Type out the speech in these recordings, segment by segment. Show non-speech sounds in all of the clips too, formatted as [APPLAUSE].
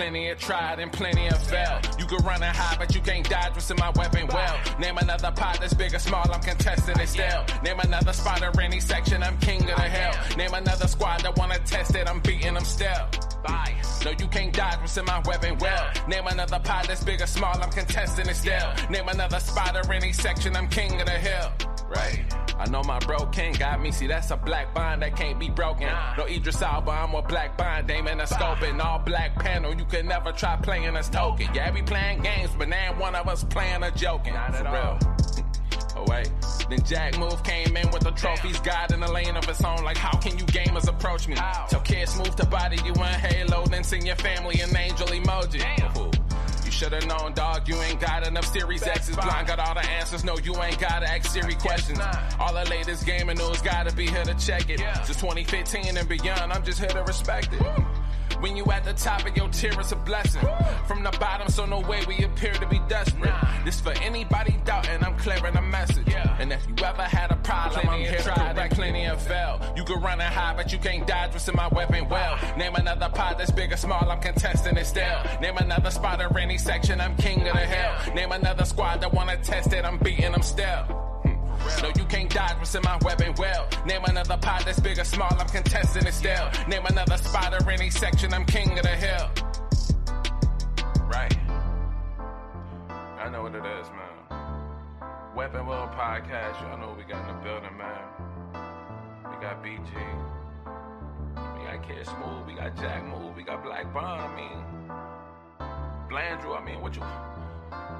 plenty of tried and plenty of fell. You can run and hide, but you can't dodge what's in my weapon well. Name another pot that's big or small, I'm contesting it still. Name another spot or any section, I'm king of the hell. Name another squad that wanna test it, I'm beating them still. Bye. No, you can't dodge what's in my weapon well. Name another pot that's big or small, I'm contesting it still. Name another spot or any section, I'm king of the hill. Right. I know my bro king got me. See, that's a black bond that can't be broken. No Idris Elba, I'm a black bond. Dame in a scope and all black panel. You can never try playing us token. Yeah, we playing games, but now one of us playing a joking. Not For real. [LAUGHS] Oh wait. Then Jack Move came in with the trophies, God in the lane of his own. Like, how can you gamers approach me? How? So kids move to body you in Halo, then send your family an angel emoji. Ooh. You should've known, dog. You ain't got enough Series X's. Blind got all the answers. No, you ain't gotta ask Siri questions. All the latest gaming news gotta be here to check it. Since 2015 and beyond, I'm just here to respect it. When you at the top of your tier, it's a blessing. From the bottom, so no way we appear to be desperate. This for anybody doubting, I'm clearing a message. Yeah. And if you ever had a problem, I'm here to correct plenty and fail. You can run and hide, but you can't dodge what's in my weapon well. Name another pot that's big or small, I'm contesting it still. Name another spot or any section, I'm king of the hill. Name another squad that wanna test it, I'm beating them still. No, you can't dodge what's in my weapon well. Name another pot that's big or small, I'm contesting it still. Name another spot or any section, I'm king of the hill. Right. I know what it is, man. Weapon Wheel Podcast, y'all know what we got in the building, man. We got BG. We got Kid Smooth, we got Jack Move, we got Black Bond, I mean. Blandrew, I mean, what you.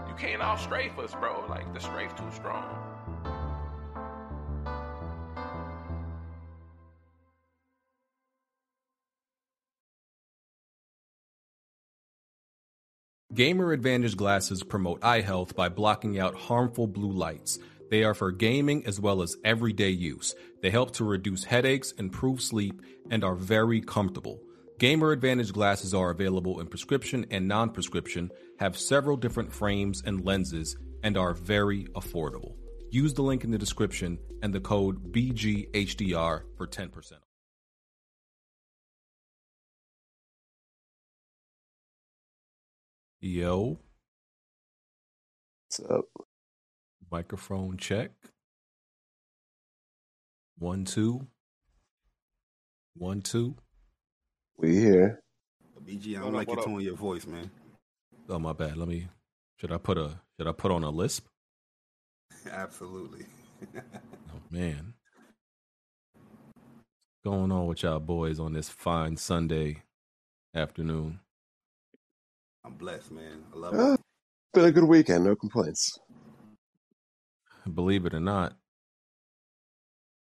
You can't all strafe us, bro. Like, the strafe too strong. Gamer Advantage glasses promote eye health by blocking out harmful blue lights. They are for gaming as well as everyday use. They help to reduce headaches, improve sleep, and are very comfortable. Gamer Advantage glasses are available in prescription and non prescription, have several different frames and lenses, and are very affordable. Use the link in the description and the code BGHDR for 10%. Yo, What's up? microphone check. One, two. One, two. We here. BG, I What don't like what your tone of your voice, man. Oh my bad. Let me should I put a should I put on a lisp? [LAUGHS] Absolutely. [LAUGHS] Oh man. Going on with y'all boys on this fine Sunday afternoon. I'm blessed, man. I love Uh, it. been a good weekend, no complaints. Believe it or not,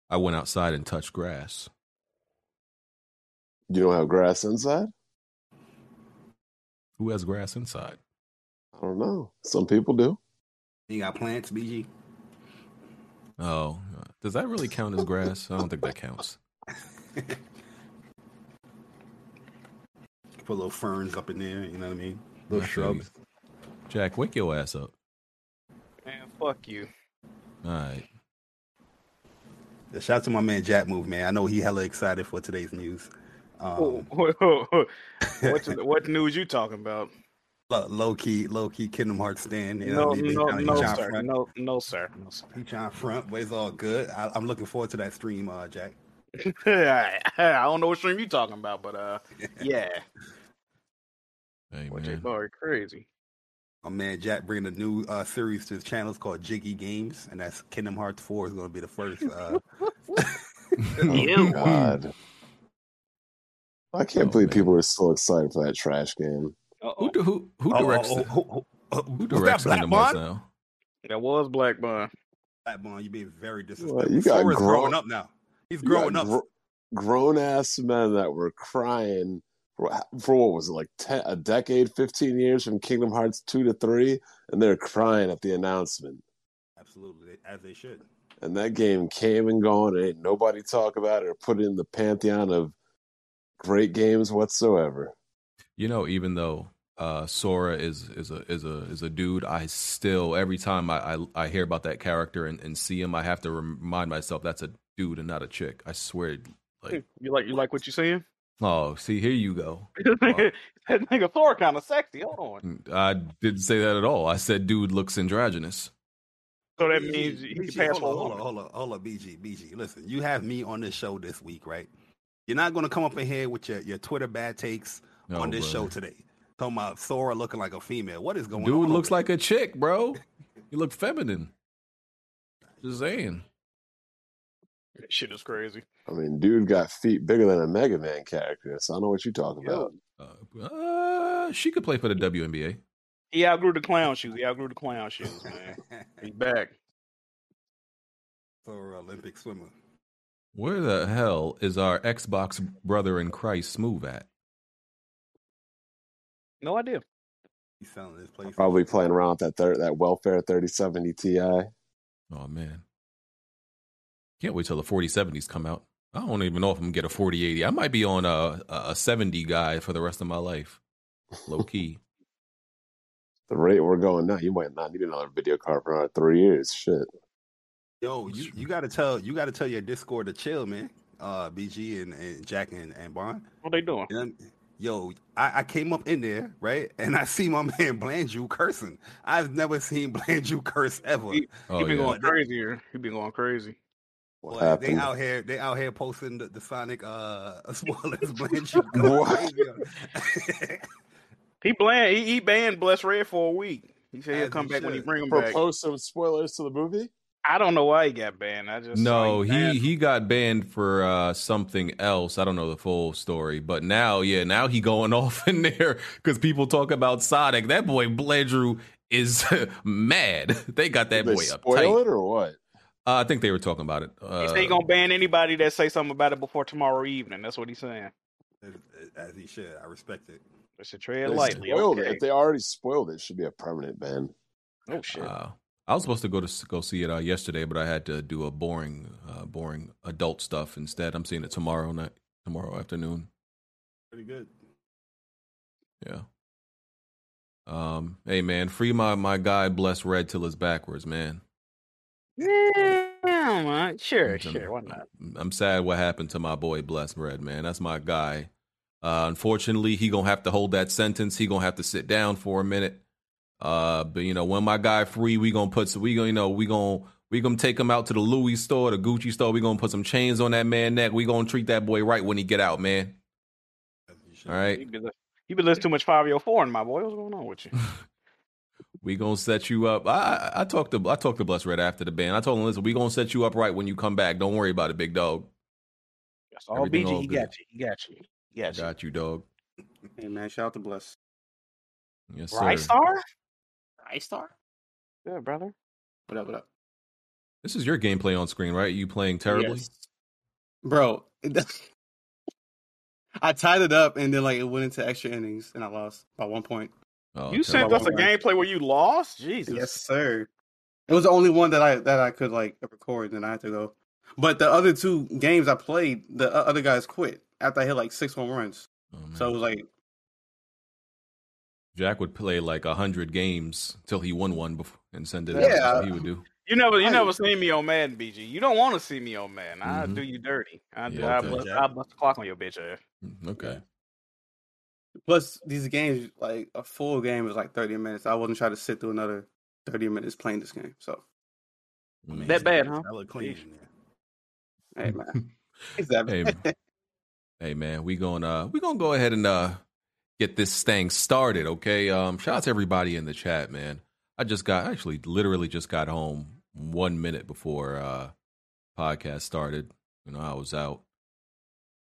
I went outside and touched grass. You don't have grass inside? Who has grass inside? I don't know. Some people do. You got plants, BG? Oh, uh, does that really count as grass? I don't think that counts. [LAUGHS] Put little ferns up in there, you know what I mean? Little I feel you. shrubs. Jack, wake your ass up. Man, fuck you. All right. Yeah, Shout out to my man Jack Move, man. I know he hella excited for today's news. Um, [LAUGHS] what [LAUGHS] what news you talking about? low key, low key Kingdom Hearts stand. You know No, what I mean? He no, tryna- he no, sir. No, no, sir. No, sir. He trying front, but it's all good. I, I'm looking forward to that stream, uh, Jack. [LAUGHS] I don't know what stream you talking about, but uh, yeah, Hey what J man. Crazy. My man Jack bringing a new uh, series to his channel. It's called Jiggy Games, and that's Kingdom Hearts 4 is going to be the first. Uh, [LAUGHS] [LAUGHS] Oh, God. [LAUGHS] I can't Oh, believe man. people are still excited for that trash game. Who who who directs oh, it? oh, oh, who directs that Kingdom Black Hearts Bond? now? That was Black Bun. Black Bond, you being very What, disrespectful. you got Sora's grown- growing up now. He's You got growing up. gr- grown ass men that were crying for, for what was it, like 10, a decade, 15 years from Kingdom Hearts 2 to 3, and they're crying at the announcement. Absolutely, as they should. And that game came and gone, and ain't nobody talk about it or put it in the pantheon of great games whatsoever. You know, even though uh, Sora is is a is a is a dude, I still every time I I, I hear about that character and, and see him, I have to remind myself that's a dude and not a chick. I swear, like You like you like what you're saying? Oh, see, here you go. [LAUGHS] that oh. nigga, that nigga Thor kind of sexy. Hold on. Mm, I didn't say that at all. I said dude looks androgynous. So that BG, means he can BG, pass hold a on, hold woman. on, hold on, hold on, BG, BG. Listen, you have me on this show this week, right? You're not going to come up in here with your, your Twitter bad takes No, on this show today. Talking about Thora looking like a female. What is going on? Dude looks like a chick, bro. You look feminine. Just saying. That shit is crazy. I mean, dude got feet bigger than a Mega Man character, so I know what you're talking about. Uh, uh, she could play for the WNBA. He outgrew the clown shoes. He outgrew the clown shoes, man. [LAUGHS] He's back. For Olympic swimmer. Where the hell is our Xbox brother in Christ Smooth at? No idea. He's selling his place. Probably playing around with that thir- that welfare 3070 Ti. Oh man. Can't wait till the 4070s come out. I don't even know if I'm gonna get a 4080. I might be on a a 70 guy for the rest of my life. Low key. [LAUGHS] The rate we're going now, you might not need another video card for another three years. Shit. Yo, you, you gotta tell you gotta tell your Discord to chill, man. Uh, BG and, and Jack and, and Bond. What they doing? You know, yo, I, I came up in there, right? And I [LAUGHS] see my man Blandrew cursing. I've never seen Blandrew curse ever. He- Oh he been yeah. going crazy here. He been going crazy. What Boy, they out here, they out here posting the, the Sonic uh [LAUGHS] spoilers. Blandrew [LAUGHS] going What? [LAUGHS] He bland. He, he banned Bless Red for a week. He said he'll As come he back when he should. bring him back. Propose some spoilers to the movie? I don't know why he got banned. I just No, him he banned. he got banned for uh, something else. I don't know the full story, but now, yeah, now he going off in there because people talk about Sonic. That boy Bledrew is mad. They got that Did boy they up spoil tight. it or what? Uh, I think they were talking about it. He Uh, said he gonna ban anybody that say something about it before tomorrow evening. That's what he's saying. as, as he should. I respect it. They should tread They lightly. spoiled it. Okay. If they already spoiled it, it should be a permanent ban. Oh shit. uh, I was supposed to go to go see it uh, yesterday, but I had to do a boring, uh, boring adult stuff instead. I'm seeing it tomorrow night, tomorrow afternoon. Pretty good. Yeah. Um. Hey man, free my my guy. Bless Red till it's backwards, man. yeah, man. Sure, I'm- sure. Why not? I'm sad what happened to my boy Bless Red, man. That's my guy. Uh, unfortunately, he gonna have to hold that sentence. He gonna have to sit down for a minute. Uh, but you know, when my guy free, we gonna put some. We gonna, you know, we gonna we gonna take him out to the Louis store, the Gucci store. We gonna put some chains on that man neck. We gonna treat that boy right when he get out, man. As he should. All right, You been, you been listening too much Five Year Four, my boy. What's going on with you? [LAUGHS] we gonna set you up. I I, I talked to I talked to Bless Red after the band. I told him, listen, we gonna set you up right when you come back. Don't worry about it, big dog. That's all Everything BG. all he good. got you. He got you. He got you. Got you, dog. Hey man, shout out to Bless. Yes, sir. Right star? Ice Star? Yeah, brother. What up, what up? This is your gameplay on screen, right? You playing terribly? Yes. Bro, [LAUGHS] I tied it up and then like it went into extra innings and I lost by one point. Oh, you sent us a gameplay where you lost? Jesus. Yes, sir. It was the only one that I that I could like record, and I had to go. But the other two games I played, the other guys quit after I hit like six home runs. Oh. So it was like, Jack would play like a hundred games till he won one before and send it in. Yeah. That's what he would do. You never, you Right. never seen me on Madden, BG. You don't want to see me on Madden. I Mhm. do you dirty. I do. Yeah, I bust, Jack. I bust the clock on your bitch ass. Mm, Okay. Plus these games, like a full game is like thirty minutes. I wasn't trying to sit through another thirty minutes playing this game. So I That bad, huh? That look clean Yeesh. in there. hey man, [LAUGHS] it's that Hey, bad. Hey man, we going uh we gonna go ahead and uh get this thing started, okay? Um shout out to everybody in the chat, man. I just got actually literally just got home one minute before uh podcast started. You know, I was out.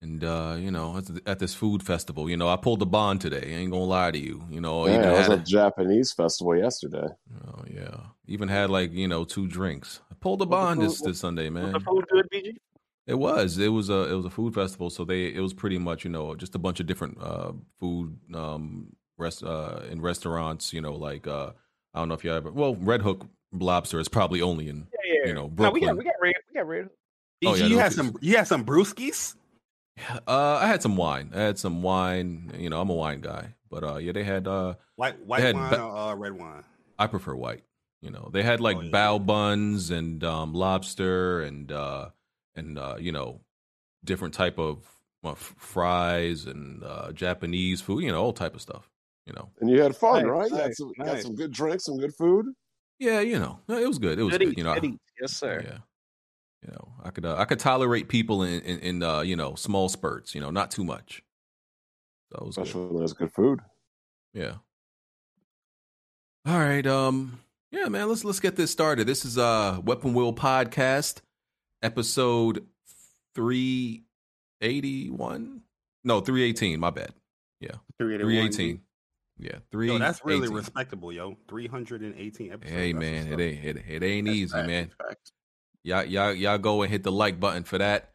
And uh, you know, at, this food festival, you know, I pulled the bond today. I ain't gonna lie to you. You know, yeah, even I was had at Japanese festival yesterday. Oh yeah. Even had like, you know, two drinks. I pulled the bond this, food- this Sunday, Was man. the food good, BG? It was. It was a it was a food festival, so they it was pretty much, you know, just a bunch of different uh food um rest uh in restaurants, you know, like uh I don't know if you ever well, Red Hook Lobster is probably only in Yeah, yeah. You know, No, we got, we got red. We got red. Oh, yeah, you had some. You had some brewskis. Uh I had some wine. I had some wine, you know, I'm a wine guy. But uh yeah, they had uh White white had wine ba- or uh, red wine. I prefer white. You know, they had like Oh, yeah. bao buns and um, lobster and uh, and uh, you know different type of well, f- fries and uh, Japanese food, you know, all type of stuff. You know, And you had fun, Nice, right? You had nice, some, got nice. some good drinks, some good food. yeah, you know, it was good. It was Good good. eats, You know, I- Yes, sir. yeah, you know, I could uh, I could tolerate people in in, in uh, you know small spurts. You know, not too much. So it was good. Especially when there's good food. Yeah. All right. Um. Yeah, man. Let's let's get this started. This is uh Weapon Wheel podcast, episode three eighty one. No, three eighteen. My bad. Yeah, 381. eighteen. Yeah, three. Yo, that's really respectable, yo. 318 episodes. Hey man, it ain't it, it ain't That's easy, fact, man. fact. Y'all, y'all, y'all go and hit the like button for that.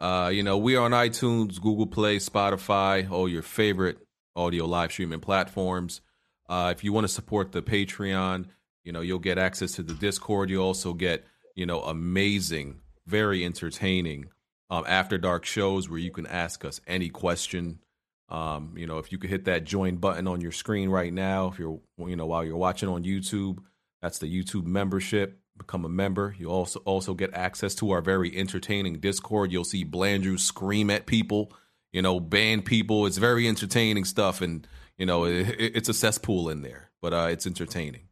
Uh, you know, we're on iTunes, Google Play, Spotify, all your favorite audio live streaming platforms. Uh, if you want to support the Patreon, you know, you'll get access to the Discord. You also get, you know, amazing, very entertaining um, after dark shows where you can ask us any question. Um, you know, if you could hit that join button on your screen right now, if you're, you know, while you're watching on YouTube, that's the YouTube membership. Become a member. You also also get access to our very entertaining Discord. You'll see Blandrew scream at people, you know, ban people. It's very entertaining stuff, and you know, it, it- it's a cesspool in there, but uh, it's entertaining.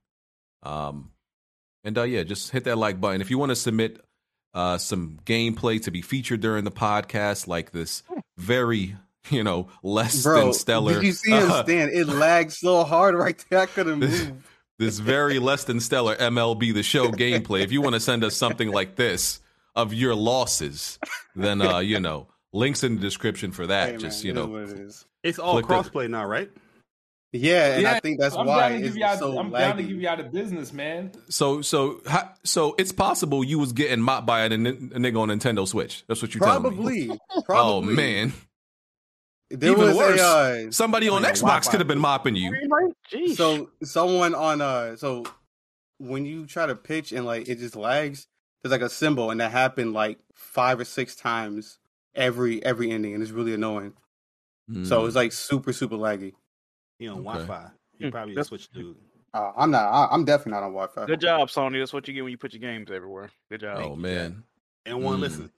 Um, and uh, yeah, just hit that like button if you want to submit uh some gameplay to be featured during the podcast, like this very you know less Bro, than stellar. did you see him [LAUGHS] stand? It lagged so hard right there. I couldn't [LAUGHS] move. This very less than stellar MLB the show gameplay. If you want to send us something like this of your losses, then uh, you know, links in the description for that. Hey, just man, you know, what it is. All crossplay now, right? Yeah, and Yeah, I think that's I'm why down it's give y'all. so I'm laggy. down to give y'all the business, man. so so so it's possible you was getting mopped by a nigga on Nintendo Switch. That's what you telling me. Probably, [LAUGHS] Oh man, there even was worse. a uh, somebody on Xbox could have been mopping you. Jeez. so someone on uh so when you try to pitch and like it just lags there's like a symbol and that happened like five or six times every every ending and it's really annoying so Mm. it's like super super laggy He on Okay. Wi-Fi. He Hmm, probably a switch dude. uh, i'm not I, i'm definitely not on wi-fi Good job, Sony. That's what you get when you put your games everywhere. Good job. oh man. And one Mm. listen.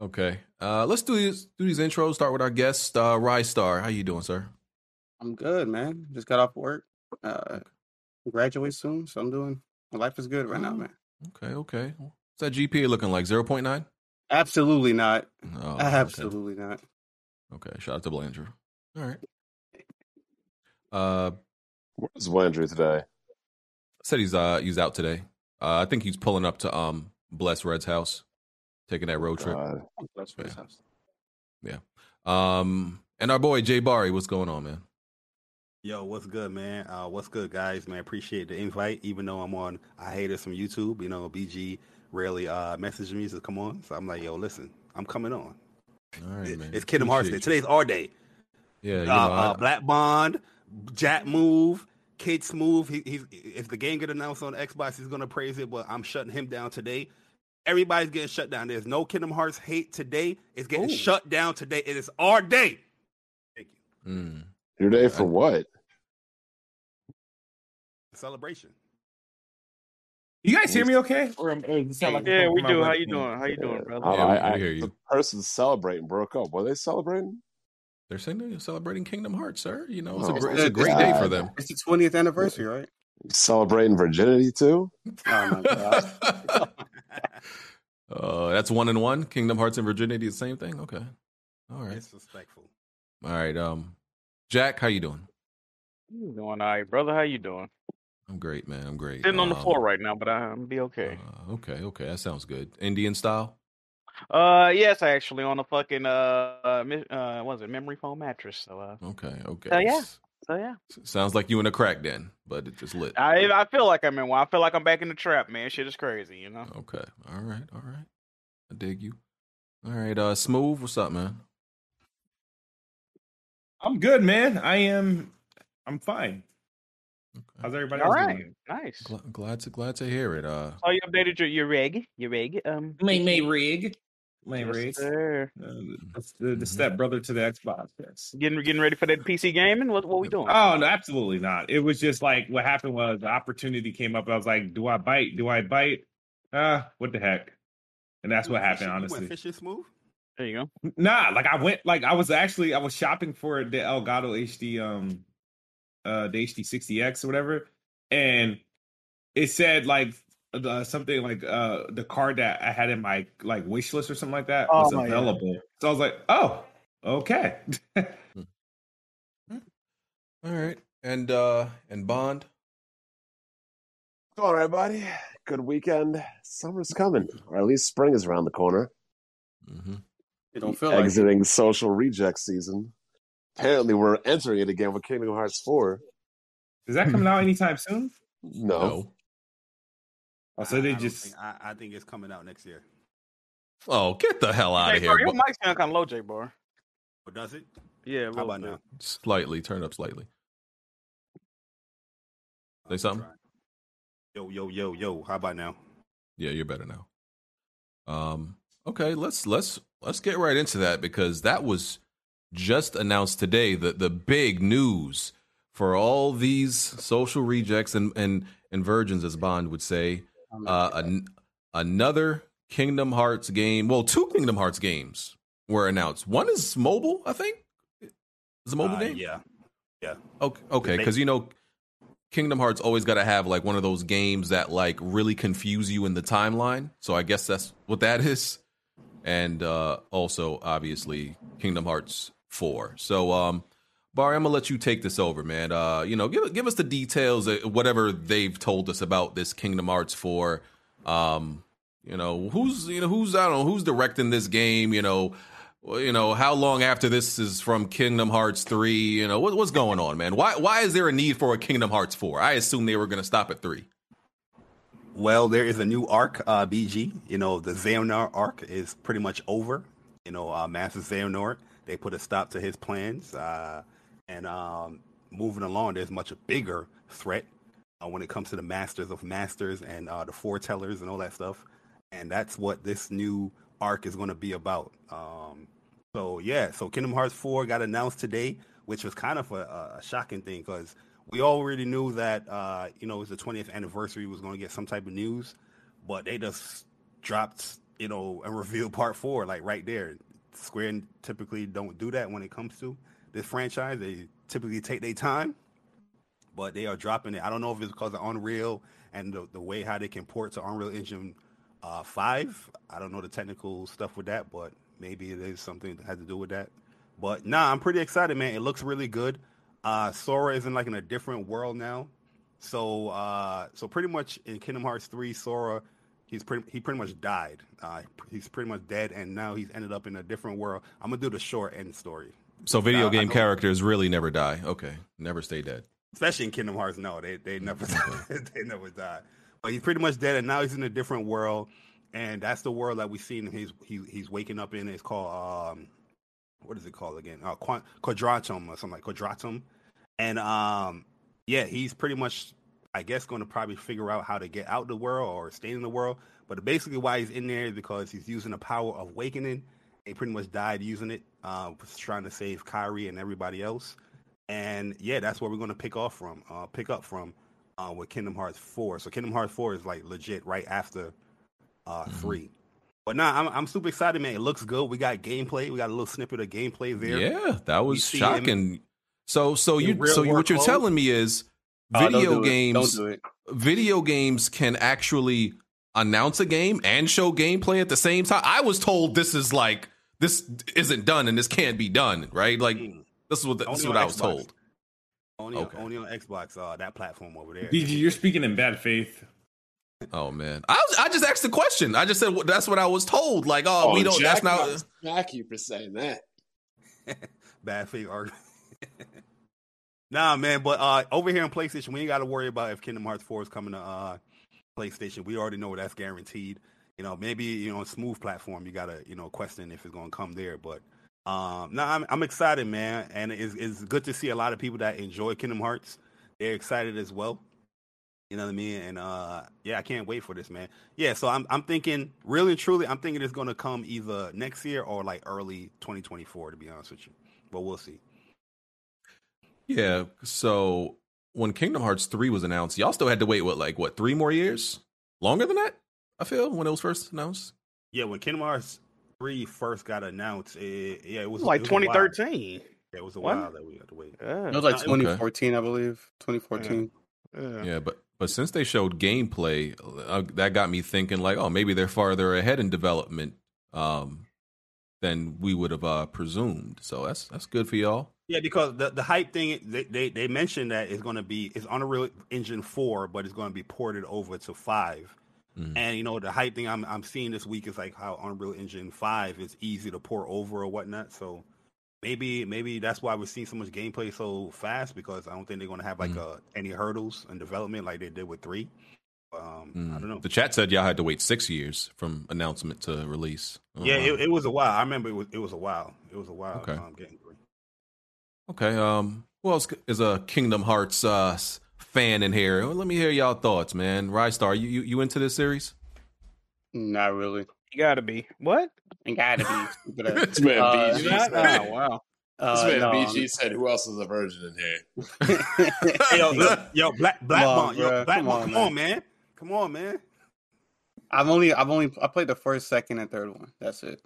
Okay, uh, let's do these do these intros. Start with our guest, uh, Rise Star. How you doing, sir? i'm good man just got off work uh graduate soon so i'm doing my life is good right now Oh. man Okay, okay. What's that GPA looking like? Zero point nine. absolutely not Oh, okay. absolutely not Okay, shout out to Blandrew. All right. Uh, Where's Landry today? said he's uh he's out today. Uh, I think he's pulling up to um Bless Red's house, taking that road trip. God. that's Yeah. his house. Um, and our boy Jay Barry, what's going on, man? Yo, what's good, man? Uh, what's good, guys? Man, appreciate the invite. Even though I'm on, I hate us from YouTube. You know, BG rarely uh messages me to come on, so I'm like, yo, listen, I'm coming on. All right, man. It's Kingdom Hearts Day. Today's our day. Yeah, you uh, know, uh, Black Bond, Jack Move, Kid Smooth. He, he's if the game get announced on Xbox, he's gonna praise it. But I'm shutting him down today. Everybody's getting shut down. There's no Kingdom Hearts hate today. It's getting Ooh. shut down today. It is our day. Thank you. mm. Your day for what? Celebration. You guys hear me okay? Or, or does it like Yeah, we do. How you doing? How you doing, Yeah. brother? Yeah, we- I, I, hear you. The person celebrating broke up. Were they celebrating? they're saying they're celebrating Kingdom Hearts, sir. You know, it's Oh, a great, it's a my great day for them. it's the 20th anniversary right Celebrating virginity too? oh my [LAUGHS] god uh, that's one and one. Kingdom Hearts and Virginity, the same thing. Okay, all right, Disrespectful. all right. Um, Jack, how you doing? You doing all right, brother? How you doing? I'm great, man. I'm great. Sitting on the Um, floor right now, but I'm be okay. Uh, okay, okay, that sounds good. Indian style. Uh, yes, actually on a fucking uh, uh, uh, what was it memory foam mattress? So uh, Okay, okay. Oh, yeah. S- so yeah, Sounds like you in a crack den, but it just lit. I I feel like I'm in one. I feel like I'm back in the trap, man. Shit is crazy, you know. Okay. All right. All right. I dig you. All right. Uh, smooth. What's up, man? I'm good, man. I am. I'm fine. Okay. How's everybody All else doing? nice. Gl- glad to glad to hear it. Uh, Oh, you updated your your rig, your rig. Um, May May rig. May yes, rig. Uh, sir. the, the, the Mhm. step brother to the Xbox. Yes. Getting getting ready for that PC gaming. What what we doing? Oh no, absolutely not. It was just like what happened was the opportunity came up. I was like, do I bite? Do I bite? Uh, what the heck? And that's You what happened, fishing- you honestly. Fishing smooth. There you go. Nah, like I went, like I was actually I was shopping for the Elgato HD, um, uh, the HD 60X or whatever, and it said like the something like uh the card that I had in my like wish list or something like that Oh was my God. available. So I was like, oh, okay. [LAUGHS] All right. And uh and Bond. All right, buddy. Good weekend. Summer's coming, or at least spring is around the corner. Mm-hmm. It don't feel like it. Exiting social reject season. Apparently, we're entering it again with Kingdom Hearts 4. Is that coming out anytime soon? No. No. Oh, so they I just think- I, I think it's coming out next year. Oh, get the hell out J of Bar, here. your Bo- mic's kind of low, J Bar. But does it? Yeah, How about bit. now? Slightly, turn up slightly. Say I'm something? trying. Yo, yo, yo, yo. How about now? Yeah, you're better now. Um, okay, let's let's let's get right into that because that was just announced today. The the big news for all these social rejects and and and virgins, as Bond would say. Uh, an, another Kingdom Hearts game. Well, two Kingdom Hearts games were announced. One is mobile, I think. Is a mobile Uh, game? Yeah. Okay, okay, because you know, Kingdom Hearts always got to have like one of those games that like really confuse you in the timeline. So I guess that's what that [LAUGHS] is, and uh also obviously Kingdom Hearts Four. So um, Barry, I'm gonna let you take this over, man. Uh, you know, give give us the details, uh, whatever they've told us about this Kingdom Hearts Four. Um, you know, who's you know who's I don't know who's directing this game. You know. You know, how long after this is from Kingdom Hearts 3? You know, what, what's going on, man? Why why is there a need for a Kingdom Hearts 4? I assume they were to stop at 3. Well, there is a new arc, uh, BG. You know, the Xehanort arc is pretty much over. You know, uh, Master Xehanort, they put a stop to his plans. Uh, and um, moving along, there's much a bigger threat uh, when it comes to the Masters of Masters and uh, the Foretellers and all that stuff. And that's what this new arc is going to be about. Um, so, yeah, so Kingdom Hearts 4 got announced today, which was kind of a, a shocking thing because we already knew that uh, you know it was the 20th anniversary was going to get some type of news, but they just dropped you know and revealed part four like right there. Square typically don't do that when it comes to this franchise. They typically take their time, but they are dropping it. I don't know if it's because of Unreal and the, the way how they can port to Unreal Engine uh, five. I don't know the technical stuff with that, but maybe it is something that has to do with that. But nah, I'm pretty excited, man. It looks really good. Uh, Sora is in like in a different world now. So uh, so pretty much in Kingdom Hearts 3, Sora he's pretty he pretty much died. Uh, he's pretty much dead, and now he's ended up in a different world. I'm gonna do the short end story, So video I game characters really never die. Okay. Never stay dead. especially in Kingdom Hearts. No, they they never [LAUGHS] they never die. But he's pretty much dead, and now he's in a different world, and that's the world that we've seen him. He's he, he's waking up in. It's called um, what is it called again? Uh, Quant- Quadratum or something like Quadratum, and um, yeah, he's pretty much, I guess, going to probably figure out how to get out the world or stay in the world. But basically, why he's in there is because he's using the power of awakening. He pretty much died using it, uh, was trying to save Kairi and everybody else. And yeah, that's where we're going to pick off from, uh, pick up from uh, with Kingdom Hearts 4. So Kingdom Hearts 4 is like legit right after uh, Mhm. 3. But nah, I'm, I'm super excited, man. It looks good. We got gameplay. We got a little snippet of gameplay there. Yeah, that was see him shocking. So so you so what you're clothes? telling me is Oh, don't video do games Don't do video games can actually announce a game and show gameplay at the same time. I was told this is like this isn't done and this can't be done, right? Like Mm. this is what this is what I was Xbox. told. Only, Okay. only on Xbox, uh, that platform over there. BG, you're speaking in bad faith. Oh man, I was, I just asked the question. I just said well, that's what I was told. Like, oh, we don't. Jack that's not. might smack you for saying that. [LAUGHS] Bad faith argument. [LAUGHS] nah, man, but uh, over here on PlayStation, we ain't got to worry about if Kingdom Hearts 4 is coming to uh, PlayStation. We already know that's guaranteed. You know, maybe you know, smooth platform, you gotta you know question if it's gonna come there. But um, no, I'm I'm excited, man, and it's it's good to see a lot of people that enjoy Kingdom Hearts. They're excited as well. You know what I mean? And uh, yeah, I can't wait for this, man. Yeah, so I'm I'm thinking really and truly, I'm thinking it's gonna come either next year or like early 2024, to be honest with you. But we'll see. Yeah. So when Kingdom Hearts three was announced, y'all still had to wait what like what three more years? Longer than that? I feel when it was first announced. Yeah, when Kingdom Hearts three first got announced, it, yeah, it was like it was 2013. Yeah, it was a Wasn't while that we had to wait. Yeah. It was like Okay. 2014, I believe. 2014. yeah. Yeah, but but since they showed gameplay, uh, that got me thinking like, oh, maybe they're farther ahead in development um, than we would have uh, presumed. So that's that's good for y'all. Yeah, because the, the hype thing they, they they mentioned that it's going to be it's Unreal Engine four, but it's going to be ported over to five. Mhm. And you know the hype thing I'm I'm seeing this week is like how Unreal Engine five is easy to pour over or whatnot. So maybe maybe that's why we're seeing so much gameplay so fast because I don't think they're going to have like uh, any hurdles in development like they did with three. Um, I Mm. don't know. The chat said y'all had to wait six years from announcement to release. Oh, Yeah, wow. it, it was a while. I remember it was it was a while. It was a while. Okay. Um, getting three. Okay. Um. Who else is a Kingdom Hearts uh, fan in here? Let me hear y'all thoughts, man. Rystar, you, you you into this series? Not really. You gotta be. What? It gotta be. stupid [LAUGHS] ass. This man Uh, BG not? Oh, wow. [LAUGHS] this Uh, man no, BG said, "Who else is a virgin in here?" [LAUGHS] Hey, yo, look, yo, black black Come on, Bond, yo, black Come Bond, on, come on, man, come on, man. I've only, I've only, I played the first, second, and third one. That's it.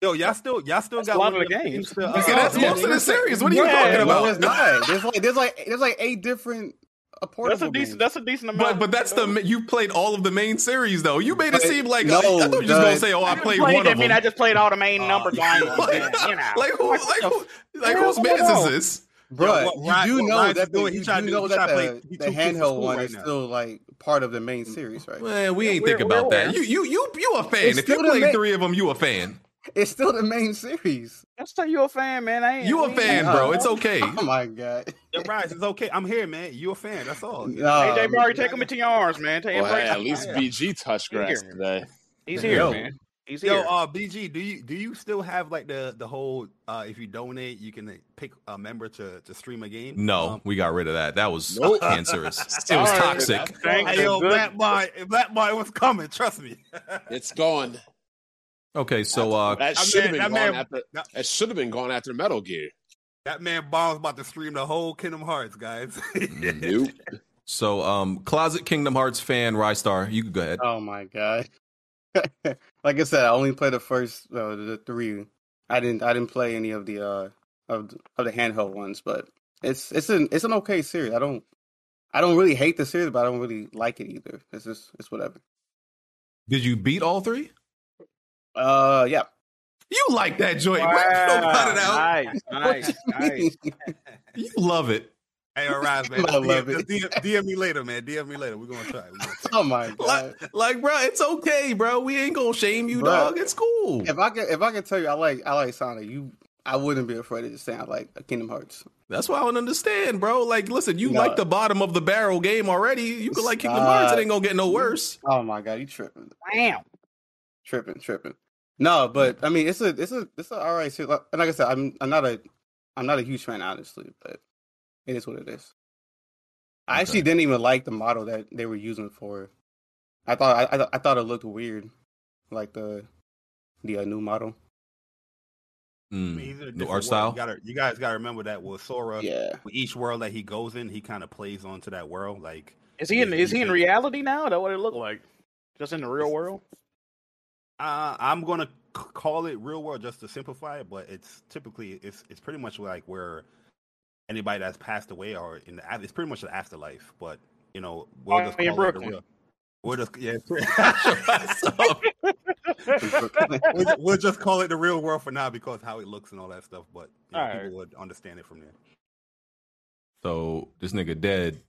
Yo, y'all still, y'all still That's got a lot one of the them games. things to, Yeah, uh, that's yeah, most of the series. What are you Yeah, talking No, about? it's not. [LAUGHS] There's like, there's like, there's like eight different uh, That's a decent. games. That's a decent But amount. but but that's the you played all of the main series though. You made it seem like no, I thought you were just gonna say, oh, I I played played, one I of mean, them. I just played all the main Uh, number [LAUGHS] games. like, man, you know. like who like who like hell whose going business on? is this? Bro, Yo, what you Ryan- do know Ryan's that the, doing, he you tried do to- know he that tried the, the too cute for handheld one right is still like part of the main series, right? Man, we ain't We're- think about that. You you you you a fan. If you still played three of them, you a fan. It's still the main series. That's how you a fan, man. I ain't, You a we fan, ain't- bro. It's okay. [LAUGHS] Oh my god. Yo, Rise, it's okay. I'm here, man. You a fan? That's all. No, AJ Barry, take him into your arms, man. Take him Well, right hey, at least Yeah. BG touched Here. grass today. He's here, Yo. man. He's Yo, here. uh, BG, do you do you still have like the the whole uh if you donate you can pick a member to to stream a game? No, Um, we got rid of that. That was Nope. cancerous. [LAUGHS] It was Sorry, toxic. Thank Hey, you. yo, Black Boy, Black Boy was coming. Trust me. [LAUGHS] It's gone. Okay, so uh that that should have been that gone man- after. that- That should have been gone after Metal Gear. that man Bomb's about to stream the whole Kingdom Hearts, guys. Nope. [LAUGHS] so um closet Kingdom Hearts fan Rystar, you could go ahead. Oh my god. [LAUGHS] like I said, I only played the first uh, the three. I didn't I didn't play any of the uh of the- of the handheld ones, but it's it's an it's an okay series. I don't I don't really hate the series, but I don't really like it either. It's just it's whatever. Did you beat all three? Uh yeah. You like that joint, bro. You don't cut it out. Nice, nice, nice. [LAUGHS] You love it. hey, all right, man. I Just love DM, it. DM, DM me later, man. DM me later. We're gonna try. We're gonna try. [LAUGHS] oh my [LAUGHS] god. Like, like, bro, it's okay, bro. We ain't gonna shame you, Bruh. dog. It's cool. If I can if I can tell you I like I like Sonic, you I wouldn't be afraid of just saying I like Kingdom Hearts. That's why I don't understand, bro. Like, listen, you No. like the bottom of the barrel game already. You can like Kingdom Stop. Hearts. It ain't gonna get no worse. Oh my god, you tripping. Damn. tripping, tripping. No, but I mean, it's a, it's a, it's a all right series. And like I said, I'm, I'm not a, I'm not a huge fan, honestly, but it is what it is. I actually didn't even like the model that they were using for. I thought, I, I, I thought it looked weird, like the, the uh, new model. I Mm. mean, he's in New art world. style. You, gotta, you guys gotta remember that with Sora, Yeah, with each world that he goes in, he kind of plays onto that world. Like, Is he in? Is he in reality now? Is that what it looked like? Just in the real world? Uh, I'm gonna call it real world just to simplify it, but it's typically it's it's pretty much like where anybody that's passed away or in the it's pretty much the afterlife. But you know, we'll Oh, just call it the Brooklyn. real. We'll just yeah. [LAUGHS] we'll, we'll just call it the real world for now because how it looks and all that stuff. But you know, Alright. people would understand it from there. So this nigga dead.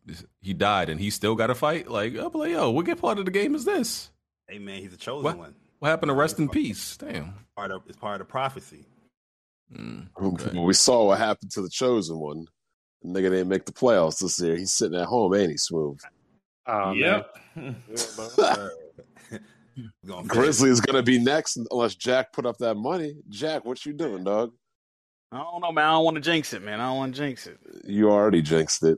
He died, and he still got to fight. Like, I'm like, yo, what get part of the game is this? Hey man, he's a chosen What? one. What happened to rest in peace? Damn. Part of it's part of the prophecy. Mm, When okay. we saw what happened to the chosen one, the nigga didn't make the playoffs this year. He's sitting at home, ain't he? Smooth. oh, yep. [LAUGHS] Gonna [LAUGHS] finish. Grizzlies gonna be next unless Jack put up that money. Jack, what you doing, dog? I don't know, man. I don't want to jinx it, man. I don't want to jinx it. You already jinxed it.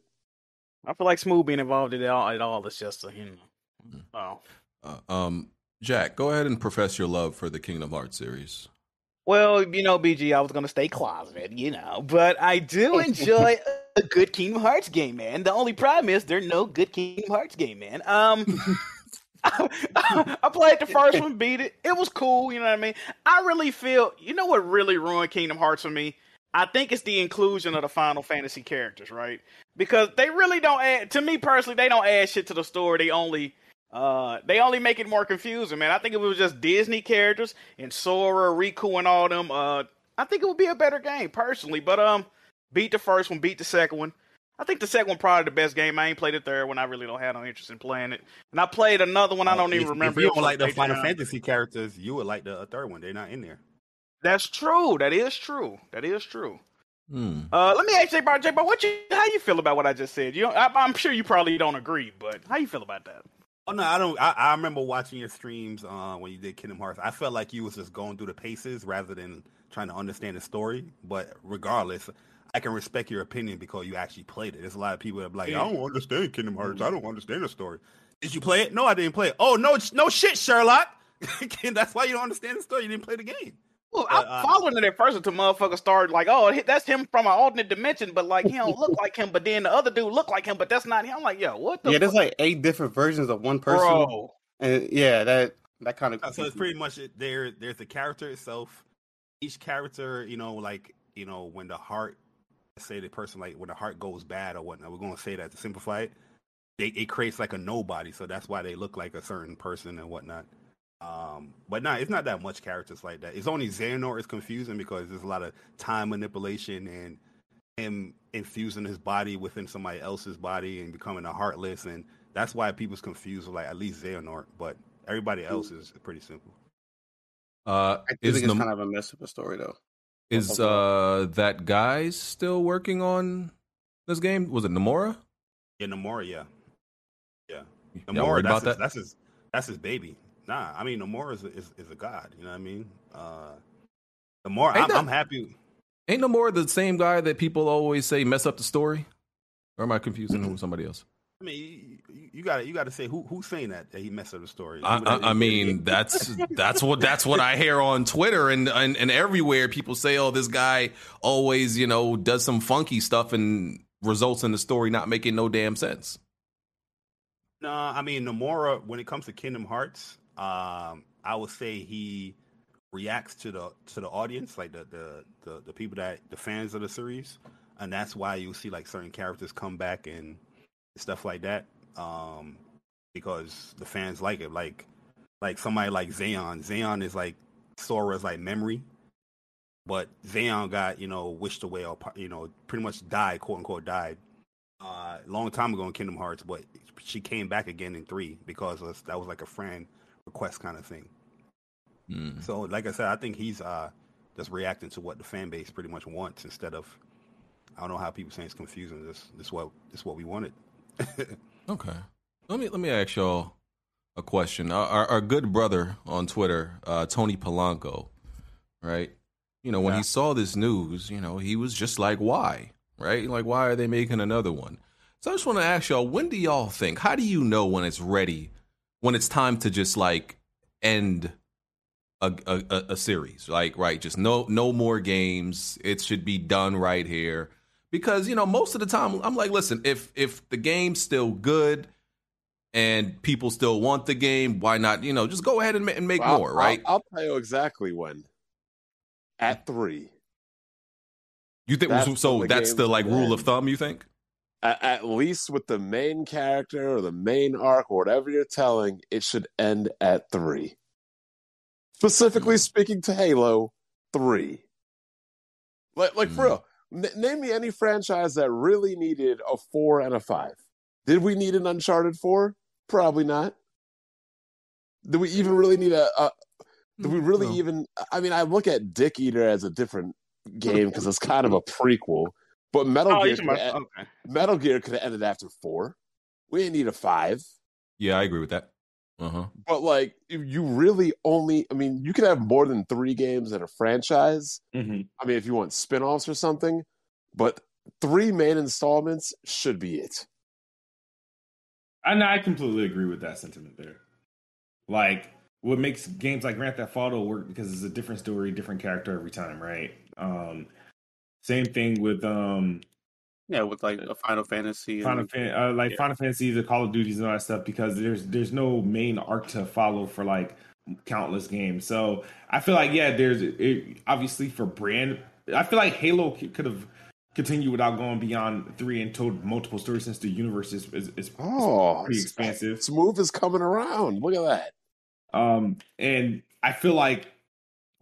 I feel like Smooth being involved in it all, it all is just a, you know. Oh. Uh, um, Jack, go ahead and profess your love for the Kingdom Hearts series. Well, you know, BG, I was gonna stay closeted, you know, but I do [LAUGHS] enjoy a good Kingdom Hearts game, man. The only problem is there are no good Kingdom Hearts game, man. Um, [LAUGHS] [LAUGHS] I played the first one, beat it. It was cool, you know what I mean? I really feel, you know what really ruined Kingdom Hearts for me? I think it's the inclusion of the Final Fantasy characters, right? Because they really don't add to me personally, they don't add shit to the story. They only uh they only make it more confusing, man. I think if it was just Disney characters and Sora, Riku and all them, uh I think it would be a better game personally. But um beat the first one, beat the second one. I think the second one probably the best game. I ain't played the third one. I really don't have no interest in playing it. And I played another one. I don't even If- remember. If you don't like the on Final Fantasy characters, you would like the uh, third one. They're not in there. That's true. That is true. That is true. Hmm. Uh, let me ask J Bar, J Bar, what you, how you feel about what I just said? You, I, I'm sure you probably don't agree, but how you feel about that? Oh no, I don't. I, I remember watching your streams uh, when you did Kingdom Hearts. I felt like you was just going through the paces rather than trying to understand the story. But regardless, I can respect your opinion because you actually played it. There's a lot of people that are like, I don't understand Kingdom Hearts. I don't understand the story. Did you play it? No, I didn't play it. Oh no, no shit, Sherlock. [LAUGHS] That's why you don't understand the story. You didn't play the game. Well, But, I'm uh, following it at first until motherfucker started like, oh, that's him from an alternate dimension, but like he don't look like him. But then the other dude look like him, but that's not him. I'm like, yo, what the Yeah, there's like eight different versions of one person, bro? and yeah, that that kind of Uh, So it's pretty much it, there. There's the character itself. Each character, you know, like you know, when the heart, say the person like when the heart goes bad or whatnot. We're gonna say that to simplify it. They, it creates like a nobody, so that's why they look like a certain person and whatnot. Um, but nah, it's not that much characters like that. It's only Xehanort is confusing because there's a lot of time manipulation and him infusing his body within somebody else's body and becoming a heartless, and that's why people's confused with like at least Xehanort. But everybody else is pretty simple. Uh, I do is think it's Nam- kind of a mess of a story though. is uh that guy still working on this game? Was it Nomura? Yeah, Nomura, yeah. Yeah. Y'all Nomura, that's about his, that? that's his that's his baby. Nah, I mean Nomura is, is is a god, you know what I mean? Uh Nomura, Ain't I'm, that- I'm happy. Ain't Nomura the same guy that people always say mess up the story? Or am I confusing him with somebody else? I mean, you, you gotta you gotta say who who's saying that that he messed up the story. I, I, I mean, that's that's what that's what I hear on Twitter and, and and everywhere. People say, "Oh, this guy always, you know, does some funky stuff and results in the story not making no damn sense." No, I mean Nomura. When it comes to Kingdom Hearts, um, I would say he reacts to the to the audience, like the the the, the people that the fans of the series, and that's why you see like certain characters come back and stuff like that, um, because the fans like it. Like like somebody like Xion. Xion is like Sora's like memory, but Xion got you know wished away or you know pretty much died, quote unquote died uh, long time ago in Kingdom Hearts, but she came back again in three because that was like a friend request kind of thing. Hmm. So, like I said, I think he's uh, just reacting to what the fan base pretty much wants instead of I don't know how people saying it's confusing. This this what this what we wanted. [LAUGHS] Okay. Let me let me ask y'all a question. Our, our, our good brother on Twitter, uh, Tony Polanco, right? You know, when Yeah. he saw this news, you know, he was just like, "Why?" Right? Like, why are they making another one? So I just want to ask y'all, when do y'all think? How do you know when it's ready? When it's time to just like end a, a, a- series, like right, just no no more games. It should be done right here because you know most of the time I'm like, listen, if if the game's still good and people still want the game, why not? You know, just go ahead and, ma- and make Well, more, I'll- right? I'll, I'll tell you exactly when. At three. you think that's so? the That's the like rule of thumb. You think? At, at least with the main character or the main arc or whatever you're telling, it should end at three. Specifically speaking to Halo, three. Like, like for Mm. real, N- name me any franchise that really needed a four and a five. Did we need an Uncharted four? Probably not. Do we even really need a? a do we really No. even? I mean, I look at Dick Eater as a different game because it's kind of a prequel. But Metal Oh, Gear, could have, okay. Metal Gear could have ended after four. We didn't need a five. Yeah, I agree with that. Uh huh. But like, you really only, I mean, you could have more than three games in a franchise. Mm-hmm. I mean, if you want spin-offs or something, but three main installments should be it. And I completely agree with that sentiment there. Like, what makes games like Grand Theft Auto work because it's a different story, different character every time, right? Um, same thing with um, Yeah, with like a Final Fantasy. And, Final Fan, uh, like yeah. Final Fantasy, the Call of Duties, and all that stuff because there's there's no main arc to follow for like countless games. So I feel like yeah, there's it, obviously for brand. I feel like Halo could have continued without going beyond three and told multiple stories since the universe is is, is Oh, pretty expansive. Smooth is coming around. Look at that. Um, and I feel like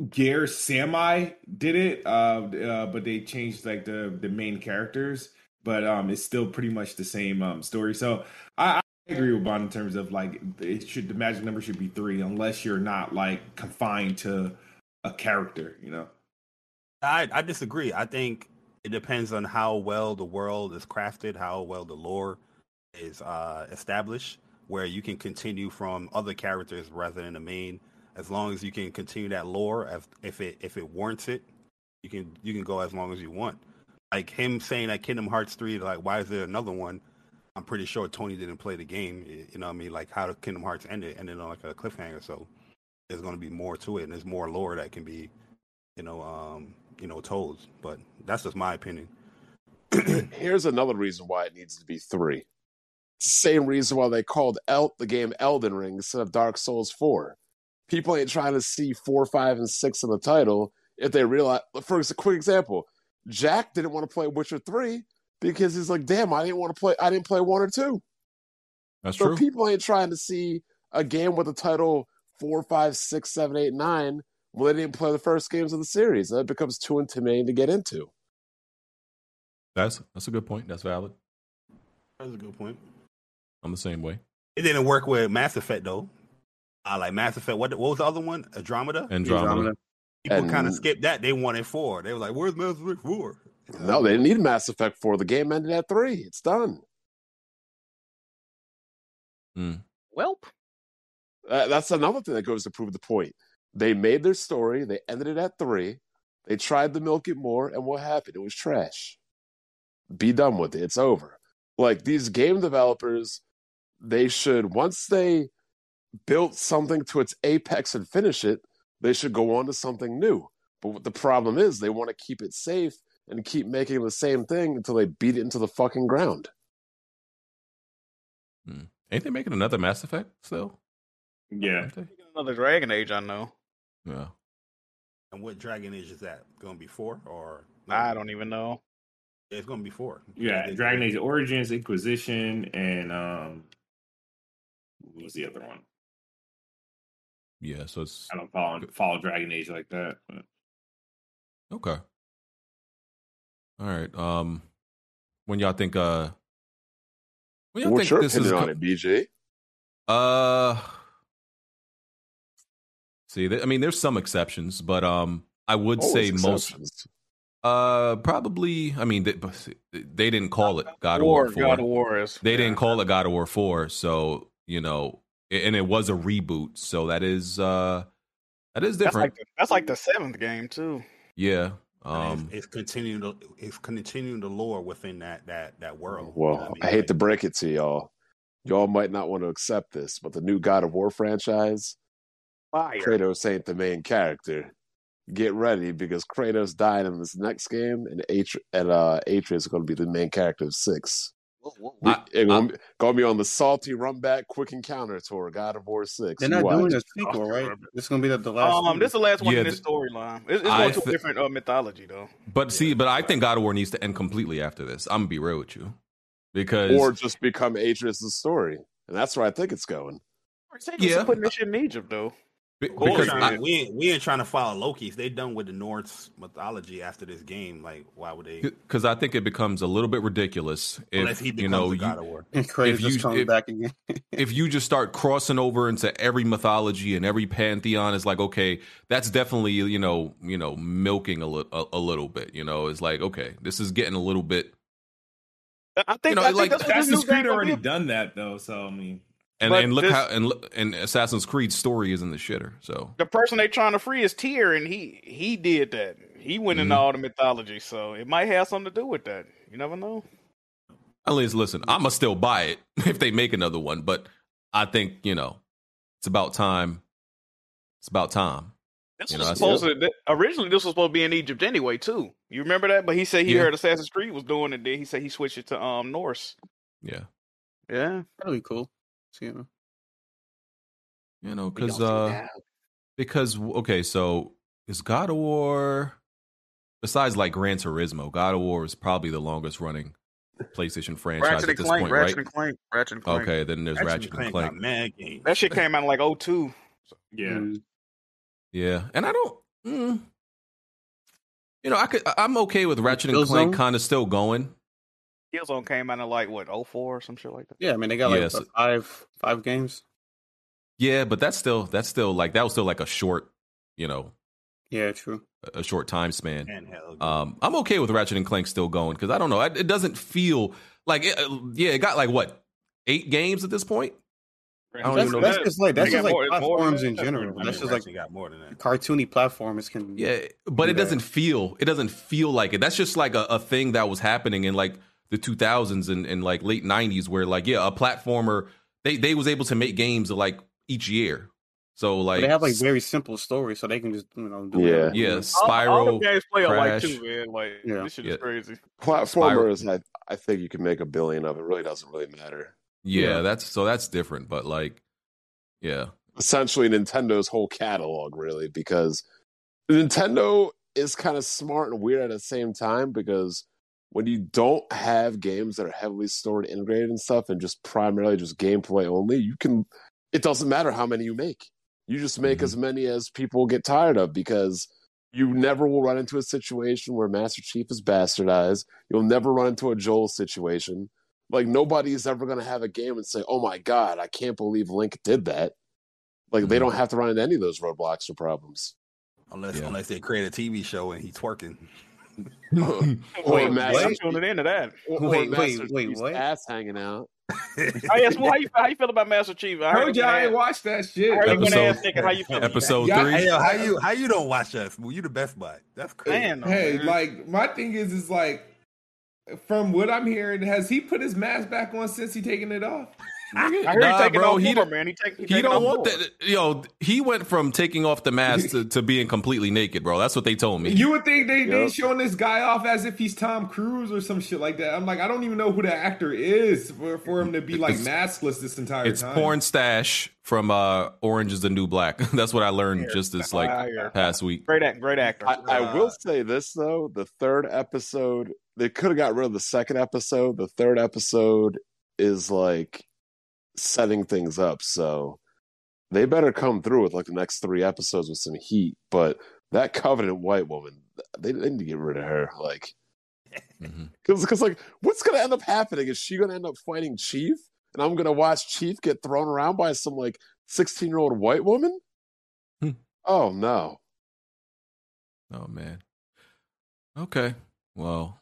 Gear Sami did it, uh, uh, but they changed like the the main characters, but um, it's still pretty much the same um story. So I, I agree with Bond in terms of like it should the magic number should be three unless you're not like confined to a character, you know. I I disagree. I think it depends on how well the world is crafted, how well the lore is uh, established, where you can continue from other characters rather than the main. As long as you can continue that lore, if, if it if it warrants it, you can you can go as long as you want. Like him saying that Kingdom Hearts three, like why is there another one? I'm pretty sure Tony didn't play the game. You know what I mean? Like how the Kingdom Hearts ended, ended on like a cliffhanger. So there's going to be more to it, and there's more lore that can be, you know, um, you know, told. But that's just my opinion. [CLEARS THROAT] Here's another reason why it needs to be three. Same reason why they called El- the game Elden Ring instead of Dark Souls 4. People ain't trying to see four, five, and six in the title if they realize. For a quick example, Jack didn't want to play Witcher 3 because he's like, damn, I didn't want to play, I didn't play one or two. That's So true. people ain't trying to see a game with the title four, five, six, seven, eight, nine. Well, they didn't play the first games of the series. That becomes too intimidating to get into. That's that's a good point. That's valid. That's a good point. I'm the same way. It didn't work with Mass Effect though. I like Mass Effect. What what was the other one? Andromeda. Andromeda. Andromeda. People And- kind of skipped that. They wanted four. They were like, "Where's Mass Effect 4? No, they didn't need Mass Effect 4. The game ended at three. It's done. Welp. Uh, that's another thing that goes to prove the point. They made their story. They ended it at three. They tried to milk it more, and what happened? It was trash. Be done with it. It's over. Like these game developers, they should once they built something to its apex and finish it, they should go on to something new. But what the problem is, they want to keep it safe and keep making the same thing until they beat it into the fucking ground. Ain't they making another Mass Effect still? Yeah, Another Dragon Age, I know. Yeah. And what Dragon Age is that? Going to be four or I don't even know. It's going to be four. yeah. They- Dragon Age Origins, Inquisition, and um, what was the other one? Yeah. So it's I don't follow follow Dragon Age like that. But. okay. All right. Um, when y'all think uh, when y'all What's think your this is opinion co- on it, BJ? Uh, see, th- I mean, there's some exceptions, but um, I would say Always most. exceptions. Uh, probably. I mean, they, they didn't call it God of War War, Four. God of War is. They didn't call it God of War Four, so you know, a- and it was a reboot, so that is uh, that is That's different. like the, that's like the seventh game too. yeah. Um. it's, it's continuing to it's continuing the lore within that that that world. Well, You know I, mean? hate Like, to break it to y'all. Y'all might not want to accept this, but the new God of War franchise, Fire. Kratos ain't the main character. Get ready because Kratos died in this next game, and Atri- and uh, Atreus is going to be the main character of six. We, I- it gonna, be- gonna be on the salty run back quick encounter tour, God of War six. They're not watch. doing a sequel, right? This is gonna be the, the last. Um, one. this is the last one Yeah, in this storyline. It's, it's I going to thi- a different uh, mythology though. But see, but I think God of War needs to end completely after this. I'm gonna be real with you, because or just become Atreus' story, and that's where I think it's going. Yeah. yeah, putting this shit in Egypt though. Be- we ain't because trying I, to- we ain't we ain't trying to follow Loki's. They done with the Norse mythology after this game. Like, why would they? because I think it becomes a little bit ridiculous Unless if he becomes you know a you, God of War. And if you- just if- back again. [LAUGHS] if you just start crossing over into every mythology and every pantheon it's like okay that's definitely you know you know milking a, li- a, a little bit you know it's like okay this is getting a little bit I think, You know, I think like, that's what this Assassin's Creed already be. done that though, so I mean, and But and look this- how and and Assassin's Creed story is in the shitter so The person they trying to free is Tyr, and he he did that. He went into Mhm. all the mythology, so it might have something to do with that. You never know. at least listen I'm gonna still buy it [LAUGHS] if they make another one but I think you know it's about time it's about time This You was know, supposed to th- originally this was supposed to be in Egypt anyway too. You remember that? But he said he Yeah. heard Assassin's Creed was doing it. Then he said he switched it to um Norse. Yeah, Yeah, That'll be cool. So, you know. you know, because uh, because okay, so is God of War besides like Gran Turismo, God of War is probably the longest running PlayStation franchise Ratchet at this Clank, point, Ratchet right? and Clank, Ratchet and Clank. Okay, then there's Ratchet Ratchet, and and Clank Clank. got mad games. That shit came out in like 02. Yeah. Mm. Yeah, and I don't. Mm, you know, I could. I- I'm okay with Ratchet and Killzone? Clank kind of still going. Killzone came out in like what 04 or some shit like that. Yeah, I mean they got like Yes. what, five five games. Yeah, but that's still that's still like that was still like a short, you know, Yeah, true. a short time span. Um, I'm okay with Ratchet and Clank still going because I don't know, it, it doesn't feel like it, uh, yeah, it got like what eight games at this point. I don't That's, even know. that's just like that's just like more- more than platforms that. in general. I mean, That's just like got more than that. cartoony platformers can. Yeah, but Do it that. doesn't feel it doesn't feel like it. That's just like a, a thing that was happening and like the 2000s and, and like late 90s where like yeah, a platformer they they was able to make games like each year. So But like they have like very simple stories, so they can just you know do Yeah. whatever. yeah, All, all the games play alike Crash. too, man. Like Yeah. this shit Yeah. is crazy. Platformers, I, I think you can make a billion of. It really doesn't really matter. Yeah, Yeah. that's so that's different, but like yeah. Essentially, Nintendo's whole catalog, really, because Nintendo is kind of smart and weird at the same time. Because when you don't have games that are heavily stored, integrated, and stuff, and just primarily just gameplay only, you can. It doesn't matter how many you make. You just make Mhm. as many as people get tired of because you never will run into a situation where Master Chief is bastardized. You'll never run into a Joel situation. Like nobody's ever going to have a game and say, "Oh my god, I can't believe Link did that." Like they Mhm. don't have to run into any of those roadblocks or problems. Unless Yeah. unless they create a TV show and he's twerking. Or Wait, Master, I'm tuning into that. or Wait, Master wait, wait, Chief's what? ass hanging out. I asked, well, how you how you feel about Master Chief? I I heard you you ain't watched that shit. ask- I heard you gonna Episode- ask nigga how you feel. Episode Yeah, three. Hey, yo, how you how you don't watch us? Well, you the best buy. That's crazy. Man, Hey, man. like my thing is, is like, from what I'm hearing, has he put his mask back on since he taking it off? I heard Nah, he taking bro, off he more, don't- man. He, take, he, He taking don't want more. that. Yo, he went from taking off the mask to, to being completely naked, bro. That's what they told me. You would think they they showing this guy off as if he's Tom Cruise or some shit like that. I'm like, I don't even know who the actor is for, for him to be like It's- maskless this entire It's time. porn stash from uh, Orange is the New Black. [LAUGHS] That's what I learned just this like Fire. past week. Great act, great actor. I, I Uh, will say this though: the third episode, they could have got rid of the second episode. The third episode is like setting things up, so they better come through with like the next three episodes with some heat. But that Covenant white woman, they, they need to get rid of her. Like, [LAUGHS] because like, what's gonna end up happening? Is she gonna end up fighting Chief, and I'm gonna watch Chief get thrown around by some like 16 year old white woman? Hmm. Oh no! Oh man. Okay. Well,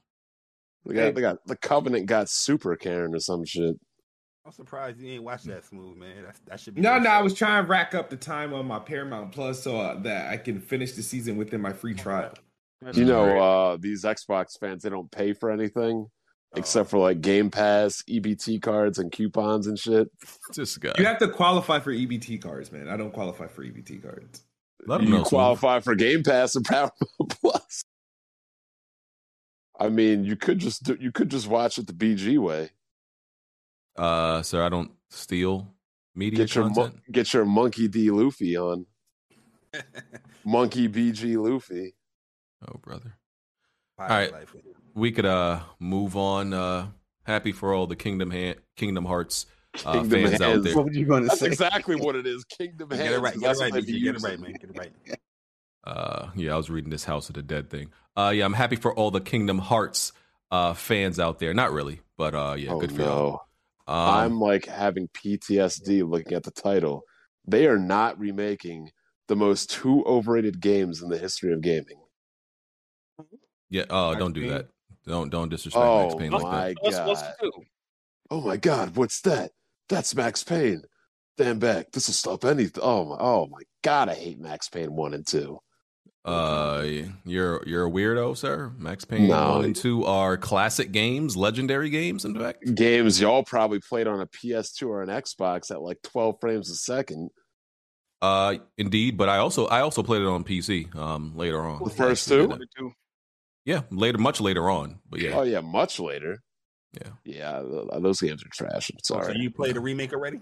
They got, they got the Covenant got Super Karen or some shit. I'm surprised you ain't watched that smooth, man. That's, that should be. No, no, I was trying to rack up the time on my Paramount Plus so uh, that I can finish the season within my free trial. That's You know, uh, these Xbox fans, they don't pay for anything except for like Game Pass, EBT cards, and coupons and shit. this guy. You have to qualify for EBT cards, man. I don't qualify for EBT cards. Let him You know. Smooth. qualify for Game Pass and [LAUGHS] Paramount Plus. I mean, you could just do, you could just watch it the BG way. Uh, sir, I don't steal media Get your mon- content. get your Monkey D Luffy on [LAUGHS] Monkey BG Luffy. oh, brother. All right. We could uh move on. Uh, happy for all the Kingdom Han- Kingdom Hearts uh, Kingdom fans out there. What were you going to That's say? exactly what it is. Kingdom Get it right. Get it right, BG. Get it right, man. Get it right. [LAUGHS] Uh, yeah, I was reading this House of the Dead thing. Uh, yeah, I'm happy for all the Kingdom Hearts uh fans out there. Not really, but uh, yeah, oh good for y'all. No. Um, I'm like having PTSD looking at the title. They are not remaking the most two overrated games in the history of gaming. yeah. Oh, Max don't do Payne. that. Don't don't disrespect Max Oh Payne like that. my What's, what's god! Oh my god! What's that? That's Max Payne. Stand back. This will stop anything. Oh my! Oh my god! I hate Max Payne one and two. Uh, you're you're a weirdo, sir. Max Payne No. one and two are classic games, legendary games. In fact, Games y'all probably played on a PS2 or an Xbox at like 12 frames a second. Uh, indeed, but I also I also played it on PC. Um, later on, The first two? Yeah, later, much later on. But yeah, Oh yeah, much later. Yeah. yeah. Those games are trash. I'm So sorry. you played the remake already?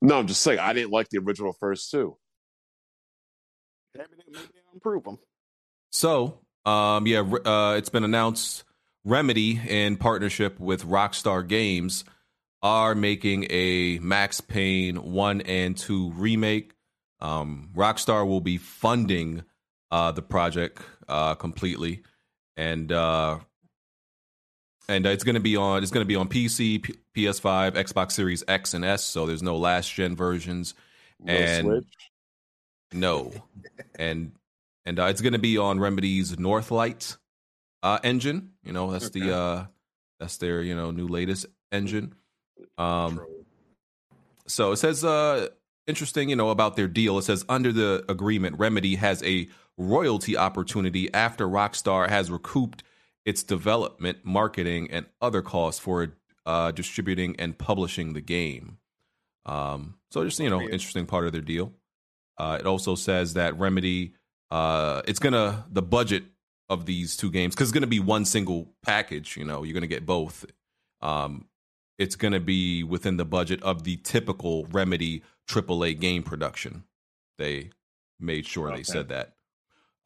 No, I'm just saying I didn't like the original first two. Maybe maybe they improve them. So, um, yeah, uh, it's been announced Remedy, in partnership with Rockstar Games, are making a Max Payne 1 and 2 remake. Um, Rockstar will be funding uh, the project uh, completely. And uh, and it's going to be on it's going to be on PC, P- PS5, Xbox Series X and S, so there's no last gen versions. No And- Switch. No, and and uh, it's going to be on Remedy's Northlight uh, engine. You know, that's Okay. the uh, that's their you know new latest engine. Um, so it says uh, interesting, you know, about their deal. It says under the agreement, Remedy has a royalty opportunity after Rockstar has recouped its development, marketing, and other costs for uh, distributing and publishing the game. Um, so just you know, interesting part of their deal. Uh, it also says that Remedy, uh, it's gonna the budget of these two games because it's gonna be one single package. You know, you're gonna get both. Um, it's gonna be within the budget of the typical Remedy AAA game production. They made sure Okay. they said that.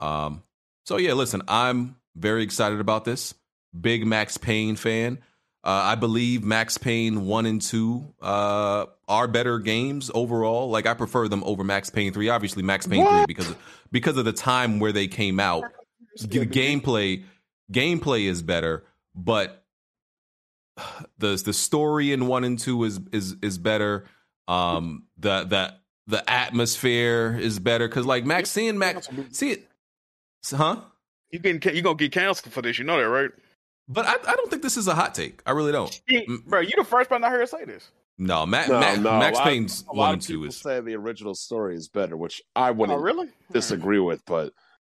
Um, so yeah, listen, I'm very excited about this. Big Max Payne fan. Uh, I believe Max Payne one and two uh, are better games overall. Like I prefer them over Max Payne three. Obviously, Max Payne three because of, because of the time where they came out. The gameplay gameplay is better, but the the story in one and two is is is better. Um, the the the atmosphere is better because like Max seeing Max see it, huh? You getting you gonna get canceled for this? You know that, right? But I, I don't think this is a hot take. I really don't. Yeah, bro, you the first person I heard say this. No, Ma- No, Ma- no, Max a lot- Payne's A lot one and two people is say the original story is better, which I Oh, wouldn't really? disagree with. But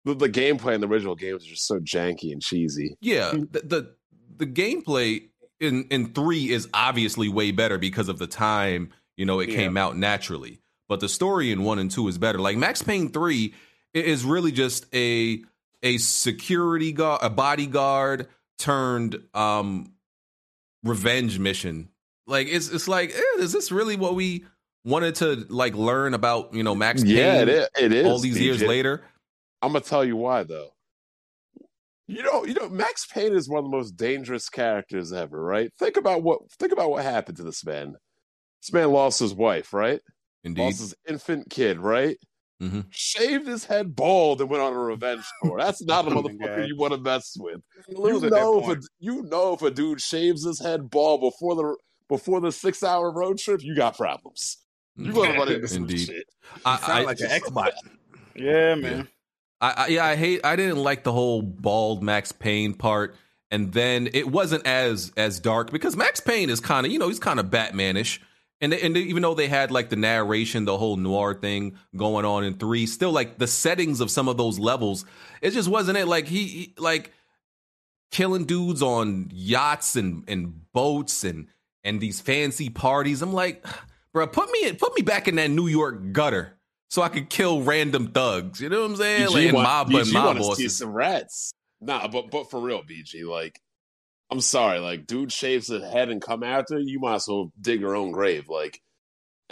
the, the gameplay in the original games is just so janky and cheesy. yeah. The, the the gameplay in in three is obviously way better because of the time you know it Yeah. came out naturally. But the story in one and two is better. Like Max Payne three is really just a a security guard, a bodyguard turned um revenge mission. Like it's it's like eh, is this really what we wanted to like learn about? You know, Max Payne Yeah, it is. It is all these years later. I'm gonna tell you why though. You know, you know, Max Payne is one of the most dangerous characters ever, right? Think about what think about what happened to this man. This man lost his wife, right? Indeed. Lost his infant kid, right? Mhm. Shaved his head bald and went on a revenge tour. That's [LAUGHS] not a Oh motherfucker God. you want to mess with. Lose you know if a, you know if a dude shaves his head bald before the before the six hour road trip, you got problems. You're gonna run into some Indeed. shit. I, Sound I- like an Xbox. [LAUGHS] Yeah, man. I, I yeah, I hate. I didn't like the whole bald Max Payne part, and then it wasn't as as dark because Max Payne is kind of you know he's kind of Batmanish, and and even though they had like the narration, the whole noir thing going on in three, still like the settings of some of those levels, it just wasn't it. Like he, he like killing dudes on yachts and and boats and and these fancy parties. I'm like, [SIGHS] bro, put me in, put me back in that New York gutter. So I could kill random thugs. You know what I'm saying? Like, and want- mob, BG and mob wanna see bosses. some rats. Nah, but but for real, BG, like I'm sorry, like dude shaves his head and come after you, you might as well dig your own grave. Like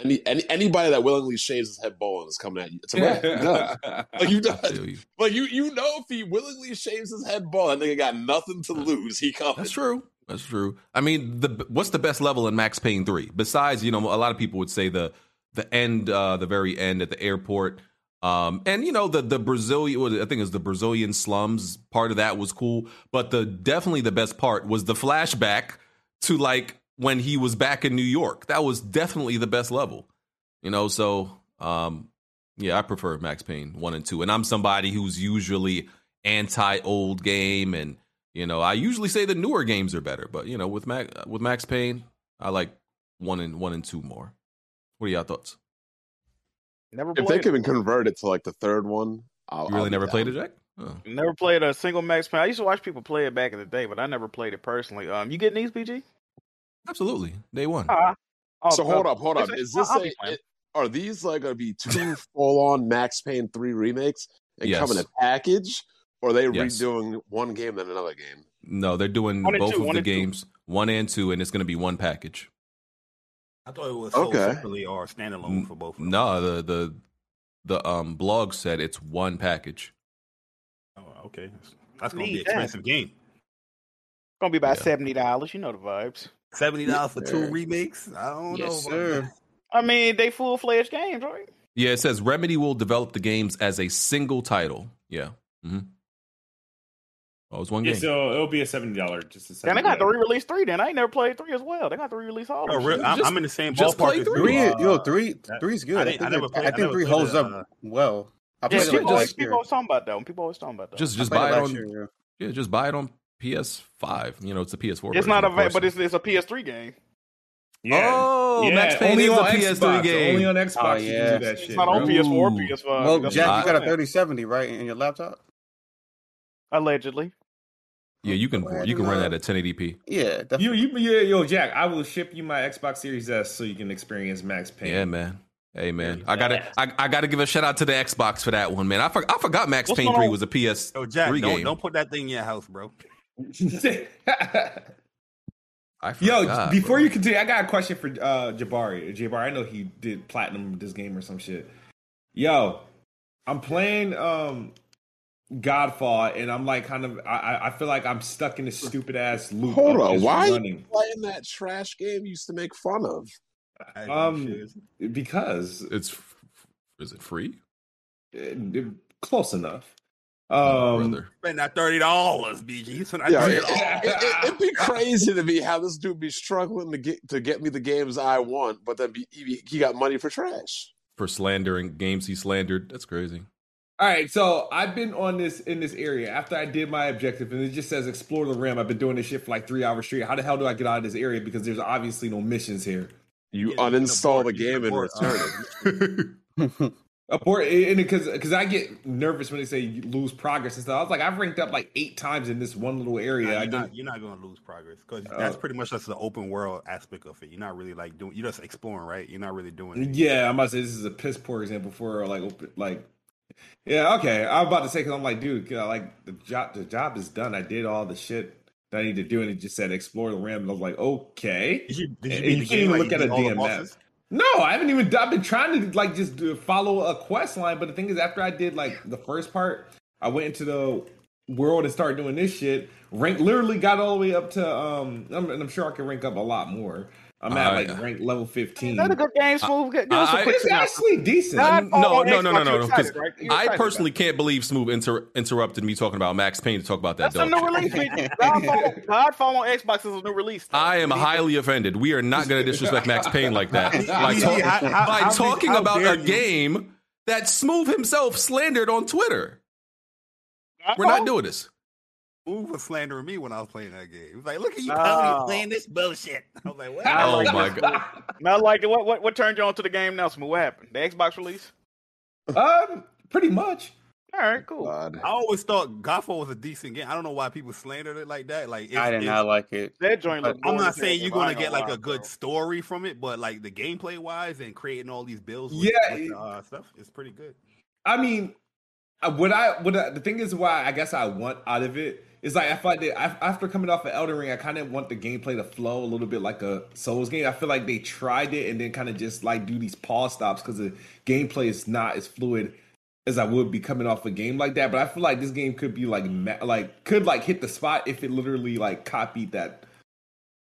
any, any anybody that willingly shaves his head bald is coming at you. It's a rat. You're done. Like you I done. you. Like you you know if he willingly shaves his head bald, that nigga got nothing to lose. He comes. That's true. That's true. I mean, the what's the best level in Max Payne three? Besides, you know, a lot of people would say the the end, uh, the very end at the airport. Um, and you know the the Brazilian, I think it was the Brazilian slums. Part of that was cool, but the definitely the best part was the flashback to like when he was back in New York. That was definitely the best level. You know, so um, yeah, I prefer Max Payne one and two, and I'm somebody who's usually anti old game, and you know, I usually say the newer games are better, but you know, with Max with Max Payne, I like one and one and two more. What are y'all thoughts? Never If they played. can convert it to like the third one, I'll, You really I'll be never down. played it, Jack? Oh. Never played a single Max Payne. I used to watch people play it back in the day, but I never played it personally. Um, you getting these, BG? Absolutely, day one. Uh, oh, So hold up, hold up. it's- Is this a be playing. are these like gonna be [LAUGHS] two full on Max Payne three remakes and Yes. come in a package, or are they Yes. redoing one game then another game? No, they're doing One both two, of the and two. games, one and two, and it's going to be one package. I thought it was sold Okay. separately or standalone for both. Of them. No, the the the um blog said it's one package. Oh, okay. That's gonna be Need an expensive game. It's Gonna be about Yeah. seventy dollars. You know the vibes. Seventy dollars for two sir. remakes. I don't Yes, know. sir. I mean, they full fledged games, right? Yeah, it says Remedy will develop the games as a single title. Yeah. hmm Oh, it's one Yeah, game. so it'll be a seventy dollar. Just a Damn, they got to re-release three. Then I ain't never played three as well. They got to re-release all. Oh, of real, them. I'm, I'm in the same just play ballpark. as three. you, Three, yo, uh, three, that- three's good. I I, didn't- think, I never played- I I think never three holds it, up uh, well. I Yeah, it people, last people always talking about that. One. People always talking about that. just just buy it it on year, yeah. yeah, just buy it on PS5. You know, it's a PS4. it's version, not a, of course. but it's, it's a PS3 game. Yeah. Oh, yeah, Max Payne only is a on PS3 Xbox. game. Only on Xbox Oh, you yeah. can do that It's shit. not on. PS4 or PS5. Well, Jack, you got a I'm saying. 3070, right, in your laptop? Allegedly. Yeah, you can you can run uh, that at 1080p. Yeah, definitely. You, you, yeah, yo, Jack. I will ship you my Xbox Series S so you can experience Max Payne. Yeah, man. Hey man, I gotta I, I gotta give a shout out to the Xbox for that one, man. I, for, I forgot Max What's Payne 3 was a PS3 Yo, Jack, don't, game. don't put that thing in your house, bro. [LAUGHS] I Yo, before bro. you continue, I got a question for uh Jabari. Jabari, I know he did platinum this game or some shit. Yo, I'm playing um Godfall, and I'm like kind of I I- I feel like I'm stuck in this stupid ass loop. Hold of on, just why you running playing that trash game you used to make fun of? Um, because it's is it free? uh, close enough. Oh, Um, brother. spend that thirty dollars, BG. So Yeah, $30. it, it, it, it'd be crazy to me how this dude be struggling to get to get me the games I want, but then be, he, he got money for trash. For slandering games he slandered. That's crazy. All right, so I've been on this in this area after I did my objective, and it just says explore the rim. I've been doing this shit for like three hours straight. How the hell do I get out of this area? Because there's obviously no missions here. You Yeah, uninstall abort- the you can game and return it. [LAUGHS] Abort, and because because I get nervous when they say you lose progress and stuff. I was like, I've ranked up like eight times in this one little area. Nah, I you're, didn't. you're not gonna lose progress because that's Uh, pretty much just the open world aspect of it. You're not really like doing. You're just exploring, right? You're not really doing. anything. Yeah, I must say this is a piss poor example for like open, like. Yeah, okay. I'm about to say because I'm like, dude, like the job. The job is done. I did all the shit that I need to do, and it just said explore the rim. And I was like, okay. Did you, did you And you can't even Like, look at a beat all the damn map. bosses? No, I haven't even. I've been trying to like just follow a quest line, but the thing is, after I did like the first part, I went into the world and started doing this shit. Rank literally got all the way up to um, I'm, and I'm sure I can rank up a lot more. I'm at Uh, like rank level 15. That's a good game, Smooth. Give us a I- quick It's actually decent. No, no, no, no, no, no. excited, Because right? I personally can't believe Smooth inter- interrupted me talking about Max Payne to talk about that. That's a new release. bitch. Godfall, [LAUGHS] Godfall on Xbox is a new release. though. I am highly offended. We are not going to disrespect Max Payne like that [LAUGHS] by, BG, talk- how- how- by how- talking how about a you? game that Smooth himself slandered on Twitter. to- We're not doing this. Move was slandering me when I was playing that game. He was like, "Look at you, No. Tony, playing this bullshit." I was like, "What?" Oh [LAUGHS] like my god! Not like it. What, what what turned you on to the game now, Smooth? What happened? The Xbox release? um, pretty much. All right, cool. God. I always thought Godfall was a decent game. I don't know why people slandered it like that. Like, it's, I did it's- not like it. That joint look I'm I'm not saying you're gonna get like lie, a good bro. story from it, but like the gameplay wise and creating all these builds, with, Yeah, with it- uh, stuff, is pretty good. I mean, uh, what I what I, the thing is why I guess I want out of it is like I find that after coming off of Elden Ring, I kind of want the gameplay to flow a little bit like a Souls game. I feel like they tried it and then kind of just like do these pause stops because the gameplay is not as fluid as I would be coming off a game like that. But I feel like this game could be like like could like hit the spot if it literally like copied that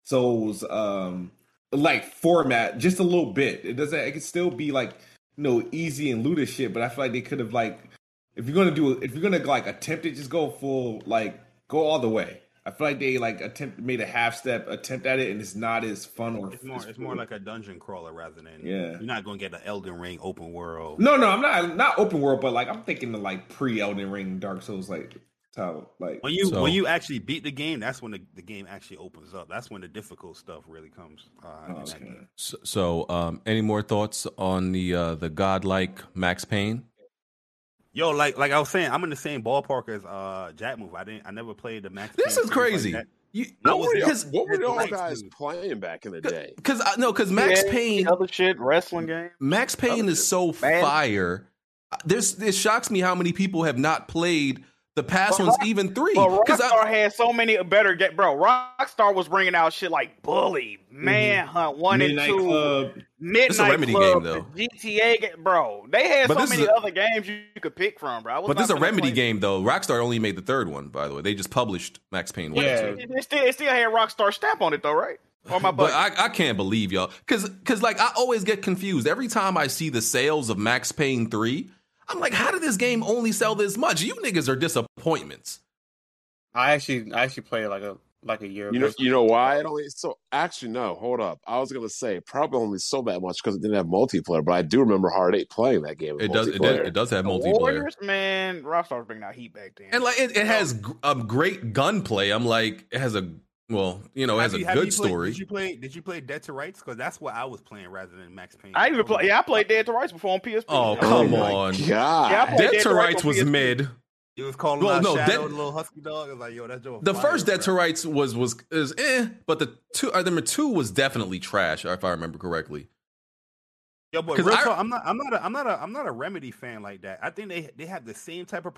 Souls um like format just a little bit. It doesn't. It could still be like you know easy and loot as shit. But I feel like they could have like if you're gonna do if you're gonna like attempt it, just go full like go all the way. I feel like they like attempt made a half step attempt at it, and it's not as fun or It's more, it's more like a dungeon crawler rather than Yeah. You're not gonna get an Elden Ring open world. no, no. I'm not not open world, but like I'm thinking of like pre Elden Ring, Dark Souls, like how like When you So- when you actually beat the game, that's when the, the game actually opens up. That's when the difficult stuff really comes. Uh, in Oh, that okay. game. So, so um, any more thoughts on the uh, the godlike Max Payne? Yo, like like I was saying, I'm in the same ballpark as uh Jack Move. I didn't I never played the Max. This is series like crazy. that. You, What was because What were y'all Right, guys dude. playing back in the day? because no because Max Yeah, Payne other shit, wrestling game. Max Payne Other is shit. so Man. fire. There's it shocks me how many people have not played the past But ones, Rock- even three. But Because Rockstar had so many better get bro. Rockstar was bringing out shit like Bully, mm-hmm. Manhunt, one Midnight and two, Club. Midnight It's a Remedy Club, game, though. GTA, bro. They had But so many a- other games you, could pick from, bro. But this is a remedy game though. Rockstar only made the third one, by the way. They just published Max Payne. Yeah. It, it still, it still had Rockstar stamp on it though, right? Or my But. I, I can't believe y'all, because because like I always get confused every time I see the sales of Max Payne three. I'm like, how did this game only sell this much? You niggas are disappointments. I actually I actually played like a like a year You know, you know why it only so actually no. Hold up, I was gonna say probably only sold that much because it didn't have multiplayer, but I do remember Hard Eight playing that game. It does it, does- it does have The multiplayer. Warriors, man, Rockstar was bringing out heat back then. And like it, it has gr- a great gunplay. I'm like, it has a well, you know, it has Have a good played- story. Did you play? Did you play Dead to Rights? Because that's what I was playing rather than Max Payne. I even play. Yeah, I played Dead to Rights before on PSP. Oh, oh, come my on. God. Yeah, Dead Dead to to Rights Rights was PSP. mid. It was calling Well, out no, Shadow, Dead- the little husky dog. I was like, yo, that's Joe. The first Dead to Rights was was is eh, but the two uh, number two was definitely trash if I remember correctly. Yo, but real I- talk, I'm not, I'm not, a, I'm not a, I'm not a Remedy fan like that. I think they, they have the same type of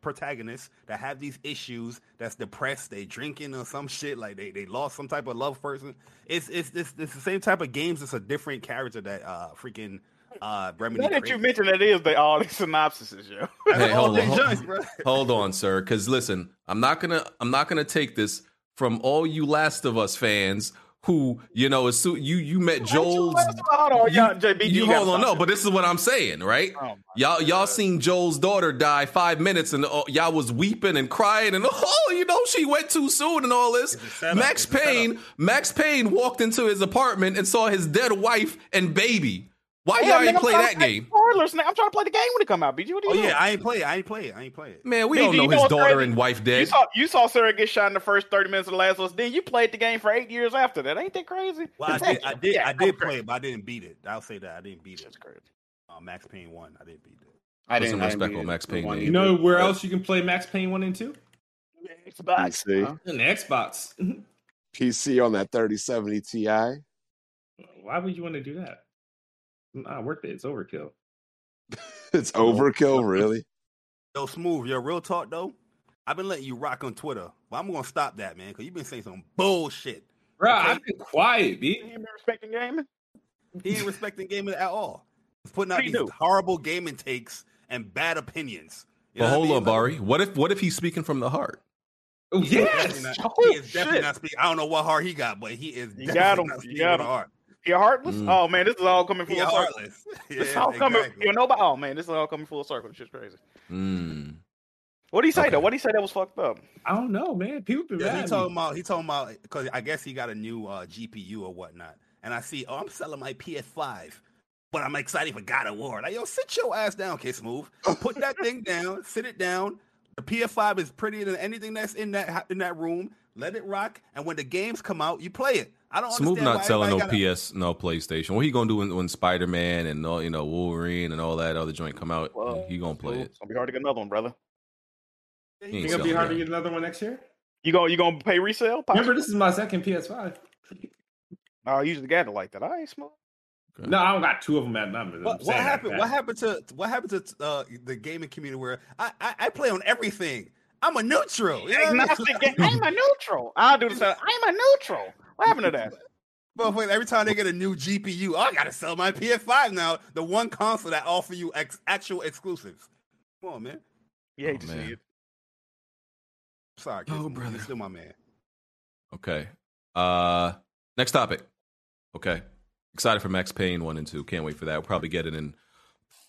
protagonists that have these issues. That's depressed. They drinking or some shit. Like they, they lost some type of love person. It's, it's, it's, it's the same type of games. It's a different character that uh freaking uh Remedy. Now that you created. mentioned that is the all these synopsises, yo. That's [LAUGHS] Hey, hold on, hold- Hold on, sir, because listen, I'm not gonna I'm not gonna take this from all you Last of Us fans who you know as soon you you met Joel's. Hold on, You, y'all, JB, you gotta hold on, no, but this is what I'm saying, right? Oh, Y'all, y'all seen Joel's daughter die five minutes, and uh, y'all was weeping and crying, and [LAUGHS] oh, you know she went too soon, and all this. It's a setup. Max Payne, Max Payne walked into his apartment and saw his dead wife and baby. Why Yeah, y'all ain't play that game? Spoilers, nigga. I'm trying to play the game when it come out. BG, what are Oh you yeah, doing? I ain't play it. I ain't play it. I ain't play it. Man, we BG, all you know know his what's daughter crazy? and wife dead. You dead. saw you saw Sarah get shot in the first thirty minutes of The Last of Us. Then you played the game for eight years after that. Ain't that crazy? Well, I did, I did, Yeah, I that was did crazy. play it, but I didn't beat it. I'll say that I didn't beat it. That's crazy. Uh, Max Payne one, I didn't beat it. I Put some didn't I didn't respect beat on. Max Payne One. You know where either. else you can play Max Payne one and two? Xbox. PC, In the Xbox. [LAUGHS] PC on that 3070 Ti. Why would you want to do that? Not worth it. It's overkill. It's overkill, really. Yo, smooth. Yo, real talk though. I've been letting you rock on Twitter, but I'm gonna stop that, man, because you've been saying some bullshit. Bro, Okay. I've been quiet, B. You ain't been respecting gaming? He ain't respecting gaming at all. He's putting out he these do? horrible gaming takes and bad opinions. You But know what I hold mean? on, Bari. What if what if he's speaking from the heart? Oh, He is yes. definitely not- Oh, he is definitely not speaking. I don't know what heart he got, but he is. You definitely got him. not You speaking got with him. a heart. You're heartless? Mm. Oh man, this is all coming full He circle. heartless. [LAUGHS] This is Yeah, all coming. You know, but oh man, this is all coming full circle. It's just crazy. Mm. What did he say Okay. though? What did he say that was fucked up? I don't know, man. People been Yeah, mad he told talking me. about he talking about because I guess he got a new uh, GPU or whatnot, and I see oh I'm selling my PS5, but I'm excited for God of War. Like yo, sit your ass down, Kid Move. Put that thing [LAUGHS] down, sit it down. The PS5 is prettier than anything that's in that in that room. Let it rock, and when the games come out, you play it. I don't Smooth not why selling no gotta- PS, no PlayStation. What he gonna do when, when Spider Man and all you know Wolverine and all that other joint come out? Well, he gonna play it. It's gonna be hard to get another one, brother. He You ain't think it'll be selling hard to get another one next year? You gonna you gonna pay resale? Remember, this is my second PS5. Oh, I usually got it like that. I ain't smart. Okay. No, I don't got two of them at number. What, what happened? What happened to what happened to uh, the gaming community where I, I I play on everything? I'm a neutral. You know I mean? I'm a neutral. I'll do the same. I'm a neutral. What happened to that? But wait, every time they get a new GPU, oh, I gotta sell my PS5 now. The one console that offer you ex- actual exclusives. Come on, man. You hate Oh, to man. see it. Sorry, Oh, Kids, brother. You're still my man. Okay. Uh, next topic. Okay. Excited for Max Payne one and two. Can't wait for that. We'll probably get it in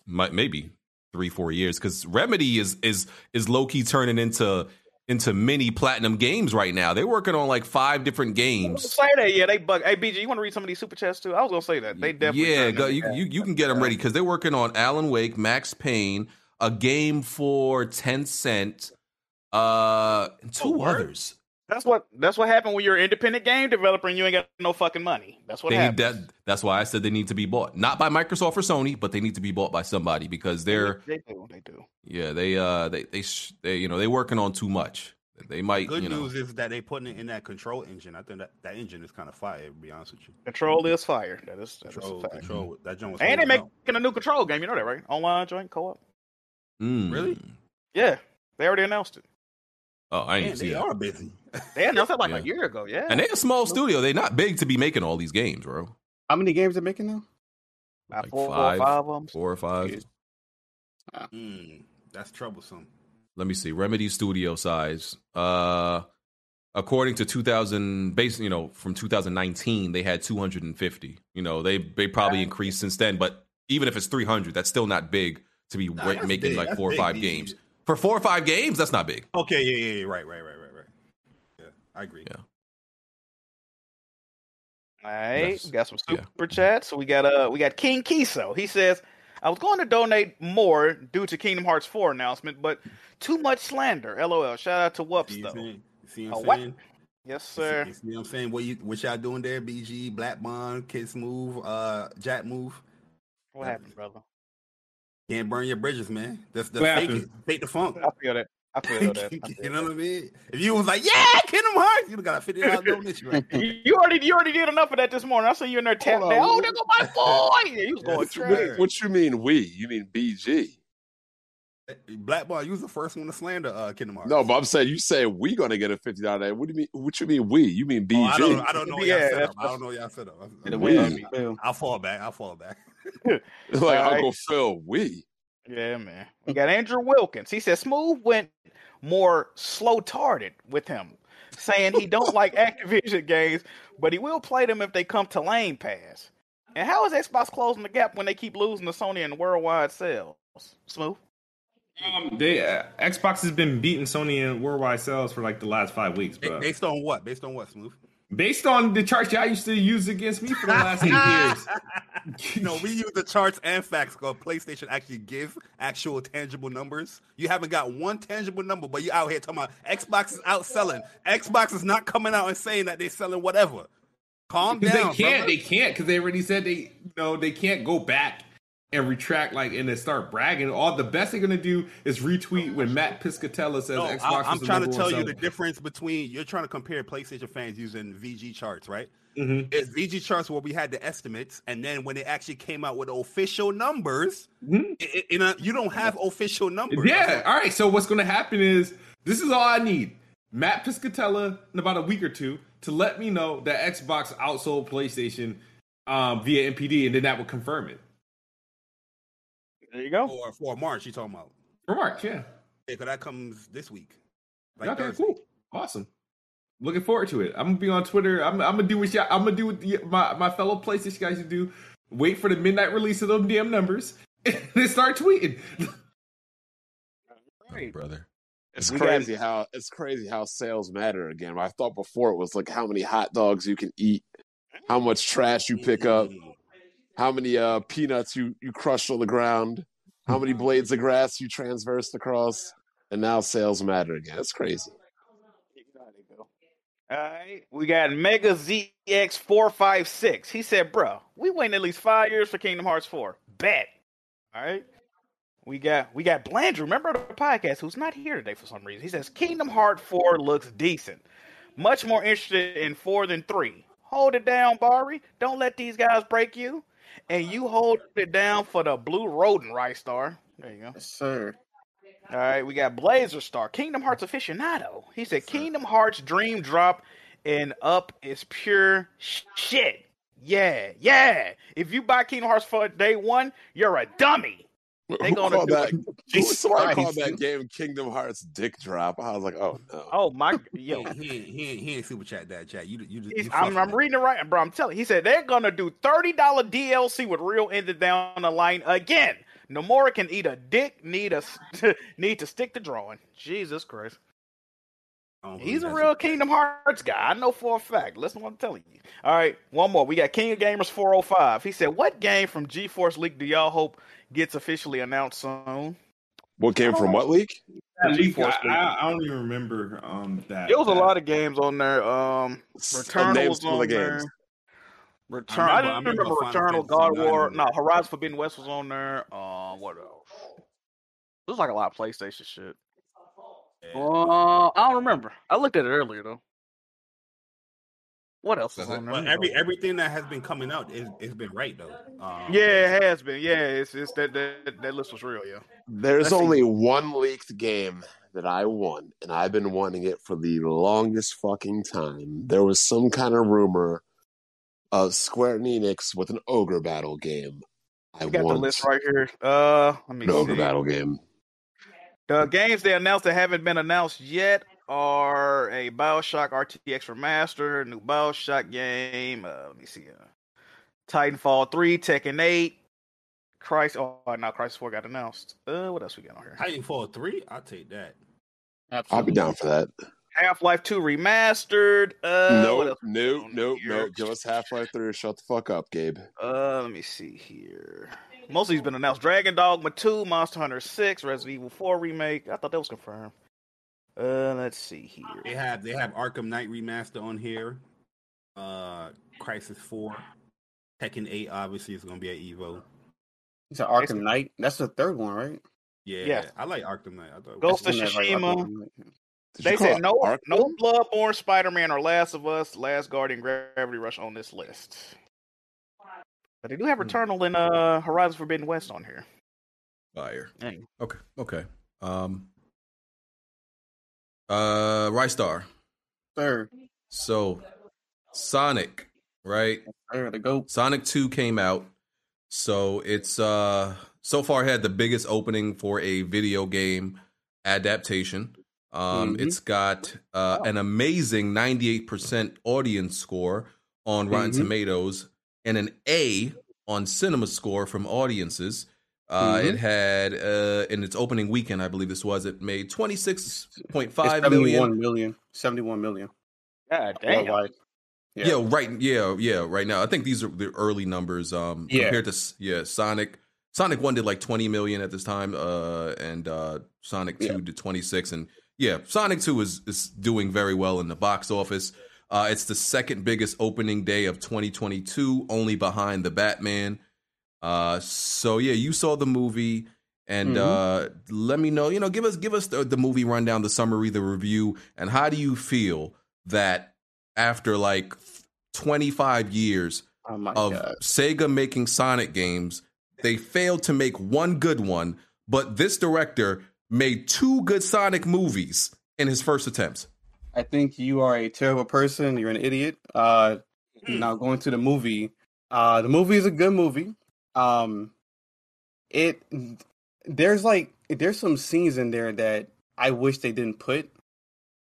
might, maybe three four years because Remedy is is is low key turning into into mini platinum games right now. They're working on like five different games. say that. Yeah, they bug. Hey, BG, you want to read some of these super chats too? I was gonna say that. They definitely. yeah, go, you, you you can get them ready because they're working on Alan Wake, Max Payne, a game for Tencent, uh, and two Oh, others. That's what. That's what happened when you're an independent game developer and you ain't got no fucking money. That's what They need happened. that. That's why I said they need to be bought, not by Microsoft or Sony, but they need to be bought by somebody because they're They do. They do. yeah they uh they they sh- they you know they working on too much. They might, Good you know. news is that they putting it in that control engine. I think that that engine is kind of fire. To be honest with you, Control is fire. That is, that is control, a fact. control. That joint was And they holding out. making a new control game. You know that, right? Online joint co-op. Mm. Really? Yeah, they already announced it. Oh, I didn't see they that. are busy. They announced it like Yeah. a year ago. Yeah, And they're a small studio. They're not big to be making all these games, bro. How many games they're making now? About like four, four five. or five of them. Four or five. Yeah. Mm, that's troublesome. Let me see. Remedy studio size. Uh according to 2000 base, you know, from 2019, they had 250. You know, they they probably increased since then, but even if it's 300, that's still not big to be Nah, wa- making big. like That's four or five BG. games. For four or five games, that's not big. Okay, yeah, yeah, yeah. Right, right, right, right, right. Yeah, I agree. Yeah. All right, Yes. we got some Yeah. super chats. We got uh, we got King Kiso. He says, "I was going to donate more due to Kingdom Hearts 4 announcement, but too much slander." LOL. Shout out to Whoops See I'm though. saying? See what I'm what? saying? Yes, You see- sir. You see what I'm saying? What you what y'all doing there? BG, Black Bond, Kiss Move, uh, Jack Move. What happened, brother? Can't burn your bridges, man. That's the fake it. Fake the funk. I feel that. I feel that. [LAUGHS] I feel you know what I mean? If you was like, yeah, Kingdom Hearts, you got a fifty dollar [LAUGHS] donation right there. You you already you already did enough of that this morning. I saw you in there tapping. Hold down. on, Oh, what- there go my boy. Yeah, you was going What, what you mean we? You mean BG? Black Bond, you was the first one to slander uh, Kingdom Hearts. No, but I'm saying you say we gonna get a fifty dollar. What do you mean? What you mean we? You mean BG? Oh, I don't, I don't know. Yeah, y'all set up. I don't know y'all set up. The We- way Phil. I'll fall back. I'll fall back. [LAUGHS] like Alright. Uncle Phil. We. Yeah, man. We got Andrew Wilkins. He said Smooth went more slow tarded with him, saying he don't like [LAUGHS] Activision games, but he will play them if they come to Game Pass. And how is Xbox closing the gap when they keep losing to Sony in worldwide sales? Smooth. Um, they uh, Xbox has been beating Sony in worldwide sales for like the last five weeks, Ba- but Based on what? Based on what, Smooth? Based on the charts y'all used to use against me for the last eight [LAUGHS] years. no, we use the charts and facts because PlayStation actually give actual tangible numbers. You haven't got one tangible number, but you out here talking about Xbox is outselling. Xbox is not coming out and saying that they're selling whatever. Calm Because down. they can't, brother. they can't, because they already said they, you know, they can't go back and retract like and then start bragging. All the best they're gonna do is retweet when Matt Piscatella says No, Xbox. I, am trying to tell you the difference between you're trying to compare PlayStation fans using VG charts, right? Mhm. It's VG charts where we had the estimates, and then when it actually came out with official numbers, Mhm. it, it- you you don't have official numbers. Yeah. All right. So what's gonna happen is this is all I need. Matt Piscatella in about a week or two to let me know that Xbox outsold PlayStation um, via NPD, and then that would confirm it There you go. For for March, you talking about? for March. Yeah. Yeah, because that comes this week. Like okay. Thursday. Cool. Awesome. Looking forward to it. I'm gonna be on Twitter. I'm, I'm gonna do what y'all, I'm gonna do what the, my my fellow PlayStation guys to do. Wait for the midnight release of them damn numbers [LAUGHS] and then start tweeting. [LAUGHS] Oh, brother. It's We got- crazy how it's crazy how sales matter again. I thought before it was like how many hot dogs you can eat, how much trash you pick up, Mm. How many uh, peanuts you you crush on the ground, how many blades of grass you transversed across, and now sales matter again. It's crazy. All right, we got Mega ZX four five six. He said, "Bro, we waiting at least five years for Kingdom Hearts four. Bet." All right, we got we got Blandrew. Remember the podcast? Who's not here today for some reason? He says Kingdom Hearts four looks decent. Much more interested in four than three. Hold it down, Bari. Don't let these guys break you. And you hold it down four the blue rodent, right, Star? There you go. Yes, sir. All right, we got Blazer Star, Kingdom Hearts aficionado. He said Kingdom Hearts Dream Drop and Up is pure shit. Yeah, yeah. If you buy Kingdom Hearts for day one, you're a dummy. They Who gonna called do that? it. [LAUGHS] Who, Jesus somebody called that game Kingdom Hearts Dick Drop. I was like, oh no. Oh my, [LAUGHS] yo. ain't- he, ain't- he, he ain't super chat that chat. You you, you He's, you I'm, I'm reading it right, bro. I'm telling. you. He said they're gonna do thirty dollar DLC with real ended down the line again. Nomura can eat a dick. Need a [LAUGHS] need to stick to drawing. Jesus Christ. He's a real shit. Kingdom Hearts guy. I know for a fact. Listen to what I'm telling you. All right, one more. We got King of Gamers 405. He said, What game from GeForce leak do y'all hope gets officially announced soon? What came from what leak? That leak, I, I, I don't even remember um that. It was a lot of games on there. Um Returnal was on the there. games. Return. I I, remember- I didn't remember remember, Returnal, God War. on No. Horizon Forbidden West was on there. Um, what else? There's like a lot of PlayStation shit. Uh, I don't remember. I looked at it earlier though. What else is on there? But every everything that has been coming out is it's been right though. Um, yeah, it has been. Yeah, it's, it's that, that that list was real. Yeah. There's Let's see. only one leaked game that I won, and I've been wanting it for the longest fucking time. There was some kind of rumor of Square Enix with an ogre battle game. I We got the list right here. Uh, let me an ogre battle game. The games they announced that haven't been announced yet are a Bioshock RTX remaster, a new Bioshock game. Uh, let me see. Uh, Titanfall 3, Tekken 8, Christ. Oh, now Crysis 4 got announced. Uh, what else we got on here? Titanfall three, I'll take that. I'll be down for that. Half Life 2 remastered. Uh, what nope, else we nope, nope, here? nope. Give us Half Life 3 or shut the fuck up, Gabe. Uh, let me see here. Mostly of these been announced. Dragon Dogma 2, Monster Hunter 6, Resident Evil 4 remake. I thought that was confirmed. Uh, let's see here. They have they have Arkham Knight remaster on here. Uh, Crysis four, Tekken eight obviously is gonna be at Evo. It's an Arkham Knight. That's the third one, right? Yeah, yeah. I like Arkham Knight. I thought Ghost of Isn't like Tsushima. Arkham Knight? Did They said it no, Arkham? no Bloodborne, Spider Man, or Last of Us, Last Guardian, Gravity Rush on this list. But they do have Returnal and uh, Horizon Forbidden West on here. Fire. Dang. Okay. Okay. Um. Uh, Rystar. Third, So, Sonic, right? third, the goat. Sonic 2 came out. So it's uh so far had the biggest opening for a video game adaptation. Um Mhm. it's got uh an amazing 98% audience score on Rotten Mhm. Tomatoes and an A on Cinema Score from audiences. Uh Mhm. it had uh in its opening weekend, I believe this was, it made 26.5 It's million. 71 million. 71 million. God damn. Worldwide. Yeah. right. Yeah, yeah. Right now, I think these are the early numbers. Um, Yeah. compared to yeah, Sonic. Sonic One did like twenty million at this time, uh, and uh, Sonic Two Yeah. did twenty six, and yeah, Sonic Two is is doing very well in the box office. Uh, it's the second biggest opening day of 2022, only behind the Batman. Uh, so yeah, you saw the movie, and Mhm. uh, let me know. You know, give us give us the, the movie rundown, the summary, the review, and how do you feel that after like 25 years Oh of god. Sega making Sonic games, they failed to make one good one, but this director made two good Sonic movies in his first attempts. I think you are a terrible person. You're an idiot. Uh, Hmm. now going to the movie. Uh, the movie is a good movie. Um, it there's like there's some scenes in there that I wish they didn't put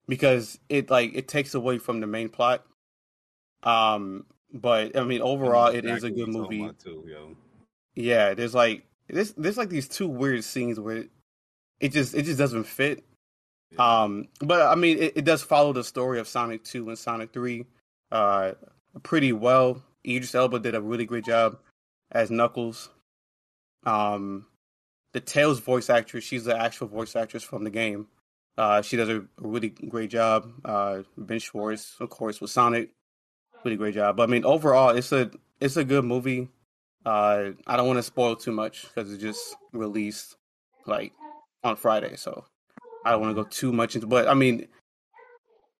because it like it takes away from the main plot. Um, but I mean overall, it is a good movie. Too. Yeah, there's like there's there's like these two weird scenes where it, it just it just doesn't fit. Um, but I mean, it, it does follow the story of Sonic Two and Sonic Three, uh, pretty well. Idris Elba did a really great job as Knuckles. Um, the Tails voice actress, she's the actual voice actress from the game. Uh, she does a really great job. Uh, Ben Schwartz, of course, with Sonic, really great job. But I mean, overall, it's a it's a good movie. Uh, I don't want to spoil too much because it just released like on Friday, so I don't want to go too much into. But I mean,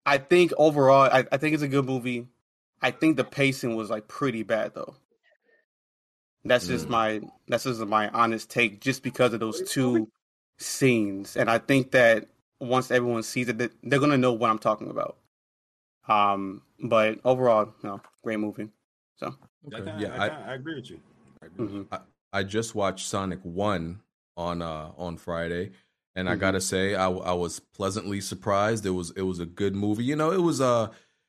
I think overall, I, I think it's a good movie. I think the pacing was like pretty bad though. That's just Mm. my that's just my honest take, just because of those two scenes, and I think that once everyone sees it, they're gonna know what I'm talking about. Um, but overall, no, great movie. So, Okay. kinda- Yeah, I, I, I agree with you. I agree with you. mhm. I just watched Sonic One on uh on Friday, and I Mhm. gotta say I I was pleasantly surprised. It was it was a good movie. You know, it was uh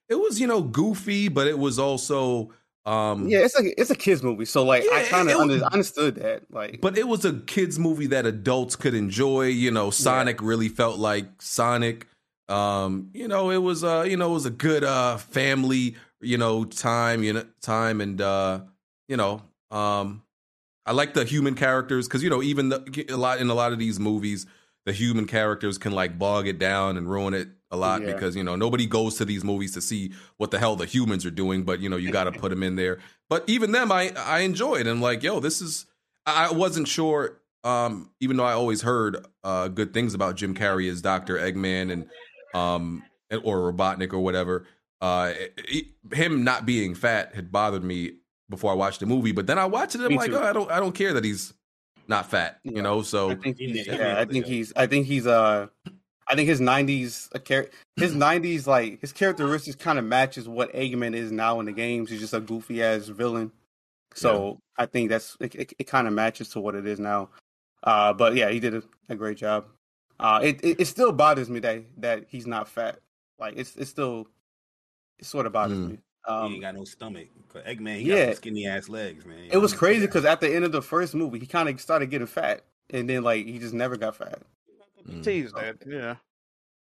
it was you know goofy, but it was also um yeah, it's a it's a kids movie, so like I kind of under, understood that. Like, But it was a kids movie that adults could enjoy. You know, Sonic really felt like Sonic. Um, you know, it was uh, you know, it was a good uh family, you know, time, you know, time and uh, you know, um I like the human characters because you know, even the, a lot in a lot of these movies, the human characters can like bog it down and ruin it a lot Yeah. because you know nobody goes to these movies to see what the hell the humans are doing, but you know you got to put them in there. But even them, I I enjoyed and like yo, this is I wasn't sure um, even though I always heard uh, good things about Jim Carrey as Doctor Eggman and um, or Robotnik or whatever, uh, it, him not being fat had bothered me before I watched the movie. But then I watched it, and I'm Me like, too. oh, I don't, I don't care that he's not fat, you Yeah. know. So I think he's, Yeah, yeah, I think he's I think he's uh I think his nineties a char- his nineties like his characteristics kind of matches what Eggman is now in the games. He's just a goofy ass villain. So I think that's it, it, it kind of matches to what it is now. Uh but yeah, he did a, a great job. Uh it, it it still bothers me that that he's not fat. Like it's it's still it sort of bothers Mm. me. He Um ain't got no stomach. 'Cause Eggman, he yeah. got some skinny ass legs, man. it was crazy because at the end of the first movie he kind of started getting fat and then like he just never got fat. mm. Tease that. Yeah.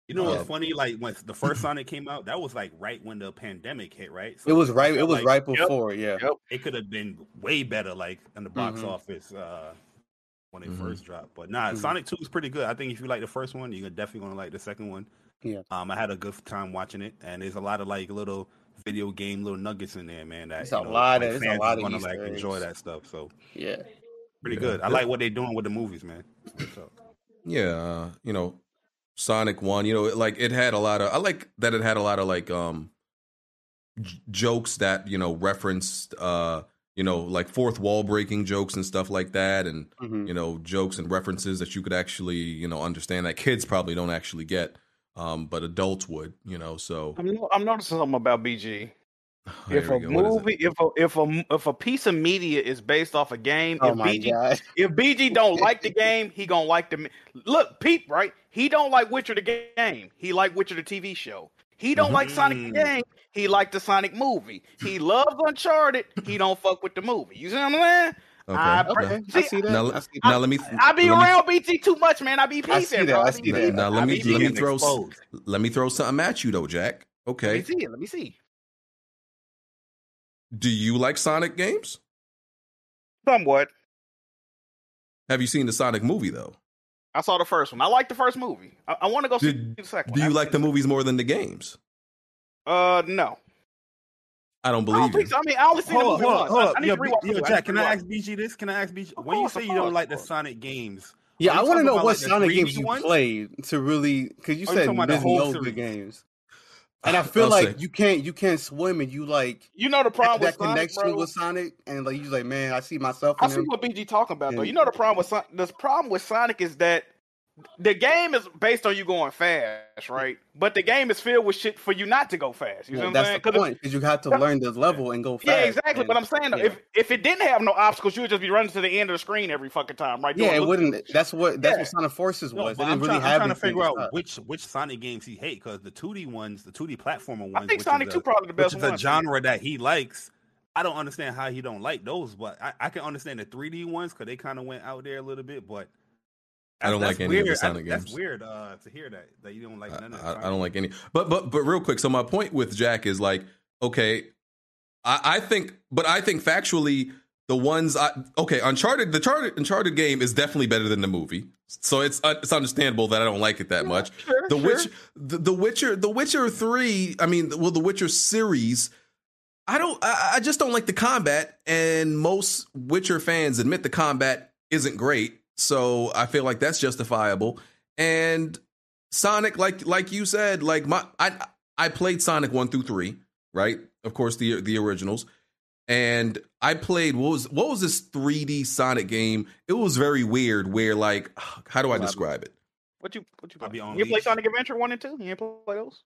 You know what's funny? Like when the first Sonic came out, that was like right when the pandemic hit, right? It was right. It was like right before. Yeah. Yep. It could have been way better, like in the box Mhm. office uh, when it Mhm. first dropped. But nah, Mhm. Sonic Two is pretty good. I think if you like the first one, you're definitely gonna like the second one. Yeah. Um, I had a good time watching it, and there's a lot of like little video game little nuggets in there, man. That There's you a know, lot of- there's a fans lot are of gonna Easter like enjoy that stuff. So Yeah. pretty Yeah. good. I like what they're doing with the movies, man. So, yeah, uh, you know, Sonic One, you know, like it had a lot of. I like that it had a lot of like um j- jokes that you know referenced, uh, you know, like fourth wall breaking jokes and stuff like that, and Mhm. you know, jokes and references that you could actually you know understand that kids probably don't actually get, um, but adults would, you know. So I'm, I'm noticing something about BG. Here [LAUGHS] if a go. What is it? movie, if a if a if a piece of media is based off a game, Oh if BG god. if BG [LAUGHS] don't like the game, he gonna like the. Look, Pete, right? He don't like Witcher the game. He like Witcher the TV show. He don't like Sonic the Mm. game. He like the Sonic movie. He loves Uncharted. He don't fuck with the movie. You see what I'm saying? Okay. I- Okay. now, I See, see that. now, I see now let me. I be let me- around BG too much, man. I be I see that, bro. I I see be that. Now, let me- let me throw- exposed. Let me throw something at you though, Jack. Okay. Let Okay. me see it. Let me see. Do you like Sonic games? Somewhat. Have you seen the Sonic movie though? I saw the first one. I like the first movie. I, I want to go see Did- the second Do one. you I like the movies more than the games? Uh, no. I don't I don't believe think you. so. I mean, I only seen the Hold up, movie hold once. up, hold I, up. I need Yo, to rewatch B- yo, movie. Jack, can I ask BG this? Can I ask BG? Of when you say you don't like the. Sonic games, Yeah, I want to know what like, Sonic games you ones? played to really because you Or you said talking about the there's no good games. And I [LAUGHS] feel I'll like say- you can't you can't swim and you like You know the problem that with Sonic, connection bro. with Sonic and like you like man I see myself I see him. what BG talking about though. You know the problem with Son- the problem with Sonic is that the game is based on you going fast, right? But the game is filled with shit for you not to go fast. You know Well, what I'm that's saying? the 'Cause if- point because you have to learn the level and go fast. Yeah, exactly. And- But I'm saying yeah. if if it didn't have no obstacles, you would just be running to the end of the screen every fucking time, right? yeah, it wouldn't. That's what that's Yeah. what Sonic Forces No, was. but They I'm, didn't really trying, I'm have trying to figure out which which Sonic games he hate because the 2D ones, the 2D platformer ones, I think Sonic is 2 a, probably the which best is one. a genre that he likes. I don't understand how he don't like those, but I, I can understand the 3D ones because they kind of went out there a little bit. But I don't that's like any of the weird. I- Sonic That's games. weird uh, to hear that that you don't like I, none of I- the I don't like any. But but but real quick. So my point with Jack is like, okay, I, I think, but I think factually, the ones I okay, Uncharted, the Uncharted, Uncharted game is definitely better than the movie. So it's uh, it's understandable that I don't like it that much. Sure, The sure. Witch, the, the Witcher, the Witcher three. I mean, well, the Witcher series. I don't. I, I just don't like the combat, and most Witcher fans admit the combat isn't great. So I feel like that's justifiable. And Sonic, like like you said, like my I I played Sonic one through three, right? Of course, the the originals. And I played what was what was this 3D Sonic game? It was very weird. Where like, [SIGHS] how do I describe it? What you what you play? be on You play. Sonic Adventure one and two? You ain't play those?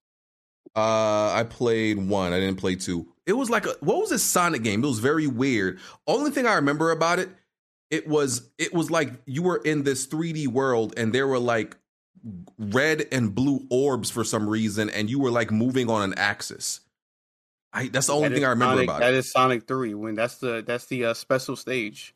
Uh, I played one. I didn't play two. It was like a what was this Sonic game? It was very weird. Only thing I remember about it, it was it was like you were in this 3D world and there were like red and blue orbs for some reason, and you were like moving on an axis. I that's the only That thing I remember Sonic, about That it. is Sonic Three when that's the that's the uh, special stage.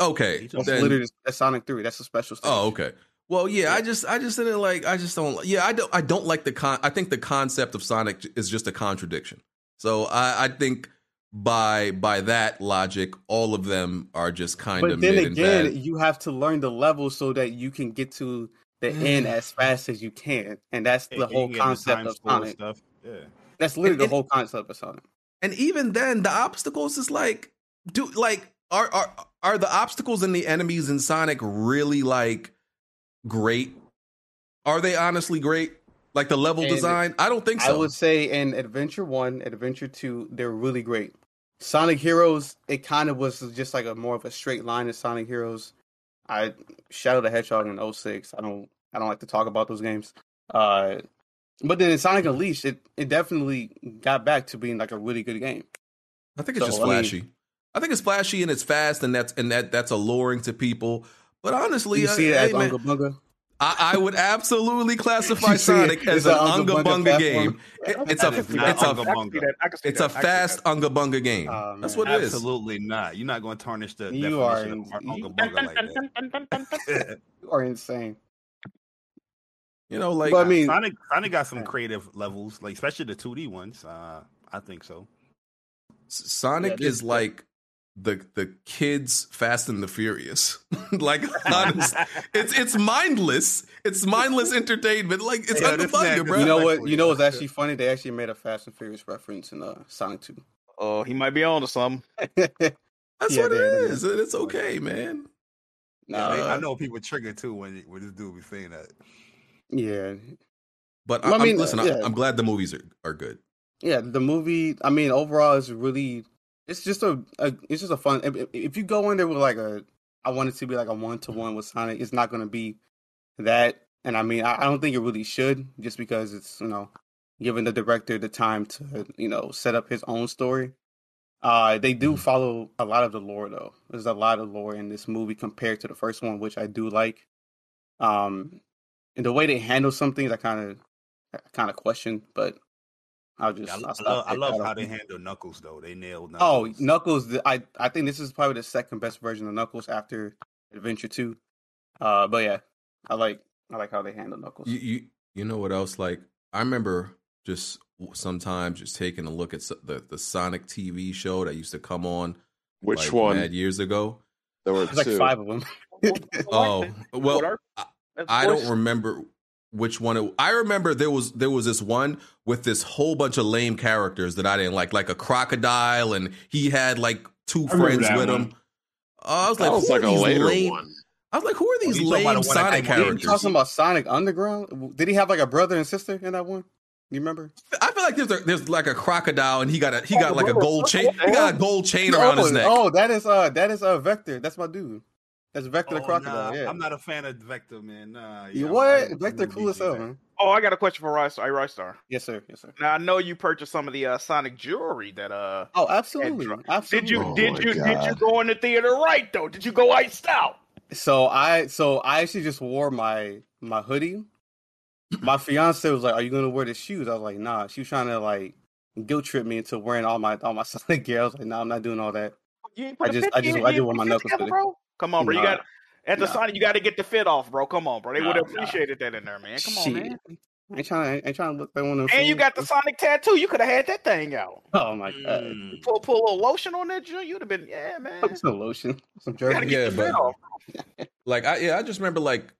Okay, That's then- literally that's Sonic Three. That's a special stage. Oh, okay. Well, yeah, I just I just didn't like I just don't yeah, I don't I don't like the con I think the concept of Sonic is just a contradiction. So I I think by by that logic, all of them are just kind But of then mid and again, bad. you have to learn the level so that you can get to the end as fast as you can, and that's the you can whole get concept time of Sonic. stuff. Yeah. That's literally And- the whole concept of Sonic. And even then, the obstacles is like, do like are are are the obstacles and the enemies in Sonic really like great? Are they honestly great? Like the level And design? I don't think so. I would say in Adventure One, and Adventure Two, they're really great. Sonic Heroes, it kind of was just like a more of a straight line in Sonic Heroes. I Shadow the Hedgehog in 06. I don't I don't like to talk about those games. Uh but then in Sonic Unleashed, it, it definitely got back to being like a really good game. I think it's So, just I mean- flashy. I think it's flashy and it's fast and that's and that that's alluring to people. But honestly, You uh, see it hey, as man, Bunga? I, I would absolutely classify You see it Sonic as as an an Unga Unga Bunga Bunga game. It- it's a That is not it's a Unga I can see that. I can see it's that. a I can see fast. Unga Bunga game. Oh, That's man. what it is. Absolutely not. You're not going to tarnish the You are of Unga Bunga like that. [LAUGHS] You are insane. You know, like but I mean, Sonic, Sonic got some creative levels, like especially the 2D ones. Uh, I think so. Sonic Yeah, this- is like the the kids Fast and the Furious. [LAUGHS] like honest, it's it's mindless. It's mindless entertainment. Like it's Yeah, Unga this man- Bunga, bro. you know what? You know what's actually funny? They actually made a Fast and Furious reference in uh, Sonic Two. Oh, he might be on to something. [LAUGHS] That's Yeah, what they- it they- is. and It's okay, man. Yeah, they- I Uh, know people trigger too when when this dude be saying that. yeah, But I, I mean, am listen, I, yeah. I'm glad the movies are, are good. yeah. The movie, I mean, overall, is really. It's just a, a. It's just a fun. If, if- you go in there with like a, I want it to be like a one to one with Sonic. It's not going to be that. And I mean, I, I don't think it really should, just because it's you know, giving the director the time to you know set up his own story. Uh, they do Mhm. follow a lot of the lore though. There's a lot of lore in this movie compared to the first one, which I do like. Um, and the way they handle some things, I kind of, kind of question, but I'll just. I, I'll I love, I love how they handle Knuckles though. They nailed Knuckles. Oh, Knuckles. Knuckles! I I think this is probably the second best version of Knuckles after Adventure Two. Uh, but yeah, I like I like how they handle Knuckles. You, you you know what else? Like I remember just sometimes just taking a look at the the Sonic TV show that used to come on Which like, one? mad years ago. There were like two. five of them. Oh well, That's I don't remember which one. It, I remember there was there was this one with this whole bunch of lame characters that I didn't like, like a crocodile, and he had like two I friends with one. him. I was like, that was who like are a these later lame? one. I was like, who are these you lame about the one that Sonic came on You characters? talking about Sonic Underground? Did he have like a brother and sister in that one? You remember? I feel like there's a, there's like a crocodile, and he got a he got like a gold [LAUGHS] chain. He got a gold chain around his oh, neck. oh, that is uh that is uh Vector. That's my dude. That's Vector the Oh, crocodile. nah, yeah. I'm not a fan of Vector, man. Nah, you yeah, what? I'm- I'm Vector a cool as BG hell, man. Oh, I got a question for Rice, hey, Rice Star. Yes, sir. Yes, sir. Now I know you purchased some of the uh, Sonic jewelry that uh. Oh, absolutely, did absolutely. you Oh did my you did you go in the theater right though? Did you go iced out? So I so I actually just wore my my hoodie. [CLEARS THROAT] My fiance was like, "Are you gonna wear the shoes?" I was like, "Nah." She was trying to like guilt trip me into wearing all my all my [LAUGHS] Sonic gear. I was like, "No, I'm not doing all that." You ain't I put a just- fit- I just- you- I you just want my fit knuckles together, it. bro. Come on, bro. You Nah. got at the Nah. Sonic. You got to get the fit off, bro. Come on, bro. They would have Nah, nah. appreciated that in there, man. Come on, Shit. man. I ain't trying. I ain't trying to look like one of them. And you got the Sonic tattoo. You could have had that thing out. Oh my god! Mm. Pull pull a little lotion on that joint. You'd have been yeah, man. Some lotion, some You jerky. get Yeah, but- Like I yeah, I just remember like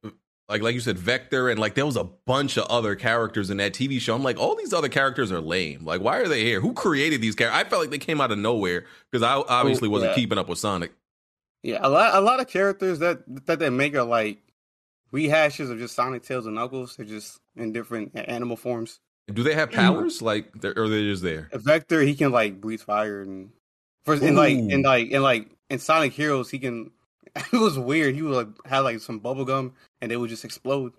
like like you said Vector and like there was a bunch of other characters in that TV show. I'm like all these other characters are lame. Like why are they here? Who created these characters? I felt like they came out of nowhere because I obviously wasn't yeah. keeping up with Sonic. Yeah, a lot. A lot of characters that that they make are like rehashes of just Sonic, Tails, and Knuckles. They're just in different animal forms. Do they have mm. powers? Like they're, or they're just there? Vector, he can like breathe fire and first in like in like in like in Sonic Heroes, he can. [LAUGHS] It was weird. He would like had like some bubble gum and they would just explode.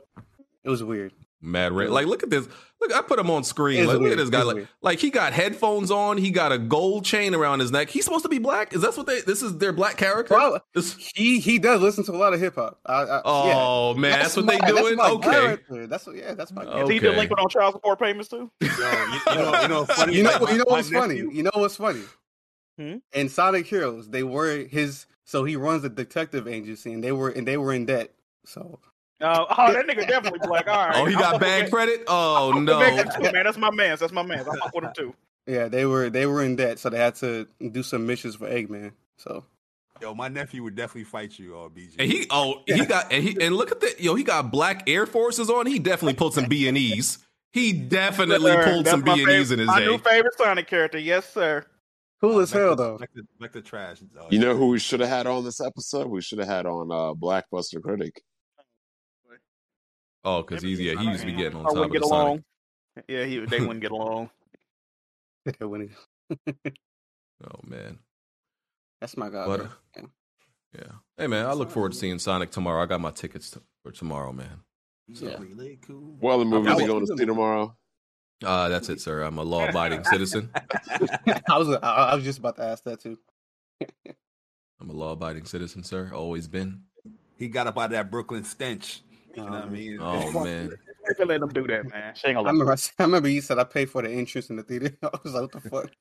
It was weird. Mad red. Like look at this. Look, I put him on screen. It's Like, look at this guy. It's Like, weird. like he got headphones on. He got a gold chain around his neck. He's supposed to be black. Is that what they? This is their black character. Well, This- he he does listen to a lot of hip hop. I, I, yeah. oh man, that's, what they my- doing. That's my Okay. character. That's yeah, that's my. Oh. Is he Okay. delinquent on child support payments too? Yo, you, you know, you know, what's funny. [LAUGHS] You know, you know what's funny? nephew- You know what's funny? Hmm? In Sonic Heroes, they were his. So he runs a detective agency, and they were and they were in debt. So Uh, oh, that nigga definitely black. All [LAUGHS] right. Oh, he got fucking bad credit. Oh no. fucking with Vector too, man. That's my man. That's my man. I fuck with him too. yeah, they were they were in debt. So they had to do some missions for Eggman. So Yo, my nephew would definitely fight you, uh, BG. And he oh he got and he and look at that yo he got black Air Forces on. He definitely pulled some B and E's. He definitely Sir, pulled that's some my B and E's in his My day. new favorite Sonic character. Yes, sir. Cool as hell Vector- though. Vector, Vector trash. Oh, You know who we should have had on this episode? We should have had on uh, Blackbuster Critic. Oh, because he's yeah, he used to be getting on Or top of wouldn't the get Sonic. Yeah, he, they wouldn't get along. [LAUGHS] When he- [LAUGHS] Oh man, That's my guy. But, bro. uh, Yeah. yeah. Hey man, I look forward to seeing Sonic tomorrow. I got my tickets to, for tomorrow, man. Yeah. really cool. What other movies was- are going to see tomorrow? Uh, that's it, sir. I'm a law-abiding [LAUGHS] citizen. I was I, I was just about to ask that too. I'm a law-abiding citizen, sir. Always been. he got up out of that Brooklyn stench. You know what I mean? Oh [LAUGHS] man. They can let them do that, man. She ain't I gonna let remember I remember you said I paid for the entrance in the theater. [LAUGHS] I was like, what the fuck?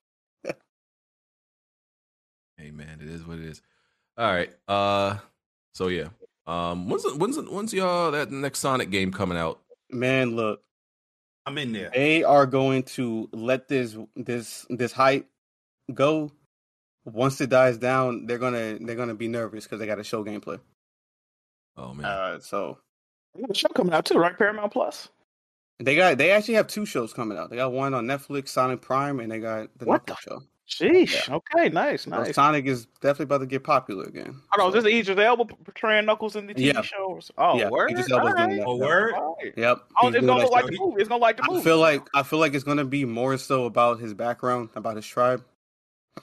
[LAUGHS] Hey man, it is what it is. All right. Uh, so yeah. Um, when's when's when's y'all that next Sonic game coming out? Man, look, I'm in there. they are going to let this this this hype go. Once it dies down, they're gonna they're gonna be nervous because they got to show gameplay. Oh man. Uh, so There's a show coming out too, right? Paramount Plus. they got they actually have two shows coming out. They got one on Netflix, Sonic Prime, and they got the What Knuckles show. Sheesh. Okay, nice, So nice. Sonic is definitely about to get popular again. Hold on, is So- this Idris Elba portraying Knuckles in the TV Yeah. shows? Oh, Yeah, word. Idris Elba's doing that. Oh, word? All right. Yep. Oh, it's gonna look like the movie. It's gonna like the movie. I feel like I feel like it's gonna be more so about his background, about his tribe.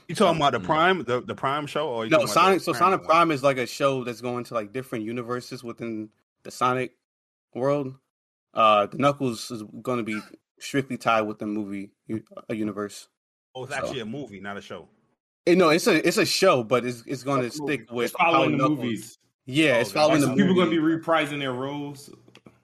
You talking about the Mm. Prime, the, the Prime show, or you No, Sonic. So Paramount Sonic? Prime is like a show that's going to like different universes within the Sonic world. Uh, the Knuckles is going to be strictly tied with the movie u- uh, universe. Oh, it's so- actually a movie, not a show. Eh, no, it's a it's a show, but it's it's going to It's a movie. stick with It's following the Knuckles- movies. Yeah, Oh, it's following Like, the people movie. gonna be reprising their roles.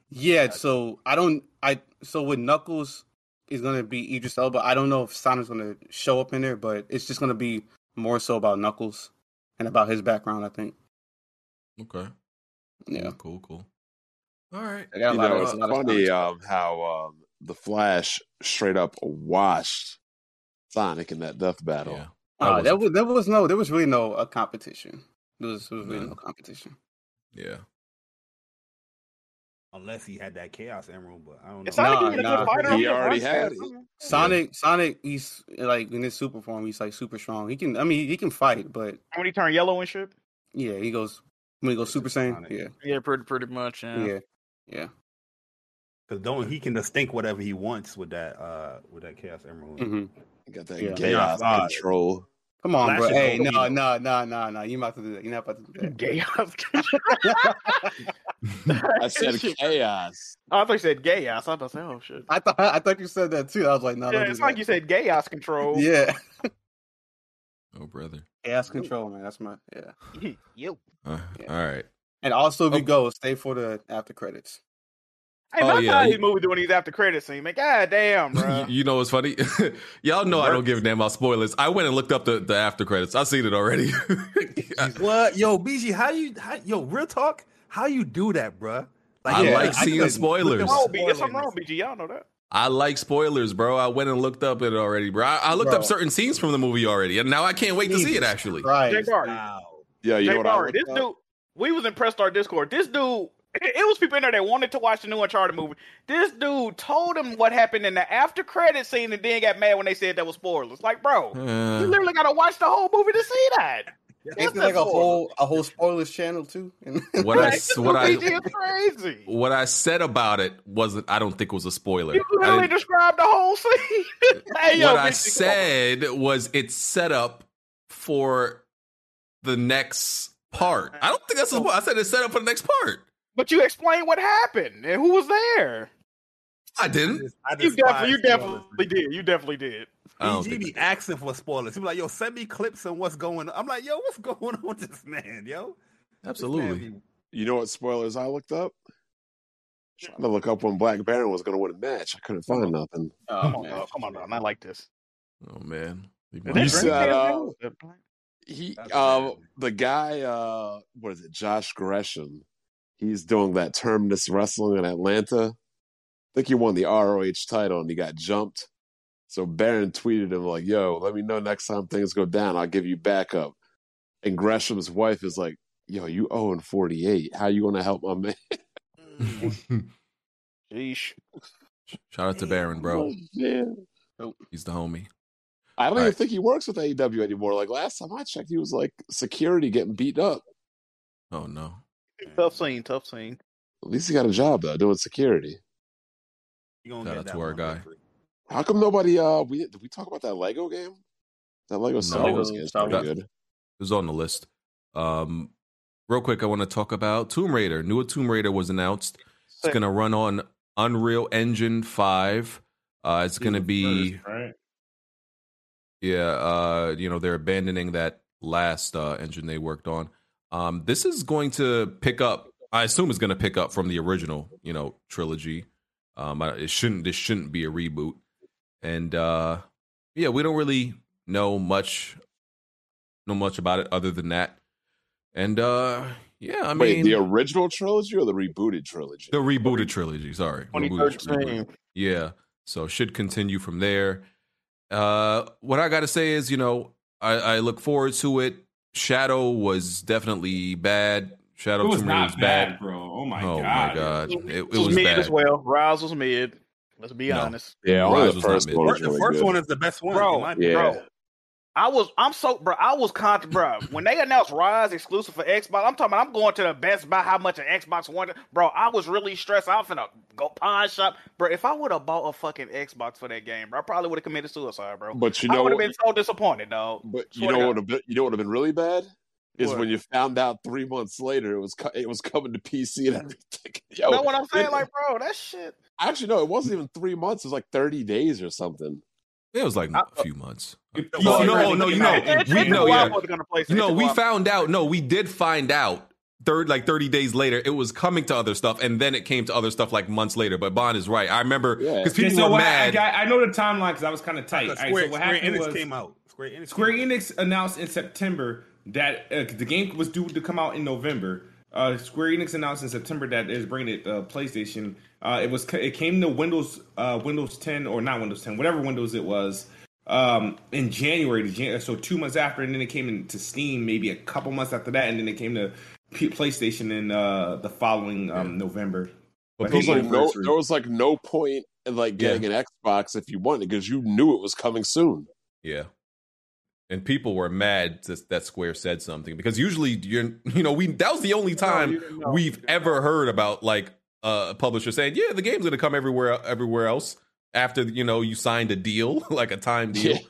Yeah, so I don't I so with Knuckles is gonna be Idris Elba. I don't know if Sonic's gonna show up in there, but it's just gonna be more so about Knuckles and about his background. I think. Okay. Yeah, Cool. Cool. All right. I got a You lot know, of, it's a lot funny Sonic um, how um, the Flash straight up washed Sonic in that death battle. Yeah. Uh, That there was- was there was no there was really no uh, competition. There was, there was really None. no competition. Yeah. Unless he had that Chaos Emerald, but I don't know. It's Sonic Nah, even a nah. good. He already had it. Sonic Sonic he's like in his super form he's like super strong. He can I mean he can fight, but When he turned yellow and shit. yeah he goes when he goes super saiyan. Yeah, Yeah, pretty pretty much. yeah, yeah. Because don't he can just think whatever he wants with that uh with that Chaos Emerald. hmm Got that Yeah. chaos Yeah. control. Come on, Flash bro. Hey, no, be- no, no, no, no. You about to do that? You're not about to do that. Gay. [LAUGHS] [LAUGHS] I said chaos. Oh, I thought you said gay ass. I was about to say, oh shit. I thought I thought you said that too. I was like, no, Yeah, don't do it's that. like you said gay ass control. [LAUGHS] Yeah, Oh, brother. ass control, man. That's my yeah. you. Uh, Yeah. All right. And also, if we Okay. go, stay for the after credits. Hey, Oh, man, yeah, yeah, he- these movies doing these after credit scene, man. God damn, [LAUGHS] bro. you know what's funny? [LAUGHS] Y'all know I don't give a damn about spoilers. I went and looked up the, the after credits. I seen it already. [LAUGHS] What? Yo, BG, how you how, yo, real talk, how you do that, bruh? I Yeah, like seeing couldn't- spoilers. Wrong, Spoilers. B. There's something wrong, BG. Y'all know that. I like spoilers, bro. I went and looked up it already, bro. I, I looked Bro. up certain scenes from the movie already, and now I can't wait to see it. Actually, Right. Jay Barry. Wow. Yeah, you Jay know what I Barry. looked This up? dude, we was impressed Press Star Discord. This dude, it, it was people in there that wanted to watch the new Uncharted movie. This dude told him what happened in the after credit scene and then got mad when they said that was spoilers. Like, bro, you Uh, literally got to watch the whole movie to see that. It's That's like a whole a whole spoilers channel too. [LAUGHS] what I Like, s- this what I crazy. what I said about it wasn't. I don't think it was a spoiler. You I literally didn't- described the whole scene. [LAUGHS] hey, yo, what I BG, come on. said was it's set up for the next part. I don't think that's a spoiler. I said it's set up for the next part. But you explained what happened and who was there. I didn't. I You definitely, you spoilers. definitely did. You definitely did. I don't BG be asking for spoilers. He be like, yo, send me clips on what's going on. I'm like, yo, what's [LAUGHS] going on with this man, yo? Absolutely. man You know what spoilers I looked up? Trying to look up when Black Baron was going to win a match. I couldn't find nothing. Come oh, on, man. dog. Come on, dog. Not like this. Oh man. Leave Is that You said, Dreamcast? uh, He, That's uh, the guy, uh, what is it? Josh Gresham. He's doing that Terminus Wrestling in Atlanta. I think he won the ROH title and he got jumped. So Baron tweeted him like, "Yo, let me know next time things go down. I'll give you backup." And Gresham's wife is like, "Yo, you owe in forty eight. How you gonna help my man?" [LAUGHS] [LAUGHS] Sheesh. Shout out to Baron, bro. Yeah. He's the homie. I don't All even right. think he works with AEW anymore. Like last time I checked, he was like security getting beat up. Oh no. Tough scene, tough scene. At least he got a job though, doing security. You gonna Shout get out that to our guy. eventually. How come nobody? Uh, we did we talk about that Lego game? That Lego Star Wars game is pretty That- good. It was on the list. Um, real quick, I want to talk about Tomb Raider. New Tomb Raider was announced. It's Sick. going to run on Unreal Engine 5. Uh, it's going to be, First, right? Yeah, uh, you know, they're abandoning that last uh, engine they worked on. Um, this is going to pick up, I assume it's going to pick up from the original, you know, trilogy. Um, it shouldn't, this shouldn't be a reboot. And uh, yeah, we don't really know much, know much about it other than that. And uh, yeah, I Wait, mean, the original trilogy or the rebooted trilogy? the rebooted trilogy. Sorry, Rebooted- 2013. Yeah, so should continue from there. Uh, what I got to say is, you know, I, I look forward to it. Shadow was definitely bad. Shadow It was Tomb Raider was not bad. bad, bro. Oh my oh god. my god, it, it It was, was mid bad. as well. Rise was mid. Let's be No. honest. Yeah, Rise was the not first mid. one. The Was first- really the first good. one is the best one, Bro, Yeah. Bro, I was I'm so bro. I was con bro. When they announced Rise exclusive for Xbox, I'm talking about I'm going to the Best Buy. How much an Xbox One, bro? I was really stressed. I'm finna go pawn shop, bro. If I would have bought a fucking Xbox for that game, bro, I probably would have committed suicide, bro. But you know, I would have been so disappointed, dog. but you know what? would have been- You know what would have been really bad is What? when you found out three months later it was it was coming to PC and everything. [LAUGHS] Yo, You know what I'm saying? it- Like, bro, that shit. actually, no, it wasn't even three months. It was like thirty days or something. It was like I- a few months. It- No, no, no, you know, It, we it know, yeah. for it to come to place. You know, we found out. No, we did find out. Third, like thirty days later, it was coming to other stuff, and then it came to other stuff like months later. But Bond is right. I remember because Okay, people so were mad. I, I know the timeline because I was kind of tight. Because All right, Square, so what Square happened Enix was came out. Square Enix. Square came out. Enix announced in September that uh, the game was due to come out in November. Uh, Square Enix announced in September that it's bringing it uh, PlayStation. Uh, it was it came to Windows uh, Windows 10 or not Windows 10, whatever Windows it was, um, in January. So two months after, and then it came into Steam maybe a couple months after that, and then it came to P- PlayStation in uh, the following um, November. But There was, like no, there was like no point in like Yeah. getting an Xbox if you wanted because you knew it was coming soon. yeah, and people were mad that, that Square said something because usually you're, you know, we that was the only time you we've You didn't ever heard about like a publisher saying, "Yeah, the game's going to come everywhere, everywhere else." After you know you signed a deal, [LAUGHS] like a time deal. Yeah.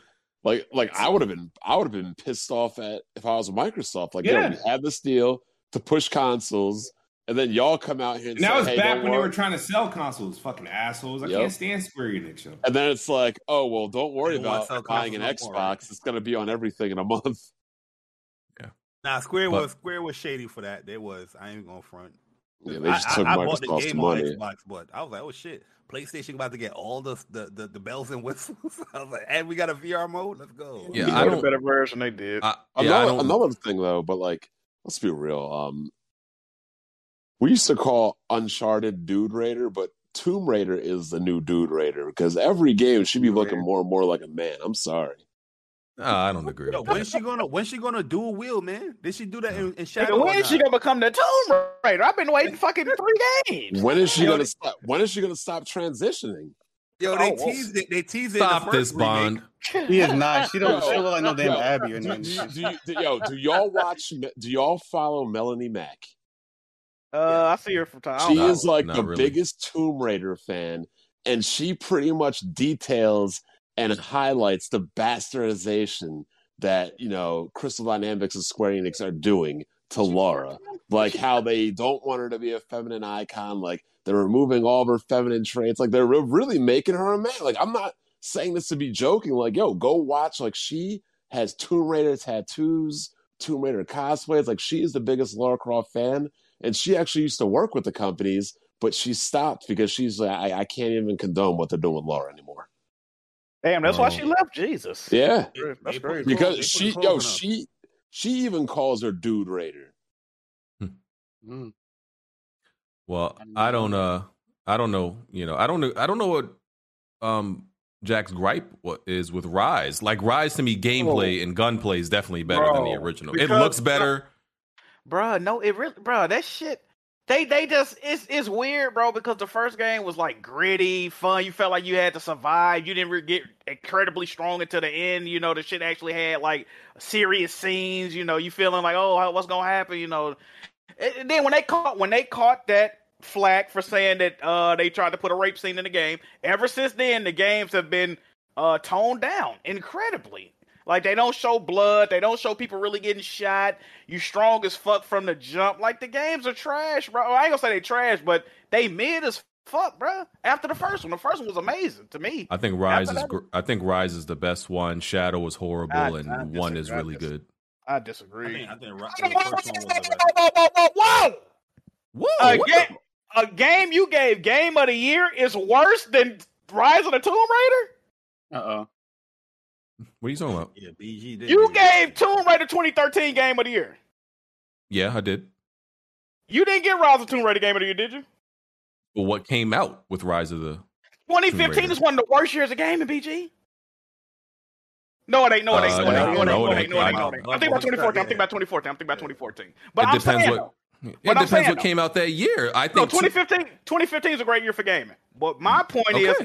Like, like I would have been, I would have been pissed off at if I was Microsoft. Like, Yeah. yo, we had this deal to push consoles, and then y'all come out here and, And that was hey, back don't when they were trying to sell consoles. Fucking assholes! I Yep. can't stand Square Enix. Yo. And then it's like, oh well, don't worry They about sell buying an Xbox. more, right? It's gonna be on everything in a month. Yeah. Nah, Square But- was Square was shady for that. They was. I ain't gonna front. Yeah, they just I, took I, I bought the Microsoft's game on. Xbox, but I was like, oh shit, PlayStation about to get all the the, the, the bells and whistles. [LAUGHS] I was like, and we got a VR mode. Let's go. Yeah, They I made a don't- better version. They did. I, yeah, I another, another thing though, but like, let's be real. Um, we used to call Uncharted Dude Raider, but Tomb Raider is the new Dude Raider because every game should be looking more and more like a man. I'm sorry. Nah, I don't agree. Yo, when's she gonna when's she gonna do a wheel, man? Did she do that in, in Shadow? Nigga, or when is she gonna become the Tomb Raider? I've been waiting fucking three games. When is she Yo, gonna stop? When is she gonna stop transitioning? Yo, they Oh, teased it. They teased it. Stop this, remake. Bond. [LAUGHS] He is not. She don't. Yo, She don't look like no damn yo, Abby or nothing. do, do, you- do, yo, do y'all watch? Do y'all follow Melanie Mac? Uh, I see her from time. She don't know. is like not the really. biggest Tomb Raider fan, and she pretty much details and highlights the bastardization that you know Crystal Dynamics and Square Enix are doing to Laura. Like how they don't want her to be a feminine icon. Like they're removing all of her feminine traits. Like they're re- really making her a man. Like I'm not saying this to be joking. Like yo, go watch. Like she has Tomb Raider tattoos, Tomb Raider cosplays. Like she is the biggest Lara Croft fan and she actually used to work with the companies, but she stopped because she's like, I, I can't even condone what they're doing with Laura anymore. Damn, that's why Oh. she left. Jesus. Yeah, They- That's they crazy. because clothes- she, yo, clothes on her. she, she even calls her Dude Raider. Mm. Well, I don't. Uh, I don't know. You know, I don't know. I don't know what um Jack's gripe what is with Rise. Like Rise to me, gameplay and gunplay is definitely better than the original. It looks better. Bruh, no, it really, bruh, that shit. They they just it's it's weird, bro, because the first game was like gritty, fun. You felt like you had to survive. You didn't get incredibly strong until the end. You know, the shit actually had like serious scenes. You know, you feeling like, oh, what's gonna happen? You know, and then when they caught when they caught that flack for saying that uh they tried to put a rape scene in the game, ever since then the games have been uh toned down incredibly. Like they don't show blood, they don't show people really getting shot. You strong as fuck from the jump. Like the games are trash, bro. I ain't gonna say they trash, but they mid as fuck, bro. After the first one, the first one was amazing to me. I think Rise After is that- gr- I think Rise is the best one. Shadow is horrible, I- and I one is disagree. I really good. I I disagree. think I think Ro- Whoa, the first one was the best. whoa! A, what ga- a game you gave game of the year is worse than Rise of the Tomb Raider. Uh oh. The- what are you talking about? Yeah, BG did. You do gave Tomb Raider 2013 game of the year. Yeah, I did. You didn't get Rise of the Tomb Raider game of the year, did you? But what came out with Rise of the? 2015 Raider. is one of the worst years of gaming, BG. No, it ain't. No, it ain't. No, it ain't. No, it ain't. no, No, it it ain't. No, it ain't. ain't. No, it ain't. I'm thinking about 2014. I'm thinking about 2014. I'm thinking about 2014. But it I'm depends saying, what. though, It But depends what though- came out that year. I no, think. 2015. 2015 is a great year for gaming. But my point is,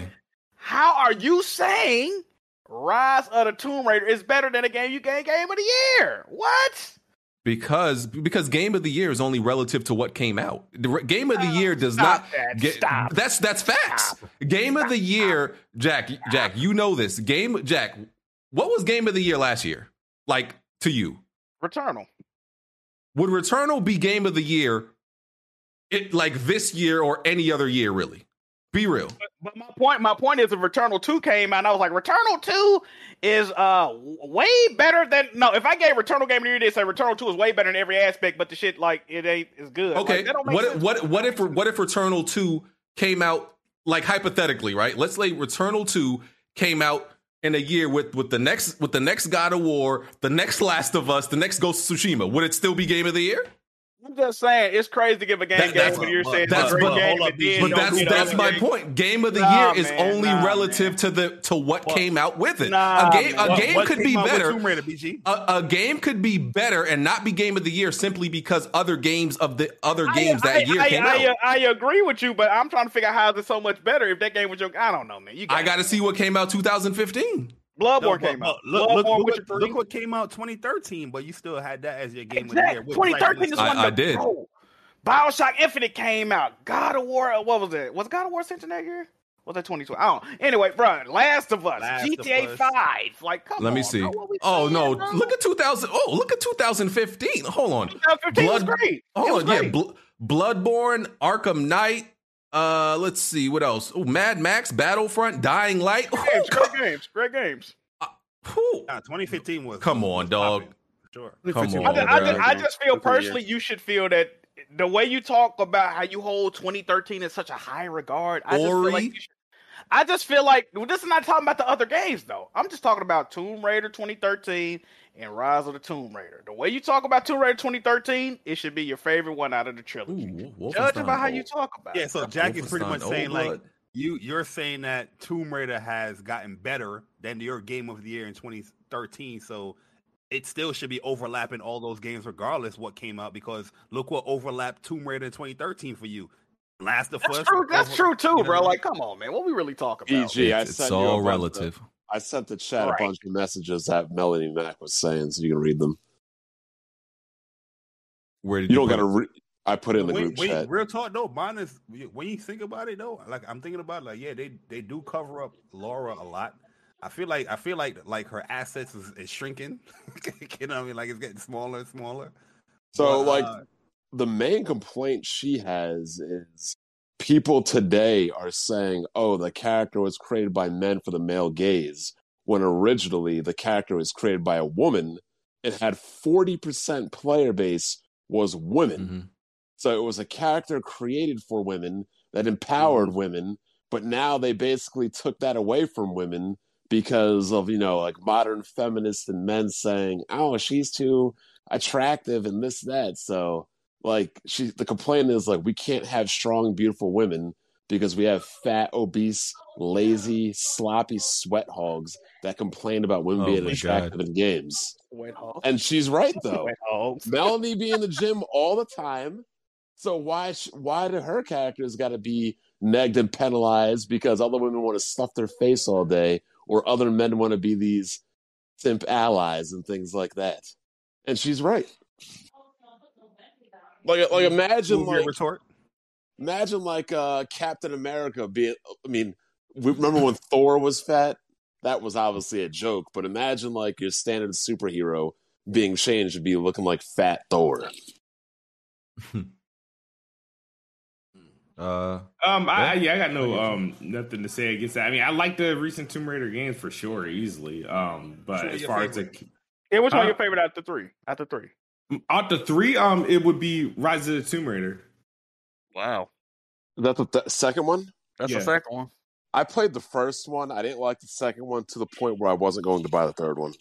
how are you saying Rise of the Tomb Raider is better than a game you gave game of the year? What? Because because game of the year is only relative to what came out. The game of the Oh, year does stop not that. get Stop. that's that's facts. Game of the year, Jack Jack, you know this. Game Jack, what was game of the year last year? Like to you? Returnal. Would Returnal be game of the year it like this year or any other year really? Be real. But my point, my point is, if Returnal Two came out, and I was like, Returnal Two is uh way better than no. If I gave Returnal Game of the Year, they say Returnal Two is way better in every aspect, but the shit like it ain't as good. Okay. like, that don't make what sense. what what if what if Returnal 2 came out like hypothetically, right? Let's say Returnal 2 came out in a year with with the next with the next God of War, the next Last of Us, the next Ghost of Tsushima. Would it still be game of the year? I'm just saying, it's crazy to give a game That- game that's- you're saying that's- a great but- game, hold up, then But that's that's my games. point. Game of the Nah, year is man, only nah, relative to the to what Well, came out with it. nah, a game a game what could be better. Raider. A, a game could be better and not be game of the year simply because other games of the other games I, that year I, came I, out. I, I agree with you, but I'm trying to figure out how is it so much better if that game was your. I don't know, man. You I got to see what came out 2015. Bloodborne No, came but out. Look, Bloodborne, look, look, what- look what came out 2013, but you still had that as your game of the Exactly. year. with 2013 is I- I did. bro, Bioshock Infinite came out. God of War, what was it? Was God of War Ascension that year? Was that 2012? I don't know. Anyway, bro, Last of Us, Last of GTA Us. 5. Like, come on. Let on. me see. bro, Oh no! bro? Look at 2000. Oh, look at 2015. Hold on. 2015 was Blood- great. It was Hold on. Yeah, great. Bl- Bloodborne, Arkham Knight. Uh, let's see what else. Oh, Mad Max, Battlefront, Dying Light. Oh, Games, great games. Great games. who- Nah, 2015 was. Come on, dog. Sure. Come I, just, I, just, I just feel Good for the year. personally you should feel that the way you talk about how you hold 2013 in such a high regard. I just feel like you should, I just feel like well, this is not talking about the other games though. I'm just talking about Tomb Raider 2013 and Rise of the Tomb Raider. The way you talk about Tomb Raider 2013, it should be your favorite one out of the trilogy. Ooh, Judge Wolfenstein about how you talk about Yeah, it. Yeah, so Jack is pretty much saying Old like you you're saying that Tomb Raider has gotten better than your game of the year in 2013. So it still should be overlapping all those games regardless what came out because look what overlapped Tomb Raider in 2013 for you. Last of That's Us. true. That's over- true too, you know bro. what I mean? Like, come on, man. What we really talking about? EG, It's, it's all a bunch relative. I sent the chat Right. a bunch of messages that Melanie Mac was saying, so you can read them. Where did You you, don't got to. Re- I put it in the When- group when- chat. Real talk, though, mine is when you think about it, though. Like I'm thinking about, like, yeah, they they do cover up Laura a lot. I feel like I feel like like her assets is, is shrinking. [LAUGHS] you know what I mean? Like it's getting smaller and smaller. So, But, like, uh, the main complaint she has is people today are saying, "Oh, the character was created by men for the male gaze," when originally the character was created by a woman. It had forty percent player base was women. Mhm. So it was a character created for women that empowered Mm-hmm. women, but now they basically took that away from women because of, you know, like modern feminists and men saying, "Oh, she's too attractive and this that." So like she the complaint is like we can't have strong beautiful women because we have fat, obese, lazy, sloppy sweat hogs that complain about women Oh being my attractive in games. Wait, hold. And she's right [LAUGHS] though. Wait, hold. Melanie be in the [LAUGHS] gym all the time, So why sh- why do her characters got to be negged and penalized because other women want to stuff their face all day, or other men want to be these simp allies and things like that? And she's right. Like like imagine Move like retort. imagine like uh Captain America being. I mean, remember when Thor was fat? That was obviously a joke, but imagine like your standard superhero being changed to be looking like fat Thor. [LAUGHS] Uh, Um, I, I yeah, I got no um nothing to say against that. I mean, I like the recent Tomb Raider games for sure, easily. Um, but Which one as your far as favorite? the Yeah, which one Huh? your favorite out the three? Out the three. Out the three, um, it would be Rise of the Tomb Raider. Wow, Is that the th- second one? that's Yeah. the second one. I played the first one. I didn't like the second one to the point where I wasn't going to buy the third one.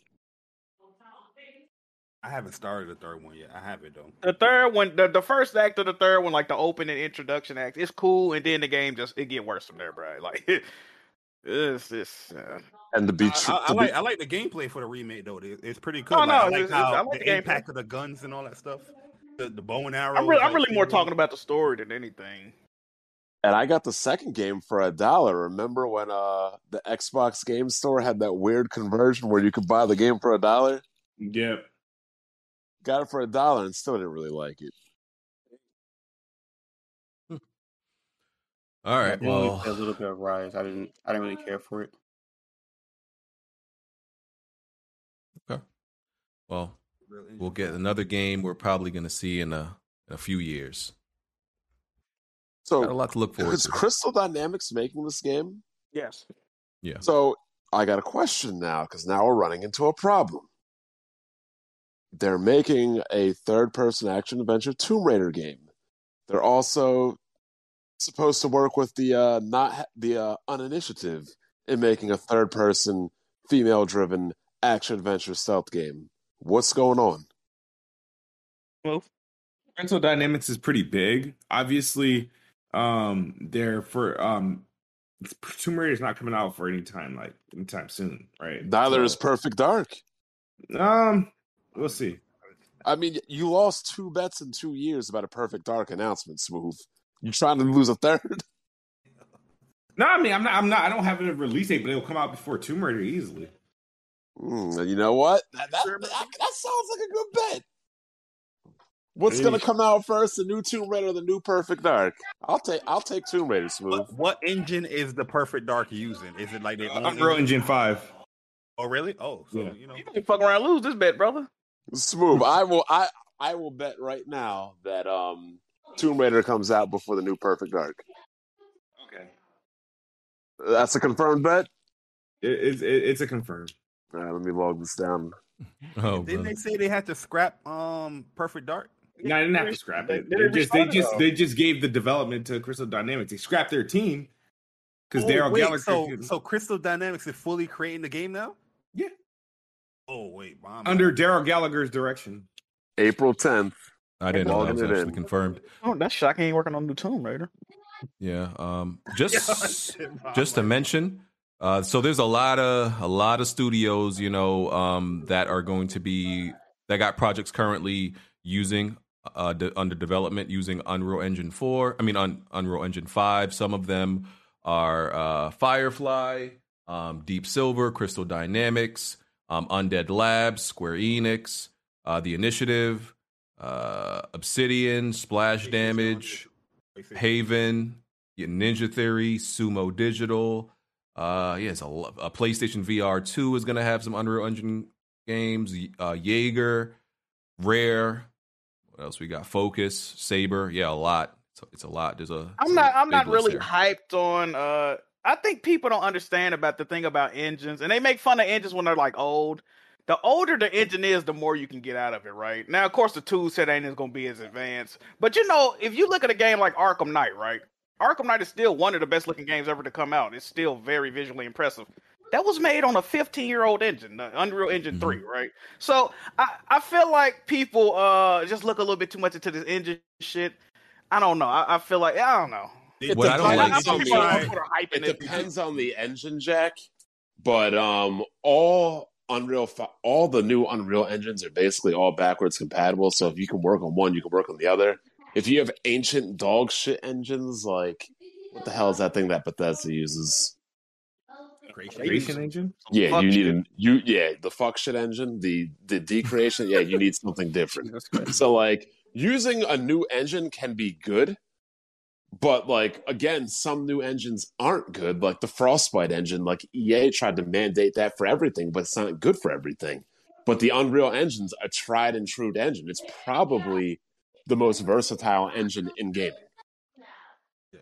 I haven't started the third one yet. I have it though. The third one, the, the first act of the third one, like the opening introduction act, it's cool, and then the game just it get worse from there, bro. Like [LAUGHS] it's this. Uh, And the beach. I, true, I, I like be- I like the gameplay for the remake though. It- it's pretty cool. Oh, no, I like it's- it's- how I like the, the gameplay. impact of the guns and all that stuff. The, the bow and arrow. I'm really, I'm really more cool. talking about the story than anything. and I got the second game for a dollar. Remember when uh the Xbox Game Store had that weird conversion where you could buy the game for a dollar? Yep. Got it for a dollar and still didn't really like it. All I right. did only Well, a little bit of Rise. I didn't. I didn't really care for it. Okay. Well, we'll get another game we're probably going to see in a, in a few years. So Got a lot to look forward is to. Crystal Dynamics making this game? Yes. Yeah. So I got a question now because now we're running into a problem. They're making a third person action adventure Tomb Raider game. They're also supposed to work with the uh, not the uh, uninitiative in making a third person female driven action adventure stealth game. What's going on? Well, Rental Dynamics is pretty big. Obviously, um, they're for um, Tomb Raider is not coming out for any time like anytime soon, right? Neither So, is Perfect Dark. um, we'll see. I mean, you lost two bets in two years about a Perfect Dark announcement, Smooth. You trying to lose a third? [LAUGHS] No, I mean I'm not. I'm not. I don't have a release date, but it'll come out before Tomb Raider easily. Mm, you know what? That, that, that, that sounds like a good bet. What's gonna come out first? The new Tomb Raider, or the new Perfect Dark. I'll take I'll take Tomb Raider, Smooth. What, what engine is the Perfect Dark using? Is it like their own Unreal Engine Five. Oh, really? Oh, so Yeah. you know. You can fuck around lose this bet, brother. Smooth. I will I I will bet right now that um Tomb Raider comes out before the new Perfect Dark. Okay. That's a confirmed bet. It, it's it, it's a confirm. All right, let me log this down. [LAUGHS] Oh, Didn't brother. they say they had to scrap um Perfect Dark? No, I didn't have to scrap it. They- They, they just they just though. they just gave the development to Crystal Dynamics. They scrapped their team because Oh, Darrell Gallagher. So, couldn't- so Crystal Dynamics is fully creating the game now? Yeah. Oh wait, mom. under Darrell Gallagher's direction. April tenth. I didn't know that was actually in. confirmed. Oh, that's shocking. Ain't working on the Tomb Raider. Yeah. Um. [LAUGHS] Just just to mention, uh, so there's a lot of a lot of studios, you know, um, that are going to be that got projects currently using uh de- under development using Unreal Engine four. I mean, on Unreal Engine five. Some of them are uh, Firefly, um, Deep Silver, Crystal Dynamics, um, Undead Labs, Square Enix, uh, The Initiative, uh, Obsidian, Splash Damage. Haven, yeah, Ninja Theory, Sumo Digital. Uh, yes, a, a PlayStation VR two is going to have some Unreal Engine games. Uh, Jaeger, Rare. What else we got? Focus, Saber. Yeah, a lot. It's a, it's a lot. There's a. I'm not. I'm not really there. hyped on. uh I think people don't understand about the thing about engines, and they make fun of engines when they're like old. The older the engine is, the more you can get out of it, right? Now, of course, the tool set ain't is going to be as advanced, but you know, if you look at a game like Arkham Knight, right? Arkham Knight is still one of the best looking games ever to come out. It's still very visually impressive. That was made on a 15 year old engine, the Unreal Engine Mhm. 3, right? So I, I feel like people uh just look a little bit too much into this engine shit. I don't know. I, I feel like I don't know. It What I don't like- I know on people the- on Twitter hyping it it. depends on the engine jack but um all unreal all the new unreal engines are basically all backwards compatible so if you can work on one you can work on the other if you have ancient dog shit engines, like what the hell is that thing that Bethesda uses? Creation engine. Yeah, Fuck you need shit. a you yeah the fuck shit engine, the the decreation. Yeah, you need something different. [LAUGHS] So like using a new engine can be good, but like again, some new engines aren't good. Like the Frostbite engine, like EA tried to mandate that for everything, but it's not good for everything. But the Unreal Engine's a tried and true engine. It's probably the most versatile engine in gaming.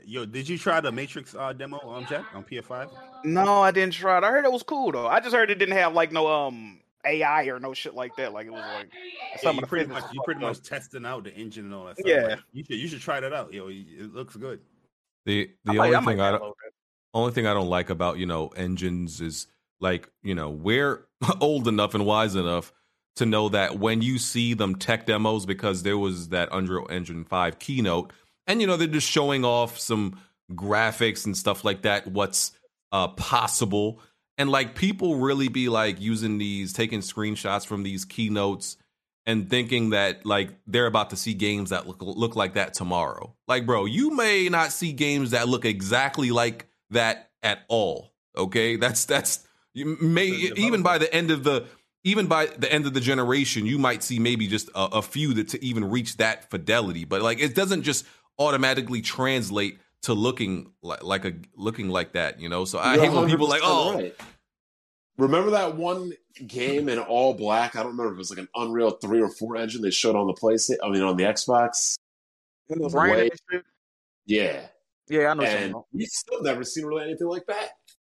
Yo, did you try the Matrix uh, demo on Jack on PS5? No, I didn't try it. I heard it was cool though. I just heard it didn't have like no um AI or no shit like that. Like it was like Yeah, some you of the pretty much you pretty fucked much testing out the engine and all that stuff. Yeah. Like, you should you should try that out. Yo, it looks good. The the I might- only I might thing I don't only thing I don't like about you know engines is like you know we're [LAUGHS] old enough and wise enough to know that when you see them tech demos because there was that Unreal Engine five keynote and you know they're just showing off some graphics and stuff like that what's uh possible and like people really be like using these taking screenshots from these keynotes and thinking that like they're about to see games that look look like that tomorrow. Like, bro, you may not see games that look exactly like that at all. Okay, that's that's you may even by the end of the even by the end of the generation, you might see maybe just a, a few that to even reach that fidelity. But like, it doesn't just automatically translate to looking like like a looking like that. You know, so I You're hate when people like, oh, right. Remember that one game in all black? I don't remember if it was like an Unreal 3 or 4 engine they showed on the PlayStation, I mean on the Xbox. It was Way- raining and shit. Yeah. Yeah, I know. And something. we still never seen really anything like that.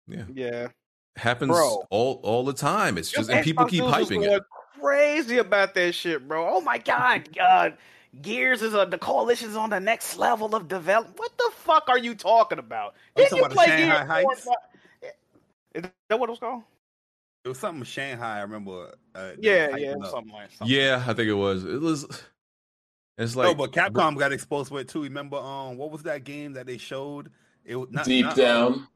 Yeah, Yeah. happens Bro. all all the time. It's just and Xbox people keep hyping it. Crazy about that shit, bro. Oh my god, God. Gears is a, the coalition's on the next level of development. What the fuck are you talking about? Are Didn't you about play the Gears Heights? and? Is that what it was called? It was something Shanghai. I remember. Uh, Yeah, yeah, hyping it was up. something like something. Yeah, I think it was. It was. It's no, like, but Capcom got exposed with it too. Remember, um, what was that game that they showed? It was not Deep not, down.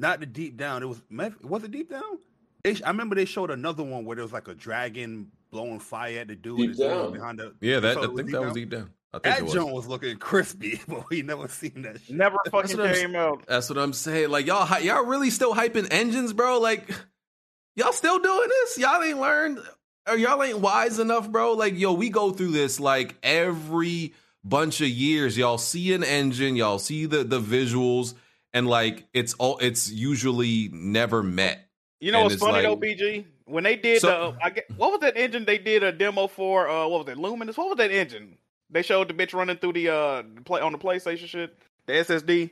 not the deep down. It was was it deep down? They, I remember they showed another one where there was like a dragon blowing fire at the dude Deep and the dude Down. behind the. yeah, that I it was think that down? was deep down. I think That it was. was looking [LAUGHS] crispy, [LAUGHS] but we never seen that. Shit. Never [LAUGHS] fucking what I'm came out. That's what I'm saying. Like y'all, y'all really still hyping engines, bro? Like [SIGHS] y'all still doing this? Y'all ain't learned, or y'all ain't wise enough, bro? Like yo, we go through this like every bunch of years. Y'all see an engine, y'all see the the visuals, and like it's all it's usually never met. You know And what's funny like- though, BG? When they did So- the, I get, what was that engine they did a demo for? Uh, what was it, Luminous? What was that engine? They showed the bitch running through the uh play on the PlayStation shit, the SSD.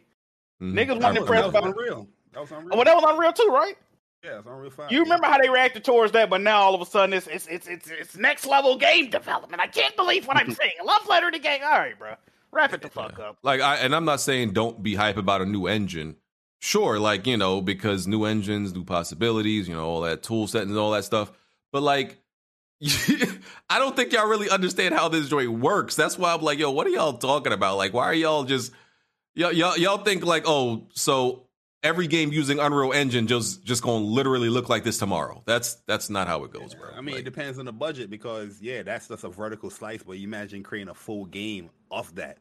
Mhm. Niggas wasn't impressed about. Unreal. That was Unreal. Oh, well, that was Unreal too, right? yeah, it's Unreal Five. You remember how they reacted towards that, but now all of a sudden it's it's it's it's, it's next level game development. I can't believe what I'm [LAUGHS] saying. A love letter to game. All right, bro, wrap it the fuck up. Like I and I'm not saying don't be hype about a new engine. Sure, like, you know, because new engines, new possibilities, you know, all that tool set and all that stuff. But like [LAUGHS] I don't think y'all really understand how this joint works. That's why I'm like, yo, what are y'all talking about? Like, why are y'all just y'all y'all, y'all think like, oh, so every game using Unreal Engine just just gonna literally look like this tomorrow. That's that's not how it goes, bro. I mean, it depends on the budget because yeah, that's just a vertical slice. But you imagine creating a full game off that,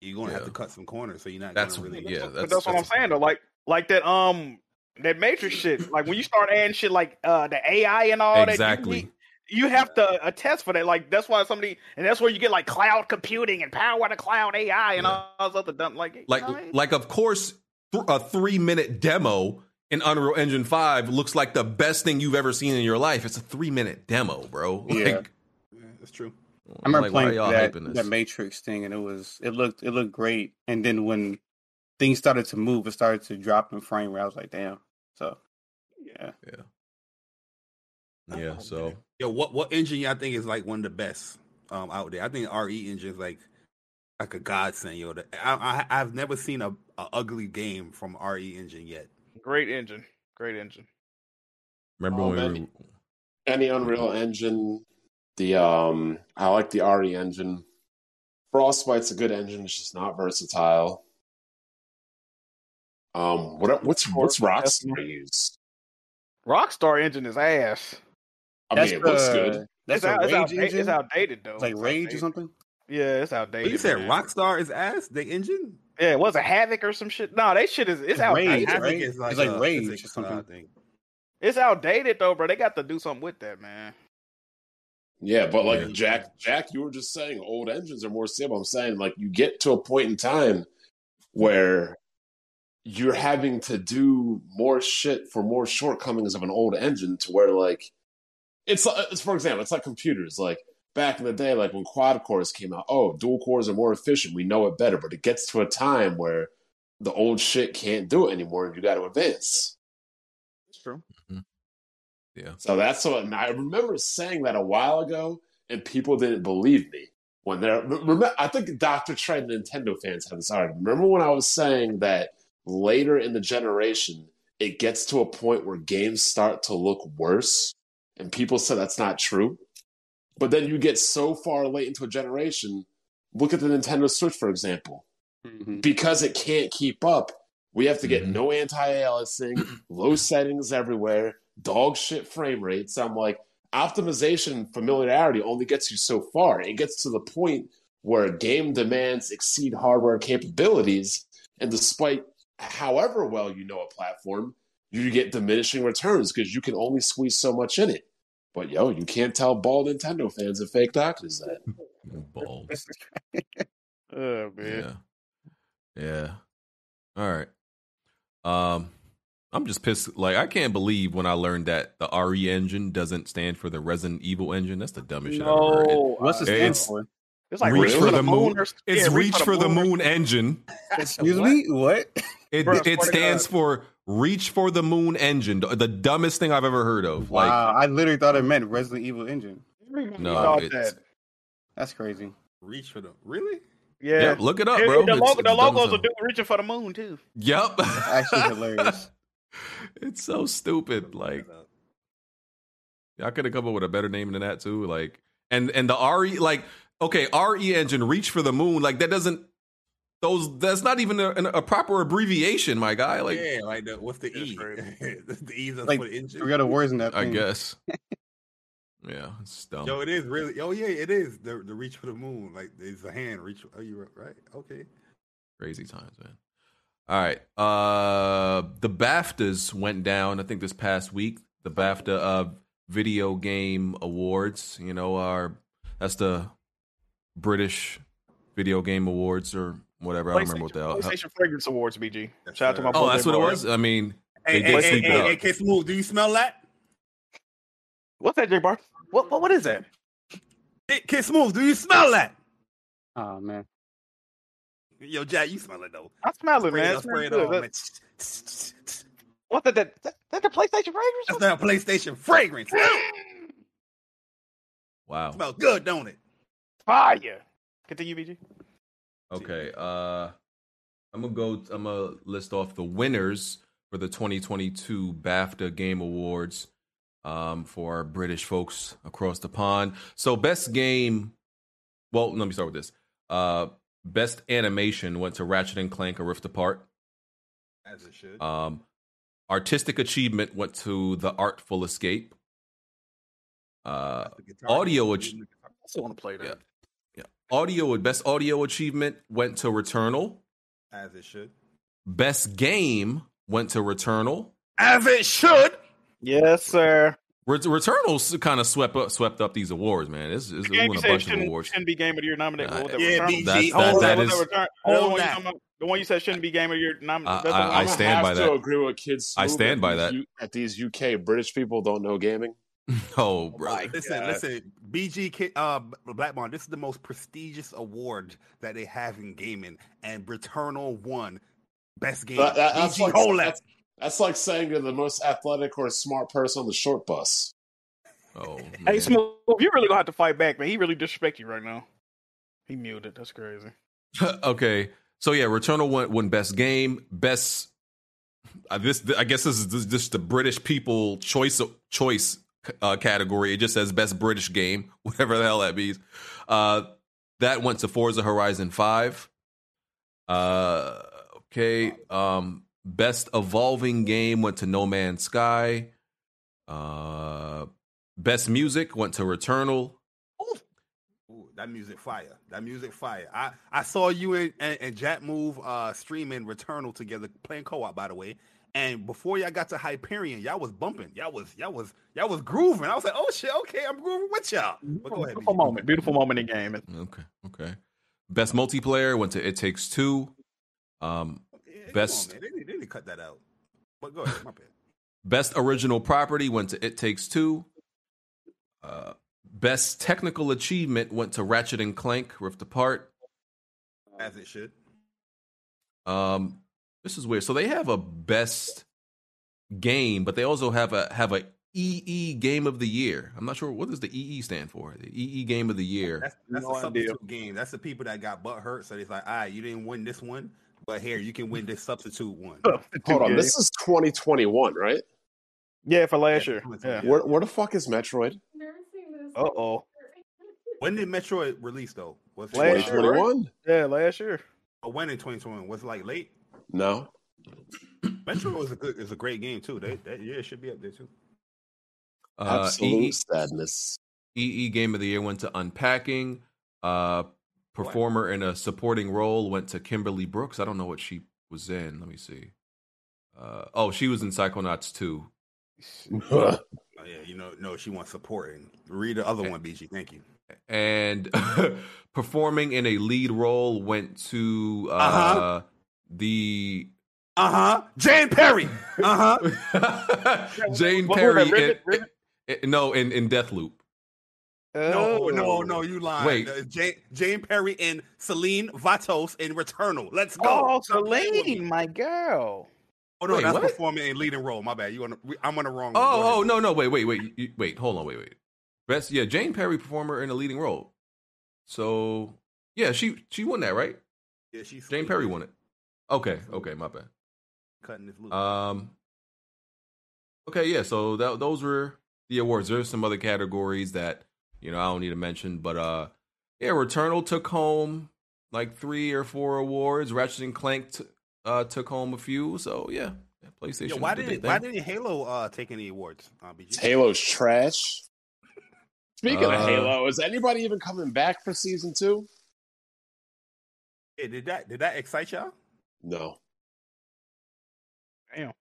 you're gonna have to cut some corners. So you're not That's- gonna really. yeah, but that's- that's, what I'm saying though. Like like that um that Matrix shit. Like when you start adding shit like uh the AI and all that, exactly. need- you have to attest for that. Like that's why somebody, and that's where you get like cloud computing and power to cloud AI and Yeah. all this other dumb. Like, you like know, like of course th- a three minute demo in unreal engine 5 looks like the best thing you've ever seen in your life it's a three minute demo bro Yeah. like Yeah, that's true. I remember like, why playing y'all that, that Matrix thing, and it was it looked it looked great. And then when things started to move, it started to drop in frame rate. I was like, damn. So yeah, yeah Oh, so Yo, what what engine y'all think is like one of the best um out there? I think RE engine is like like a godsend. Yo, The- I, I I've never seen a, a ugly game from RE engine yet. great engine, great engine. remember Oh, when man. we were, Any Unreal Engine, the um, I like the RE engine. Frostbite's a good engine. It's just not versatile. Um, what what's what's Rockstar use? Rockstar engine is ass. I mean, it looks good. That's it's, out, a it's, rage outdated, engine. it's outdated though. It's like It's rage or something. Yeah, it's But outdated. you said man. Rockstar is ass. The engine. Yeah, it was it Havok or some shit? No, that shit is it's It's outdated. Rage, Havok right? is like It's like a Rage physics, or something. I. It's outdated though, bro. They got to do something with that, man. Yeah, but like Yeah. Jack, Jack, you were just saying old engines are more stable. I'm saying like you get to a point in time where you're having to do more shit for more shortcomings of an old engine to where like it's, uh, it's for example, it's like computers. Like back in the day, like when quad cores came out, oh, dual cores are more efficient. We know it better, but it gets to a time where the old shit can't do it anymore, and you got to advance. It's true. Yeah. So that's what and I remember saying that a while ago, and people didn't believe me when they're. Remember, I think Doctor Trey Nintendo fans have this argument. Remember when I was saying that later in the generation, it gets to a point where games start to look worse, and people say that's not true. But then you get so far late into a generation. Look at the Nintendo Switch, for example Mhm. because it can't keep up, we have to get Mhm. no anti-aliasing, low [CLEARS THROAT] settings everywhere, dog shit frame rates. I'm like, optimization and familiarity only gets you so far. It gets to the point where game demands exceed hardware capabilities, and despite however well you know a platform, you get diminishing returns because you can only squeeze so much in it. But yo, you can't tell bald Nintendo fans and fake doctors that. [LAUGHS] Bald. [LAUGHS] Oh man. Yeah. Yeah. All right. Um, I'm just pissed. Like, I can't believe when I learned that the RE engine doesn't stand for the Resident Evil engine. That's the dumbest shit I've ever heard. It- No, What's it uh, stand It's- like Reach Reach for for the the Moon. moon. It's yeah, Reach for the or- Moon engine. [LAUGHS] Excuse me, what? It Bro, it stands God. for Reach for the Moon engine. The, the dumbest thing I've ever heard of. Like, Wow, I literally thought it meant Resident Evil Engine. No, it's- that. That's crazy. Reach for the really. Yeah. yeah, look it up, It- bro. the, logo, the logos are hell. do, reaching for the moon too. Yep. It's actually hilarious. [LAUGHS] [LAUGHS] it's so stupid. Like, I could have come up with a better name than that too. Like, and and the RE, like, okay, RE engine, reach for the moon. Like, that doesn't. Those that's not even a, a proper abbreviation, my guy. Like, yeah, like the, what's the E? crazy. [LAUGHS] the E is Like, for the engine. Three other words in that I thing. guess. [LAUGHS] yeah, it's dumb. Yo, it is really. Oh yeah, it is the the reach for the moon. Like it's a hand reach. Are you right? Okay. Crazy times, man. All right. Uh the BAFTAs went down, I think this past week. The BAFTA uh video game awards, you know, are that's the British video game awards or whatever. I don't remember what the hell. PlayStation Fragrance Awards, BG. Yes, Shout out to sir. my Oh, that's what it was? I mean, Hey, They hey, did hey, hey, hey, Smooth, do you smell that? What's that, J Bar? What, what what is that? Hey, K Smooth, do you smell that? Oh man. Yo, Jack, you smell it though. I smell it, man. it, It spray it on, good. man. That- What the that, that, that the PlayStation Fragrance? That's that PlayStation fragrance. [GASPS] wow. Smells good, don't it? Fire. Continue, BG. Okay. Uh I'm gonna go I'm gonna list off the winners for the 2022 BAFTA Game Awards um, for our British folks across the pond. So best game well, let me start with this. Uh best animation went to Ratchet and Clank A Rift Apart. As it should. Um artistic achievement went to The Artful Escape. Uh That's the guitar. audio ach- I still want to play that. Yeah. Audio best audio achievement went to Returnal. As it should. Best game went to Returnal. As it should. Yes, sir. Ret- Returnal's kind of swept up, swept up these awards, man. It's, it's The won a said bunch of awards. shouldn't be Game of the Year nominated. Uh, What was that, yeah, Returnal? BG. That's- that- Was that was is- Return- the one you that. about- The one you said shouldn't be Game of the Year nom- I- I- I I'm stand by that. agree with kids. I stand by that. U- that these UK British people don't know gaming. [LAUGHS] Oh, bro. my Listen, God. listen. BG uh, Black Bond. This is the most prestigious award that they have in gaming, and Returnal won best game. That- that- that's, like, that's, that's like saying you're the most athletic or smart person on the short bus. Oh, man. Hey, Smooth, you really gonna have to fight back, man. He really disrespect you right now. He muted. That's crazy. [LAUGHS] okay. So yeah, Returnal won, won best game, best. Uh, this I guess this is this, this the British people choice choice uh, category. It just says best British game, [LAUGHS] whatever the hell that means. Uh, that went to Forza Horizon Five. Uh, okay. Um, best evolving game went to No Man's Sky. Uh, best music went to Returnal. Ooh, That music fire. That music fire. I, I saw you and, and, and Jack Move uh streaming Returnal together, playing co-op by the way. And before y'all got to Hyperion, y'all was bumping. Y'all was y'all was y'all was grooving. I was like, oh shit, okay, I'm grooving with y'all. But go ahead. Beautiful BG. moment. Beautiful moment in gaming. Okay, okay. Best multiplayer went to It Takes Two. Um, Yeah, Best- on, man. They, need- they need to cut that out. But go ahead, my bad. Best original property went to It Takes Two. Uh, best technical achievement went to Ratchet and Clank Rift Apart. As it should. Um, this is weird. So they have a best game, but they also have a have a EE Game of the Year. I'm not sure what does the EE stand for. The EE Game of the Year. That's that's No a idea. substitute game. That's the people that got butt hurt. So it's like, all right, you didn't win this one, but here you can win this substitute one. [LAUGHS] Hold on, this is 2021, right? Yeah, for last Yeah, year. Yeah. Yeah. Where, where the fuck is Metroid? Uh oh. When did Metroid release though? Was it Last year, right? 2021? Yeah, last year. Or when in 2021? Was it like late? No. Metroid was a good, is a great game too. That that yeah, it should be up there too. Uh, Absolute EE, sadness. EE Game of the Year went to Unpacking. Uh, performer in a supporting role went to Kimberly Brooks. I don't know what she was in. Let me see. Uh, oh, she was in Psychonauts 2. [LAUGHS] Oh yeah, you know, no, she wants supporting. Read the other one, BG. Thank you. And [LAUGHS] performing in a lead role went to uh, Uh-huh. The Uh huh. Jane Perry. Uh huh. [LAUGHS] Jane What- what Perry. that, Rivet- in- in- no, in, in Deathloop. No, Oh. no, no, you lying. Wait. Uh, Jane, Jane Perry and Selene Vassos in Returnal. Let's go. Oh, Stop playing with me. Selene, my girl. Oh no, Wait, that's what? performing in leading role. My bad. You on? the- I'm on the wrong. one. Oh, oh no, no, wait, wait, wait, you- wait. Hold on, wait, wait. Best, yeah, Jane Perry performer in a leading role. So yeah, she she won that, right? Yeah, she's Jane Perry won it. Okay, okay, my bad. Cutting this loop. Um. Okay, yeah. So that those were the awards. There's some other categories that you know I don't need to mention, but uh, yeah, Returnal took home like three or four awards. Ratchet and Clank t- uh took home a few. So yeah, yeah PlayStation. yeah, why did didn't why didn't Halo uh, take any awards? Uh, Halo's trash. Speaking Uh, of Halo, is anybody even coming back for season two? Yeah, did that did that excite y'all? No. Damn.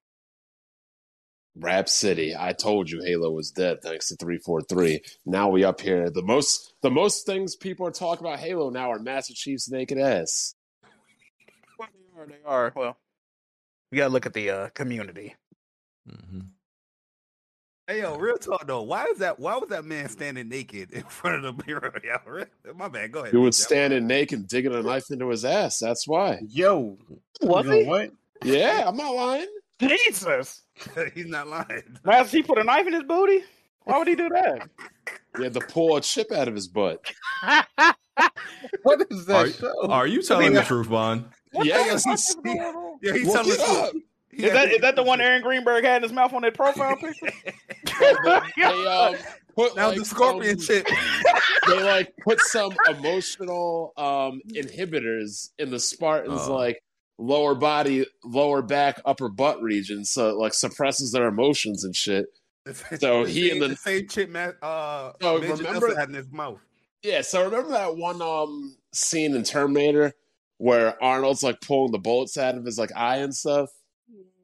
Rap City. I told you Halo was dead thanks to 343. Now we up here. The most the most things people are talking about Halo now are Master Chief's naked ass. They are. They are. Well, you gotta look at the uh, community. Mhm. Hey yo, real talk though. Why is that? Why was that man standing naked in front of the mirror? [LAUGHS] Yeah, re- my bad. Go ahead. He was BG. standing naked, digging a knife into his ass. That's why. Yo, Was you know he? what? Yeah, I'm not lying. Jesus. [LAUGHS] He's not lying. Has he put a knife in his booty? Why would he do that? He had to pull a chip out of his butt. [LAUGHS] What is that Are, show? are you telling the truth, Bond? yeah, yes, he's, Yeah, he's look telling it the up. truth. He Is had that to- is that the one Aaron Greenberg had in his mouth on that profile picture? [LAUGHS] They um, put That was like, the scorpion some- shit. [LAUGHS] they like put some emotional um inhibitors in the Spartans Oh. like lower body, lower back, upper butt region, so it like suppresses their emotions and shit. So The he same- and the- same chip man. Uh, So remember- Nelson had in his mouth. Yeah, so remember that one um scene in Terminator where Arnold's like pulling the bullets out of his like eye and stuff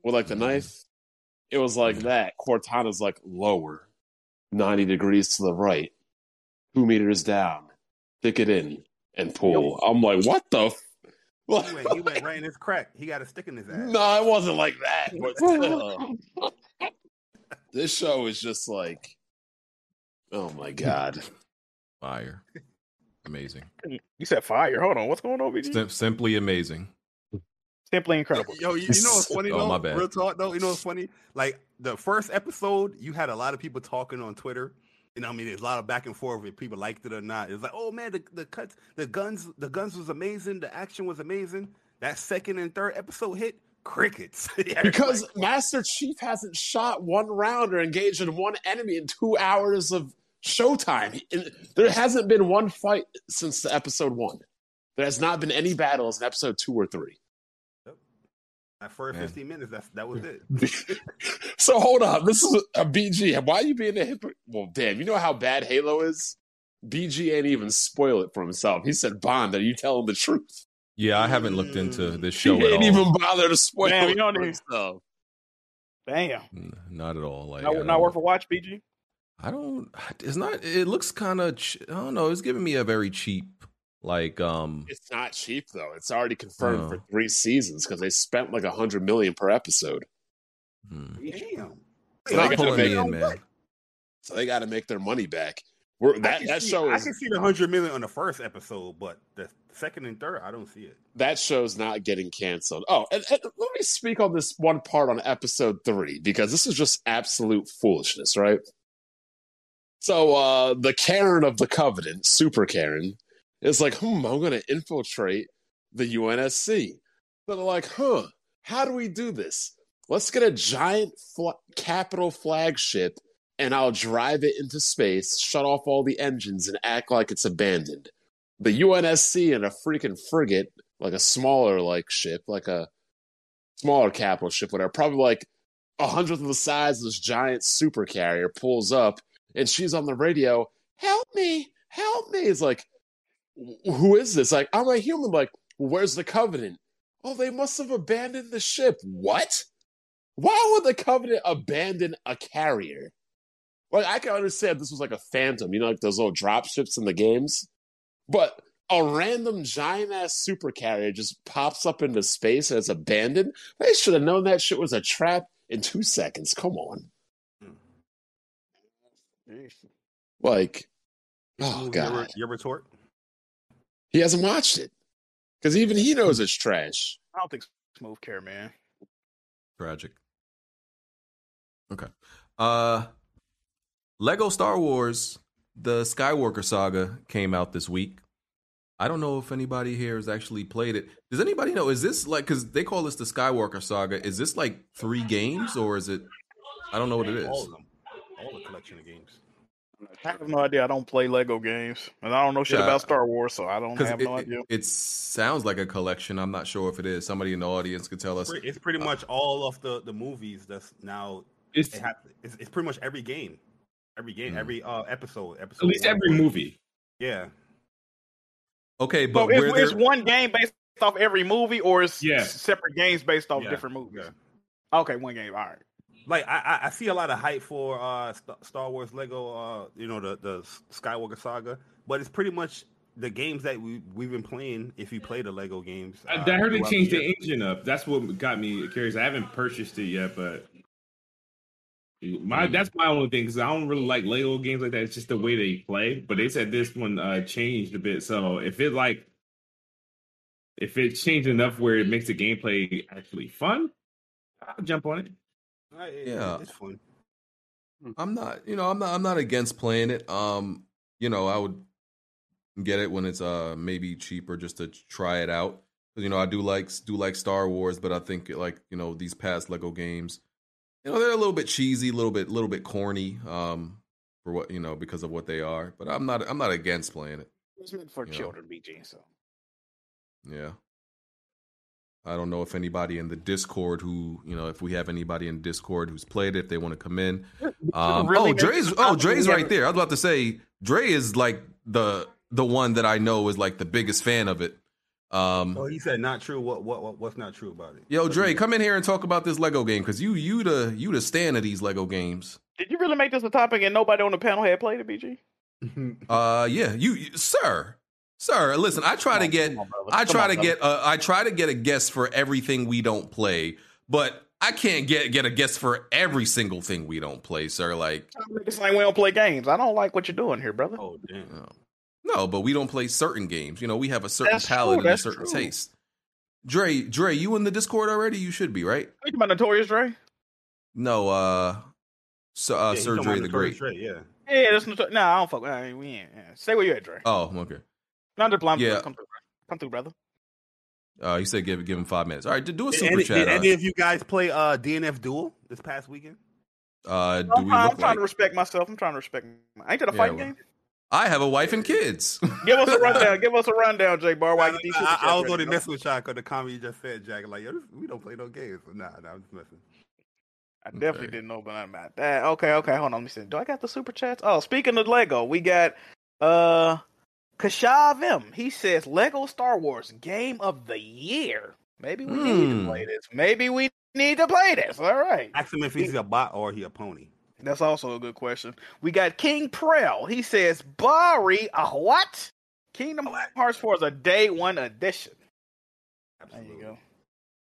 with like the knife? It was like that. Cortana's like lower, ninety degrees to the right, two meters down, stick it in and pull. I'm like, what the? F-? He went, he [LAUGHS] went right in his crack. He got a stick in his ass. no, it wasn't like that. [LAUGHS] But still. this show is just like, oh my god. Fire. Amazing. You said fire. Hold on. What's going on, BG? Sim- simply amazing. Simply incredible. Yo, you, you know what's [LAUGHS] funny Oh, though? my bad. Real talk though. You know what's funny? Like the first episode, you had a lot of people talking on Twitter. You know, I mean, there's a lot of back and forth if people liked it or not. It's like, oh man, the the cuts, the guns, the guns was amazing. The action was amazing. That second and third episode hit crickets. [LAUGHS] Yeah, Because like, Master Chief hasn't shot one round or engaged in one enemy in two hours of showtime. There hasn't been one fight since the episode one. There has not been any battles in episode two or three. That first Man. 15 minutes, that's that was it. [LAUGHS] so hold on, this is a BG. Why are you being a hypocrite? Well, damn, you know how bad Halo is. BG ain't even spoil it for himself. He said, "Bond, are you telling the truth?" Yeah, I haven't looked into Mm. this He show at didn't all. even bother to spoil Damn, it you don't for need- himself. Damn. N- Not at all. Like, Not, I not don't- worth a watch, BG. I don't. It's not. It looks kind of. I don't know. It's giving me a very cheap. Like, um. It's not cheap though. It's already confirmed for three seasons because they spent like a hundred million per episode. hmm. Damn. So they gotta make- in, man. So they got to make their money back. We're, I that can that see- show I can see the hundred million on the first episode, but the second and third, I don't see it. that show's not getting canceled. Oh, and, and let me speak on this one part on episode three because this is just absolute foolishness, right? So uh the Karen of the Covenant, Super Karen, is like, hmm, I'm gonna infiltrate the UNSC. They're like, huh, how do we do this? Let's get a giant fl- capital flagship and I'll drive it into space, shut off all the engines, and act like it's abandoned. The UNSC and a freaking frigate, like a smaller like ship, like a smaller capital ship, whatever, probably like a hundredth of the size of this giant super carrier, pulls up, and she's on the radio. Help me! Help me! It's like, "Wh- who is this? Like, I'm a human. Like, where's the Covenant? Oh, they must have abandoned the ship. What? Why would the Covenant abandon a carrier? Like, I can understand this was like a phantom, you know, like those little drop ships in the games. But a random giant ass super carrier just pops up into space and it's abandoned. They should have known that shit was a trap in two seconds. Come on. Hmm. Like, oh, Your- God. Your retort? He hasn't watched it. Because even he knows it's trash. I don't think Smooth care, man. Tragic. Okay. Uh Lego Star Wars, the Skywalker saga came out this week. I don't know if anybody here has actually played it. Does anybody know? Is this like because they call this the Skywalker saga? Is this like three games or is it? I don't know what it is. All of them. All the collection of games. I have no idea. I don't play Lego games, and I don't know shit Yeah. about Star Wars, so I don't have it, no idea. it sounds like a collection. I'm not sure if it is. Somebody in the audience could tell us. It's pretty much all of the, the movies that's now It's it have, it's, it's pretty much every game. Every game, Hmm. every uh episode, episode. at least one. every movie. Yeah. Okay, So but it's, where it's one game based off every movie, or it's Yeah. separate games based off Yeah. different movies. Yeah. Okay, one game. All right. Like I, I- see a lot of hype for uh Star Wars Lego, uh you know the the Skywalker saga, but it's pretty much the games that we we've been playing. If you play the Lego games, I, uh, I heard they changed the years. engine up. That's what got me curious. I haven't purchased it yet, but my that's my only thing because I don't really like Lego games like that. It's just the way they play. But they said this one uh, changed a bit. So if it like if it changed enough where it makes the gameplay actually fun, I'll jump on it. It- Yeah. it's fun. I'm not, you know, I'm not, I'm not against playing it. Um, you know, I would get it when it's uh maybe cheaper just to try it out. 'Cause, You know, I do like do like Star Wars, but I think like you know these past Lego games, you know, they're a little bit cheesy, a little bit, little bit corny, um, for what you know because of what they are. But I'm not, I'm not against playing it. It's meant for Yeah. children, BG. So Yeah. I don't know if anybody in the Discord who, you know, if we have anybody in Discord who's played it, if they want to come in. [LAUGHS] Um, really oh, make Dre's oh, Dre's right there. I was about to say Dre is like the the one that I know is like the biggest fan of it. Um, Oh, he said not true. What what, what what's not true about it? yo, Dre, come in here and talk about this Lego game because you you the you the stand of these Lego games. did you really make this a topic and nobody on the panel had played it, BG? Uh, yeah, you, you sir, sir. Listen, I try to get Come on, brother. I try to get uh, I try to get a guest for everything we don't play, but I can't get get a guest for every single thing we don't play, sir. Like It's like we don't play games. I don't like what you're doing here, brother. oh damn. no, no, but we don't play certain games. You know, we have a certain That's palate true, and a certain true. taste. Dre, Dre, you in the Discord already? You should be right. Are You talking about Notorious Dre? No, uh, so, uh, Yeah, Sir Dre the Great. Dre, yeah. Yeah, that's Notorious. No, I don't fuck. I ain't, we ain't. Yeah. Stay where you at, Dre. Oh, okay. Not just blind. Yeah. Come through, come through, brother. Uh, you said give give him five minutes. All right, do a super any, chat. did uh, any of you guys play uh DNF Duel this past weekend? uh, do I'm, we trying, I'm trying like? to respect myself. I'm trying to respect. My, ain't that a Yeah, fighting well, game? I have a wife and kids. [LAUGHS] Give us a rundown. Give us a rundown, J Bar. Why you get these I, I chats was ready, only bro? messing with y'all because the comment you just said, Jack. Like, yo, this, we don't play no games. Nah, nah, I'm just messing. I definitely Okay. didn't know nothing about that. Okay, okay, hold on. Let me see. Do I got the super chats? Oh, speaking of Lego, we got Uh, Kashav M. He says Lego Star Wars Game of the Year. Maybe we need to Hmm. play this. Maybe we need to play this. All right. Ask him if he's a bot or he a pony. That's also a good question. We got King Prel. He says Bari a what? Kingdom Hearts 4 is a day one edition. There you go.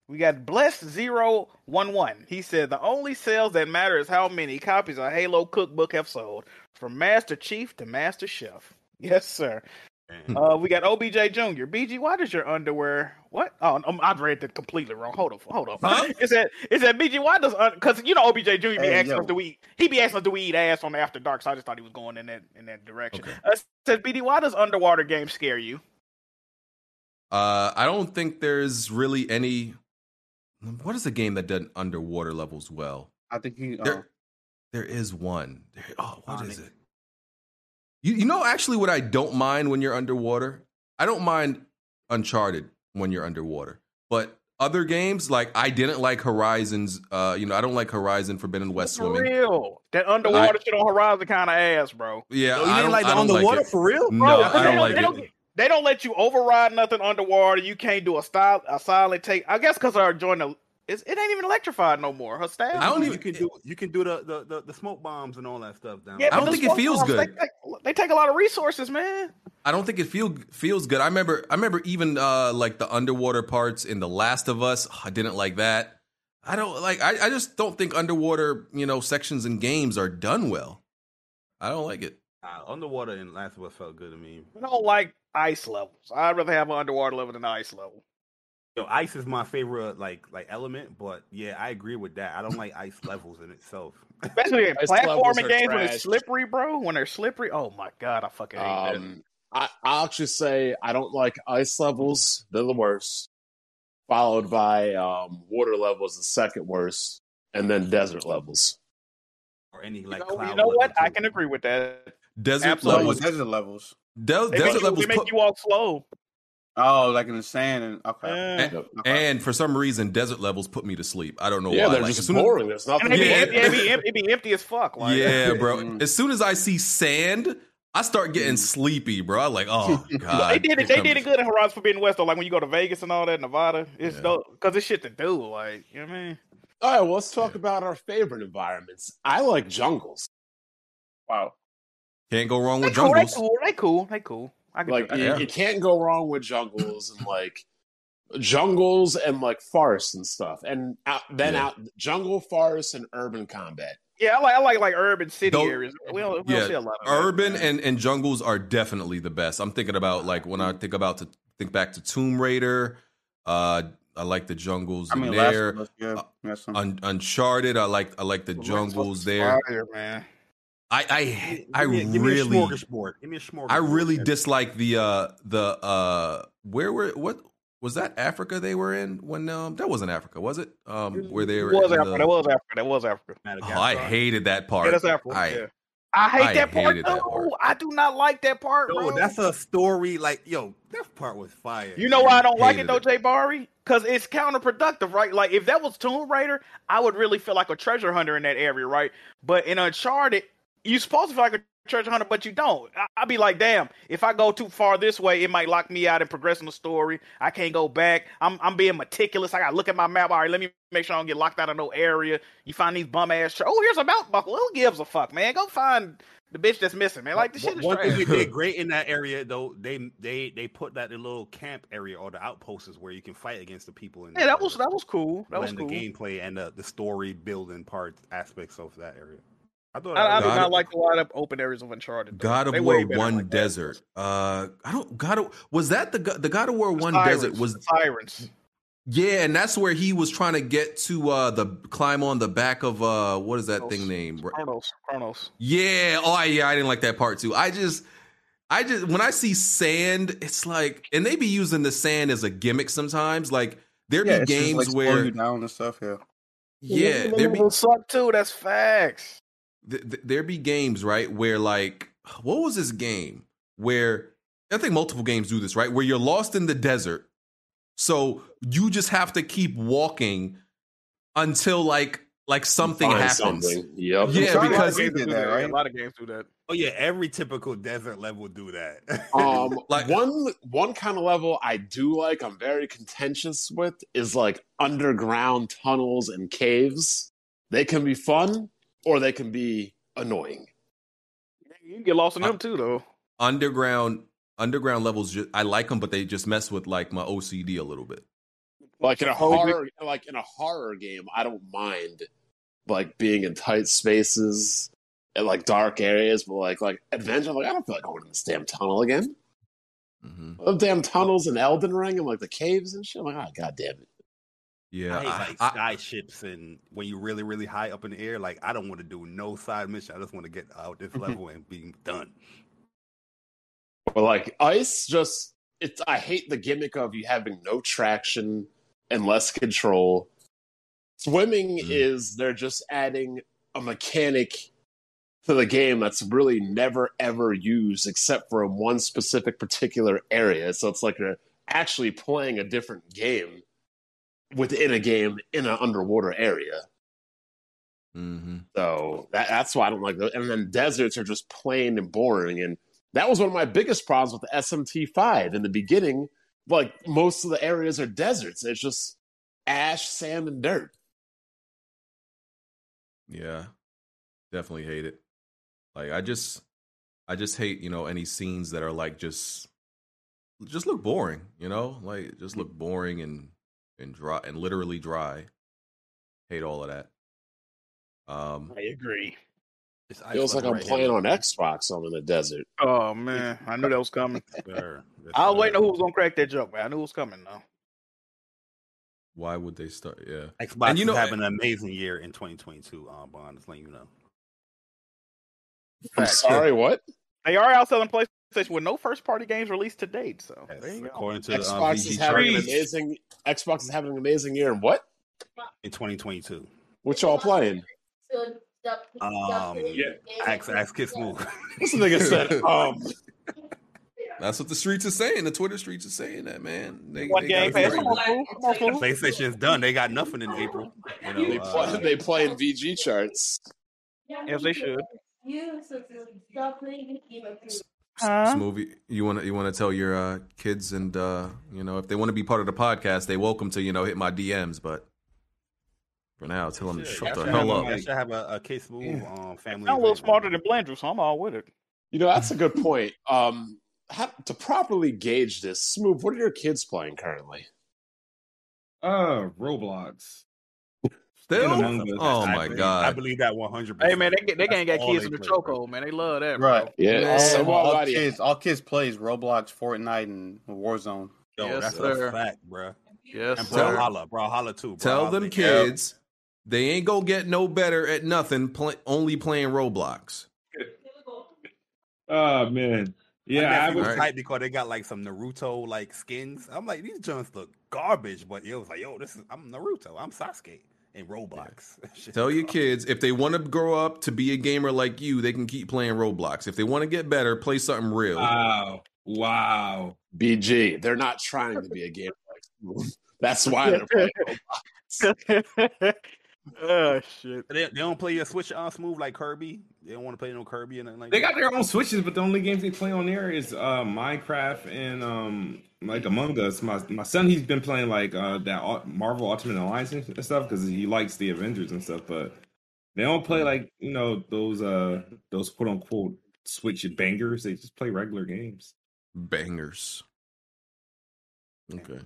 We got Blessed Zero One One. He said the only sales that matter is how many copies of Halo Cookbook have sold, from Master Chief to Master Chef. Yes, sir. Uh, we got OBJ Jr. BG, why does your underwear? What? Oh, um, I read that completely wrong. Hold on, hold on. Huh? It said, it BG, why does because you know OBJ Jr. be Hey, asking yo. us do we eat? He be asking us do we eat ass on the After Dark? So I just thought he was going in that in that direction. Okay. Uh, says BD, why does underwater games scare you? Uh, I don't think there's really any. What is a game that does underwater levels well? I think he. Uh, There, there is one. There, oh, what is Sonic. it? You you know actually what I don't mind when you're underwater. I don't mind Uncharted when you're underwater, but other games like I didn't like Horizons. Uh, you know I don't like Horizon Forbidden West For swimming. real, that underwater shit on Horizon kind of ass, bro. Yeah, Oh, you I didn't don't like the don't underwater like it. for real? No, Bro, I they don't like they it. Don't, they don't let you override nothing underwater. You can't do a style a silent take. I guess because her joint the it's, it ain't even electrified no more. Her staff. I don't even. you even- can do you can do the, the, the, the smoke bombs and all that stuff down. Yeah, I don't think it feels bombs, good. They, take- they take a lot of resources, man. I don't think it feel feels good. I remember I remember even uh like the underwater parts in The Last of Us. I didn't like that. I don't like I, I just don't think underwater, you know, sections in games are done well. I don't like it. Uh, underwater in Last of Us felt good to me. I don't like ice levels. I'd rather have an underwater level than an ice level. Yo, ice is my favorite like like element, but yeah, I agree with that. I don't like ice levels in itself. Especially in [LAUGHS] platforming are games when trash. it's slippery, bro. When they're slippery, oh my god, I fucking hate that. Um, I, I'll actually say I don't like ice levels. They're the worst. Followed by um, water levels, the second worst, and then desert levels. Or any You like know, cloud you know what? level, I can agree with that. Desert Absolutely. levels. desert levels. Del- desert make, you, levels they make put, you walk slow. Oh, like in the sand and okay. Yeah. okay. and for some reason desert levels put me to sleep. I don't know yeah, why. they're Like, just soon as- boring. There's nothing. And it be, Yeah. empty, it, be empty, it be empty as fuck. Like, yeah, bro. [LAUGHS] Mm. As soon as I see sand, I start getting sleepy, bro. I'm like, oh [LAUGHS] god. They did it. They did it good in Horizon Forbidden West though. Like when you go to Vegas and all that, Nevada, it's Yeah. dope because it's shit to do. Like you know what I mean? All right, well, let's talk about our favorite environments. I like jungles. Wow. Can't go wrong They with cool. They jungles. cool. They cool. They cool. I can Like you, Yeah. you can't go wrong with jungles and like jungles and like forests and stuff, and out, then Yeah. out jungle, forest, and urban combat. Yeah, I like I like like urban city Don't- areas. We don't, we yeah, don't see a lot of that, Urban man. and, and jungles are definitely the best. I'm thinking about like when I think about to think back to Tomb Raider. Uh, I like the jungles I mean, in Last there. Us, yeah, uh, that's some- Un- Uncharted. I like I like the The jungles there. Fire, man. I I I Give me a- give me a really smorgasbord. Give me a smorgasbord. I really man. dislike the uh the uh where were what was that Africa they were in when um that wasn't Africa was it um where they It were was Africa. the- That was Africa. That was Africa. oh, I hated that part Yeah, that's Africa. I yeah. I hate I that part hated that part. I do not like that part, Yo, bro. that's a story. Like, yo, that part was fire. You know why I don't like it though, it. Jay Bari? Because it's counterproductive, right? Like if that was Tomb Raider, I would really feel like a treasure hunter in that area, right? But in Uncharted, you're supposed to feel like a treasure hunter, but you don't. I- I'd be like, damn, if I go too far this way, it might lock me out and progress in the story. I can't go back. I'm I'm being meticulous. I gotta look at my map. All right, let me make sure I don't get locked out of no area. You find these bum ass. Oh, here's a belt buckle. Who gives a fuck, man? Go find the bitch that's missing, man. Like the shit is One thing they did great in that area, though, they they they put that little camp area or the outposts where you can fight against the people. In Yeah, that was that was cool. That was blend cool. the gameplay and the, the story building parts aspects of that area. I thought I, I do not of- like the wide up open areas of Uncharted. though. God of They War One like that. Desert. Uh, I don't God of, was that the the God of War One Sirens, Desert was the Sirens. yeah, and that's where he was trying to get to uh the climb on the back of uh what is that Chronos. thing named? Chronos. Chronos. Yeah. Oh, yeah. I didn't like that part too. I just, I just when I see sand, it's like, and they be using the sand as a gimmick sometimes. Like there yeah, be it's just, games like, where, you down and stuff. Yeah. yeah, there be will suck too. That's facts. Th- th- there be games right where like, what was this game where I think multiple games do this right where you're lost in the desert, so you just have to keep walking until like like something Find happens. something. Yep. Yeah, Uncharted because- did do that, right? A lot of games do that. Oh yeah, every typical desert level do that. Um, [LAUGHS] Like- one one kind of level I do like, I'm very contentious with, is like underground tunnels and caves. They can be fun, or they can be annoying. You can get lost in them too, though. Underground underground levels, ju- I like them, but they just mess with like my OCD a little bit. Like in a Oh, horror, like in a horror game, I don't mind like being in tight spaces and like dark areas, but like like adventure, like I don't feel like going in this damn tunnel again. Mm-hmm. The damn tunnels in Elden Ring and like the caves and shit. I'm like, oh god damn it. Yeah, I hate I- like I- sky ships and when you're really, really high up in the air. Like I don't want to do no side mission. I just want to get out this [LAUGHS] level and be done. But like ice, just it's. I hate the gimmick of you having no traction and less control. Swimming Mm. is they're just adding a mechanic to the game that's really never ever used except for in one specific particular area. So it's like they're actually playing a different game within a game in an underwater area. Mm-hmm. So that, that's why I don't like those. And then deserts are just plain and boring. And that was one of my biggest problems with the SMT5 in the beginning. Like most of the areas are deserts. It's just ash, sand, and dirt. Yeah, definitely hate it. Like I just, I just hate you know any scenes that are like just, just look boring. You know, like just look boring and and dry and literally dry. Hate all of that. Um, I agree. It's ice Feels like I'm right playing here. on Xbox on in the desert. Oh man, I knew that was coming. I was waiting sir. on who was gonna crack that joke, man. I knew it was coming though. why would they start? Yeah, Xbox And you is know- having an amazing year in 2022. Um, Bond, just letting you know. I'm sorry, what? They are out selling PlayStation with no first party games released to date. So Yes, there go. according to um, Xbox VG is having an amazing. Xbox is having an amazing year. And what? in 2022. What y'all playing? Um, Ask, ask Kid Smooth. This [LAUGHS] nigga said, um, [LAUGHS] that's what the streets are saying. The Twitter streets are saying that man. They, One they game got pass. it. Come on, fool. Come on, fool. PlayStation's done. They got nothing in April. You know, they play, uh, they play in VG charts. Yes, they should. This movie, you want to you want to tell your uh, kids and uh, you know if they want to be part of the podcast, they welcome to you know hit my DMs. But for now, tell them to shut the hell up. I should have a, a Kid Smooth um, family. I'm a little smarter than Blandrew, so I'm all with it. You know, that's a good point. Um, how, to properly gauge this, Smooth, what are your kids playing currently? Uh, Roblox. Still? Oh I my believe- god! I believe that one hundred. percent Hey man, they get they ain't got all kids in the play, chokehold, man. They love that, bro. Right. Yeah, All, so all what kids, all kids plays Roblox, Fortnite, and Warzone. Yo, Yes, that's sir. a fact, bro. Yes, And Tell- bro, holla, bro, holla too. Bro, Tell holla. them kids they ain't gonna get no better at nothing. Play, only playing Roblox. [LAUGHS] Oh man, yeah, I I was was. Alright. hyped because they got like some Naruto like skins. I'm like, these joints look garbage, but it was like, yo, this is I'm Naruto, I'm Sasuke in Roblox. [LAUGHS] Shit Tell your kids if they want to grow up to be a gamer like you, they can keep playing Roblox. If they want to get better, play something real. Wow, wow. BG. They're not trying to be a gamer like Smooth. [LAUGHS] That's why they're [LAUGHS] playing. oh shit. They, they don't play your Switch on smooth like Kirby. They don't want to play no Kirby and nothing like They that. got their own switches, but the only games they play on there is uh, Minecraft and um, like Among Us. My my son, he's been playing like uh, that Marvel Ultimate Alliance and stuff because he likes the Avengers and stuff. But they don't play like you know those uh those quote unquote Switch bangers. They just play regular games. Bangers. Okay.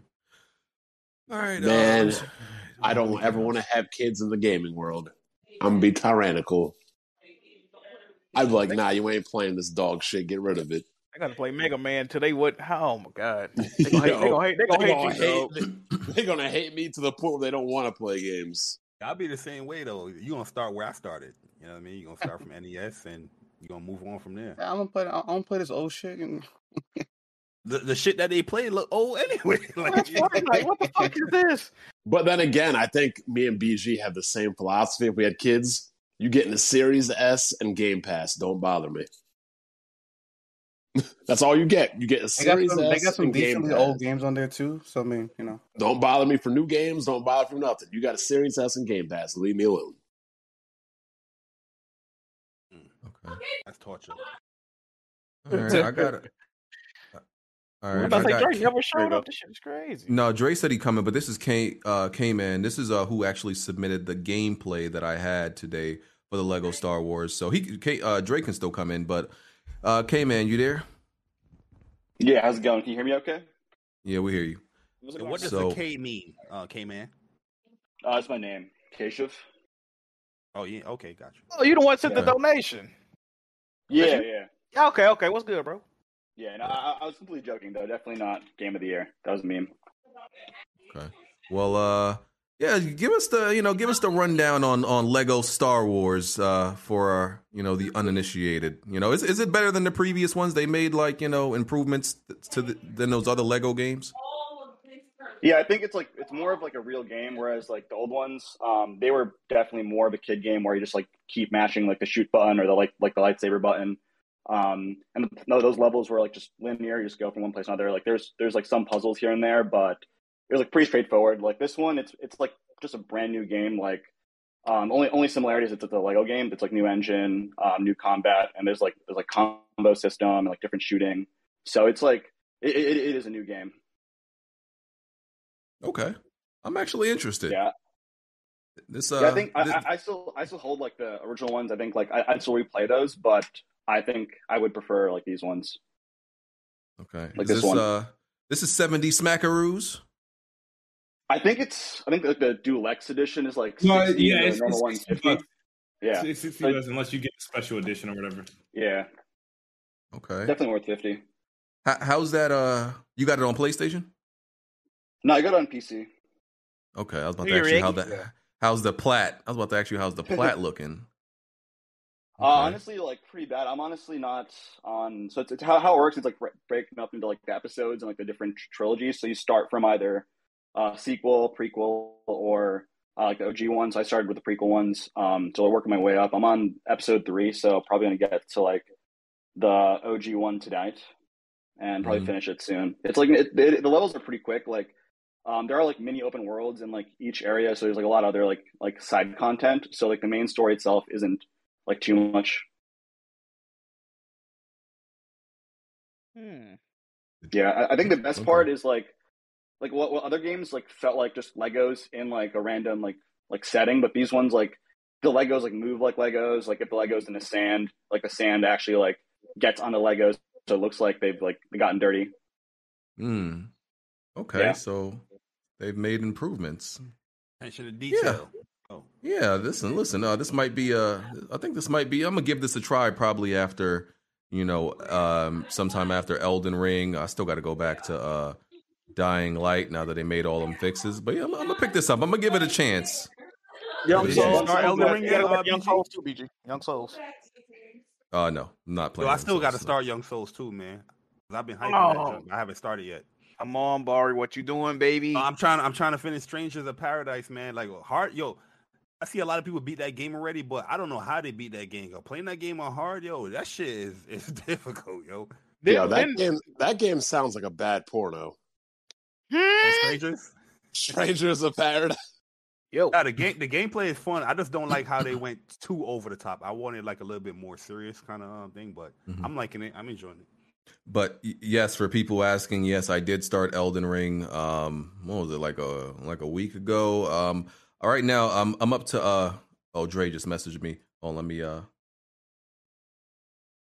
All right, Man, uh, I don't ever want to have kids in the gaming world. I'm gonna be tyrannical. I'd be like, nah, you ain't playing this dog shit. Get rid of it. I gotta play Mega Man today. What? Oh my god. [LAUGHS] They gonna hate. They gonna hate. They They gonna hate gonna you, hate, they gonna hate me to the point where they don't want to play games. I'll be the same way though. You gonna start where I started. You know what I mean? You gonna start from [LAUGHS] NES and you gonna move on from there. I'm gonna play. I'm gonna play this old shit. And... [LAUGHS] The the shit that they play look old anyway. like, Like, what the fuck is this? But then again, I think me and BG have the same philosophy. If we had kids, you getting a Series S and Game Pass. Don't bother me. [LAUGHS] That's all you get. You get a series. They got some, they got some decently game old games on there too. So I mean, you know, don't bother me for new games. Don't bother for nothing. You got a series S and Game Pass. Leave me alone. Hmm, okay, that's torture. All right, I got it. [LAUGHS] All right, I like, got, never showed up. This shit is crazy. No, Dre said he coming, but this is K uh K man. This is uh who actually submitted the gameplay that I had today for the Lego Star Wars. So he K uh Dre can still come in, but uh K Man, you there? Yeah, how's it going? Can you hear me okay? Yeah, we hear you. What does So- the K mean, uh, K man? Uh, that's my name, Keshav. Oh yeah, okay, gotcha. Oh, you the one sent the donation. Yeah, yeah. Yeah, Okay, okay. What's good, bro? Yeah, no, I, I was completely joking, though. Definitely not Game of the Year. That was a meme. Okay. Well, uh, yeah, give us the you know give us the rundown on on Lego Star Wars uh for our, you know the uninitiated. You know, is is it better than the previous ones? They made like you know improvements to the, than those other Lego games. Yeah, I think it's like it's more of like a real game, whereas like the old ones, um, they were definitely more of a kid game where you just like keep mashing like the shoot button or the like like the lightsaber button. Um, and no, those levels were like just linear. You just go from one place to another. Like there's there's like some puzzles here and there, but it was like pretty straightforward. Like this one, it's it's like just a brand new game. Like um, only only similarities it's the Lego game. It's like new engine, um, new combat, and there's like there's like combo system and like different shooting. So it's like it, it, it is a new game. Okay, I'm actually interested. Yeah. This uh, Yeah, I think I, this- I, I still I still hold like the original ones. I think like I, I'd still replay those, but I think I would prefer like these ones. okay. like is this this one. uh, this is 70 Smackaroos. I think it's I think like the Dulex edition is like No, 60, yeah, it's, normal it's one's 60 bucks. Yeah, It's 60 bucks unless you get a special edition or whatever. yeah, Okay. definitely worth fifty. How, how's that? Uh, you got it on PlayStation? No, I got it on PC. Okay, I was about to Here, ask you how Rick. that. How's the plat? I was about to ask you how's the plat [LAUGHS] looking. Uh, honestly, like pretty bad. I'm honestly not on. So it's, it's how, how it works. It's like breaking up into like the episodes and like the different trilogies. So you start from either uh, sequel, prequel, or uh, like the OG ones. I started with the prequel ones. Um, so I'm working my way up. I'm on episode three, so probably gonna get to like the OG one tonight, and probably Mhm. finish it soon. It's like it, it, the levels are pretty quick. Like um, there are like mini open worlds in like each area, so there's like a lot of other like like side content. So like the main story itself isn't like too much. Hmm. Yeah, I, I think the best Okay. part is like, like what, what other games like felt like just Legos in like a random like like setting, but these ones like the Legos like move like Legos. Like if the Legos in the sand, like the sand actually like gets on the Legos, so it looks like they've like gotten dirty. Hmm. Okay, Yeah. so they've made improvements. Attention to detail. Oh, Yeah, listen, listen. Uh, this might be. Uh, I think this might be. I'm gonna give this a try. Probably after, you know, um, sometime after Elden Ring. I still got to go back to uh, Dying Light now that they made all them fixes. But yeah, I'm, I'm gonna pick this up. I'm gonna give it a chance. Young Yeah. Souls. Start Elden Ring Yeah, yet, uh, Young Souls too, BG. Young Souls. Uh, no, I'm not Yo, playing. I still got to start Young Souls too, man. I've been hyping Oh. that junk. I haven't started yet. Come on, Bari. What you doing, baby? No, I'm trying. I'm trying to finish Strangers of Paradise, man. Like hard, yo. I see a lot of people beat that game already, but I don't know how they beat that game. Yo, playing that game on hard, yo, that shit is is [LAUGHS] difficult, yo. Yeah, that then- game that game sounds like a bad porno. Strangers. Strangers of Paradise. Yo, Yeah, the game the gameplay is fun. I just don't like how they went too over the top. I wanted like a little bit more serious kind of um, thing, but Mhm. I'm liking it. I'm enjoying it. But yes, for people asking, yes, I did start Elden Ring. Um, what was it like a like a week ago? Um, all right now, I'm I'm up to uh. Oh, Dre just messaged me. Oh, let me uh. I